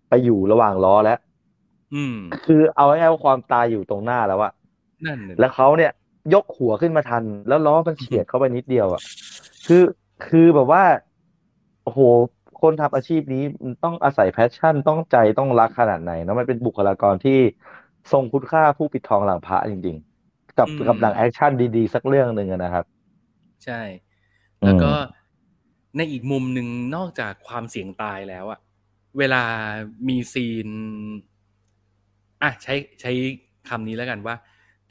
ไปอยู่ระหว่างล้อแล้วอืมคือเอาง่ายๆว่าความตายอยู่ตรงหน้าแล้วอะนั่นน่ะแล้วเขาเนี่ย ยกหัวขึ้นมาทัน แล้วล้อมันเฉียดเข้าไปนิดเดียวอะคือคือแบบว่าโอ้โห คนทำอาชีพนี้มันต้องอาศัย passion ต้องใจต้องรักขนาดไหนนะมันเป็นบุคลากรที่ทรงคุณค่าผู้ปิดทองหลังพระจริง ๆ กับกับหนังแอคชั่นดีๆ สักเรื่องหนึ่งอะนะครับ ใช่ แล้วก็อืมในอีกมุมหนึ่งนอกจากความเสี่ยงตายแล้วอะเวลามี scene อะใช้ใช้คำนี้แล้วกันว่า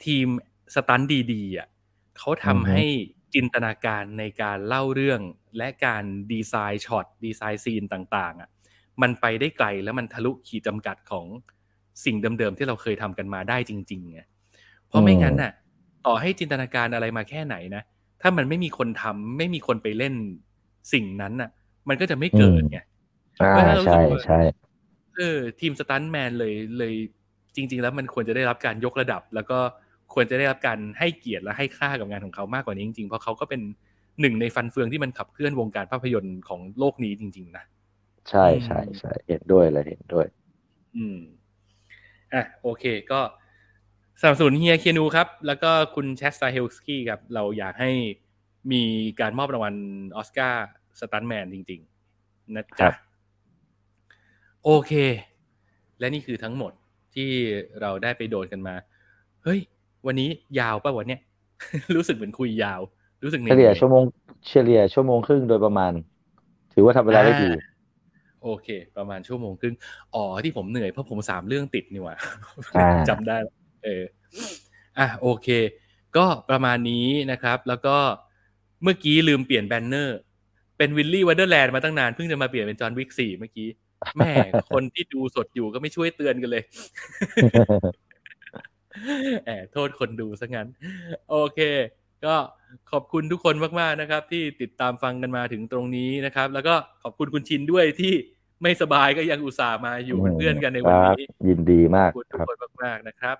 ทีม stunt ดีๆอะเขาทำให้ จินตนาการในการเล่าเรื่อง และการ design shot design scene ต่างๆอะมันไปได้ไกลแล้วมันทะลุขีดจำกัดของสิ่งเดิมๆที่เราเคยทำกันมาได้จริงๆไงเพราะไม่งั้นน่ะ ต่อให้จินตนาการอะไรมาแค่ไหนนะถ้ามันไม่มีคนทำไม่มีคนไปเล่นสิ่งนั้นน่ะ มันก็จะไม่เกิดไงอ่าเออรู้สึใช่กว่าใช่เออทีมสตันท์แมนเลยเลยจริง ๆ แล้วมันควรจะได้รับการยกระดับ แล้วก็ ควรจะได้รับการให้เกียรติและให้ค่ากับงานของเขามากกว่านี้จริงๆ เพราะเขาก็เป็นหนึ่งในฟันเฟืองที่มันขับเคลื่อนวงการภาพยนตร์ของโลกนี้จริง ๆ นะ ใช่ใช่ใช่เห็นด้วยเลยเห็นด้วย อืมอะโอเคก็สนับสนุนเฮียเคียนูครับ แล้วก็คุณแชด สตาเฮลสกี้ครับ เราอยากให้มีการมอบรางวัลออสการ์สตันแมนจริง ๆ นะครัจ๊ะบโอเค และนี่คือทั้งหมดที่เราได้ไปโดนกันมา เฮ้ย วันนี้ยาวป่ะวันเนี้ยรู้สึกเหมือนคุยยาว รู้สึกเหนื่อย เฉลี่ยชั่วโมงเฉลี่ยชั่วโมงครึ่งโดยประมาณ ถือว่าทำเวลาได้ดีอ่าโอเค ประมาณชั่วโมงครึ่งอ๋อที่ผมเหนื่อยเพราะผมสามเรื่องติดนี่หว่าอ่าจำได้แล้วเอออะโอเค ก็ประมาณนี้นะครับ แล้วก็เมื่อกี้ลืมเปลี่ยน banner เป็นวิลลี่วันเดอร์แลนด์มาตั้งนานเพิ่งจะมาเปลี่ยนเป็นจอห์นวิกสี่เมื่อกี้แม่คนที่ดูสดอยู่ก็ไม่ช่วยเตือนกันเลย แอบโทษคนดูซะงั้น โอเค ก็ขอบคุณทุกคนมากๆนะครับ ที่ติดตามฟังกันมาถึงตรงนี้นะครับ แล้วก็ขอบคุณคุณชินด้วยที่ไม่สบายก็ยังอุตส่าห์มาอยู่เป็นเพื่อนกันในวันครับนี้ยินดีมากขอบคุณทุคกรับคนมากๆนะครับ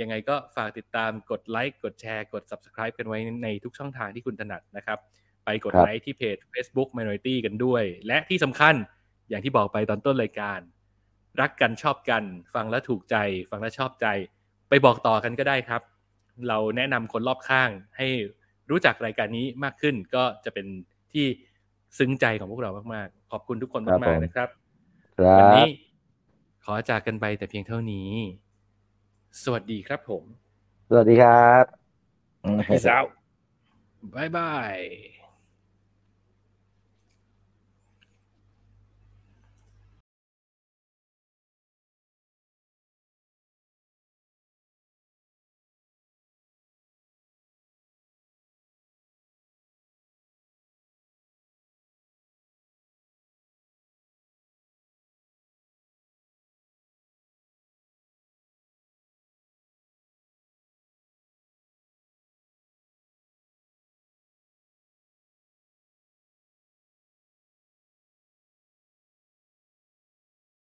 ยังไงก็ฝากติดตามกดไลค์กดแชร์กด subscribe กันไว้ในทุกช่องทางที่คุณถนัดนะครับ ไปกดครับไลค์ที่เพจ Facebook Minority กันด้วย และที่สำคัญอย่างที่บอกไปตอนต้นรายการ รักกันชอบกัน ฟังแล้วถูกใจ ฟังแล้วชอบใจ ไปบอกต่อกันก็ได้ครับ เราแนะนำคนรอบข้างให้รู้จักรายการนี้มากขึ้นก็จะเป็นที่ซึ้งใจของพวกเรามากๆ ขอบคุณทุกคนครับมากผมๆนะครับครัวันบนี้ขอจากกันไปแต่เพียงเท่านี้ สวัสดีครับผม สวัสดีครับ Peace out บายบาย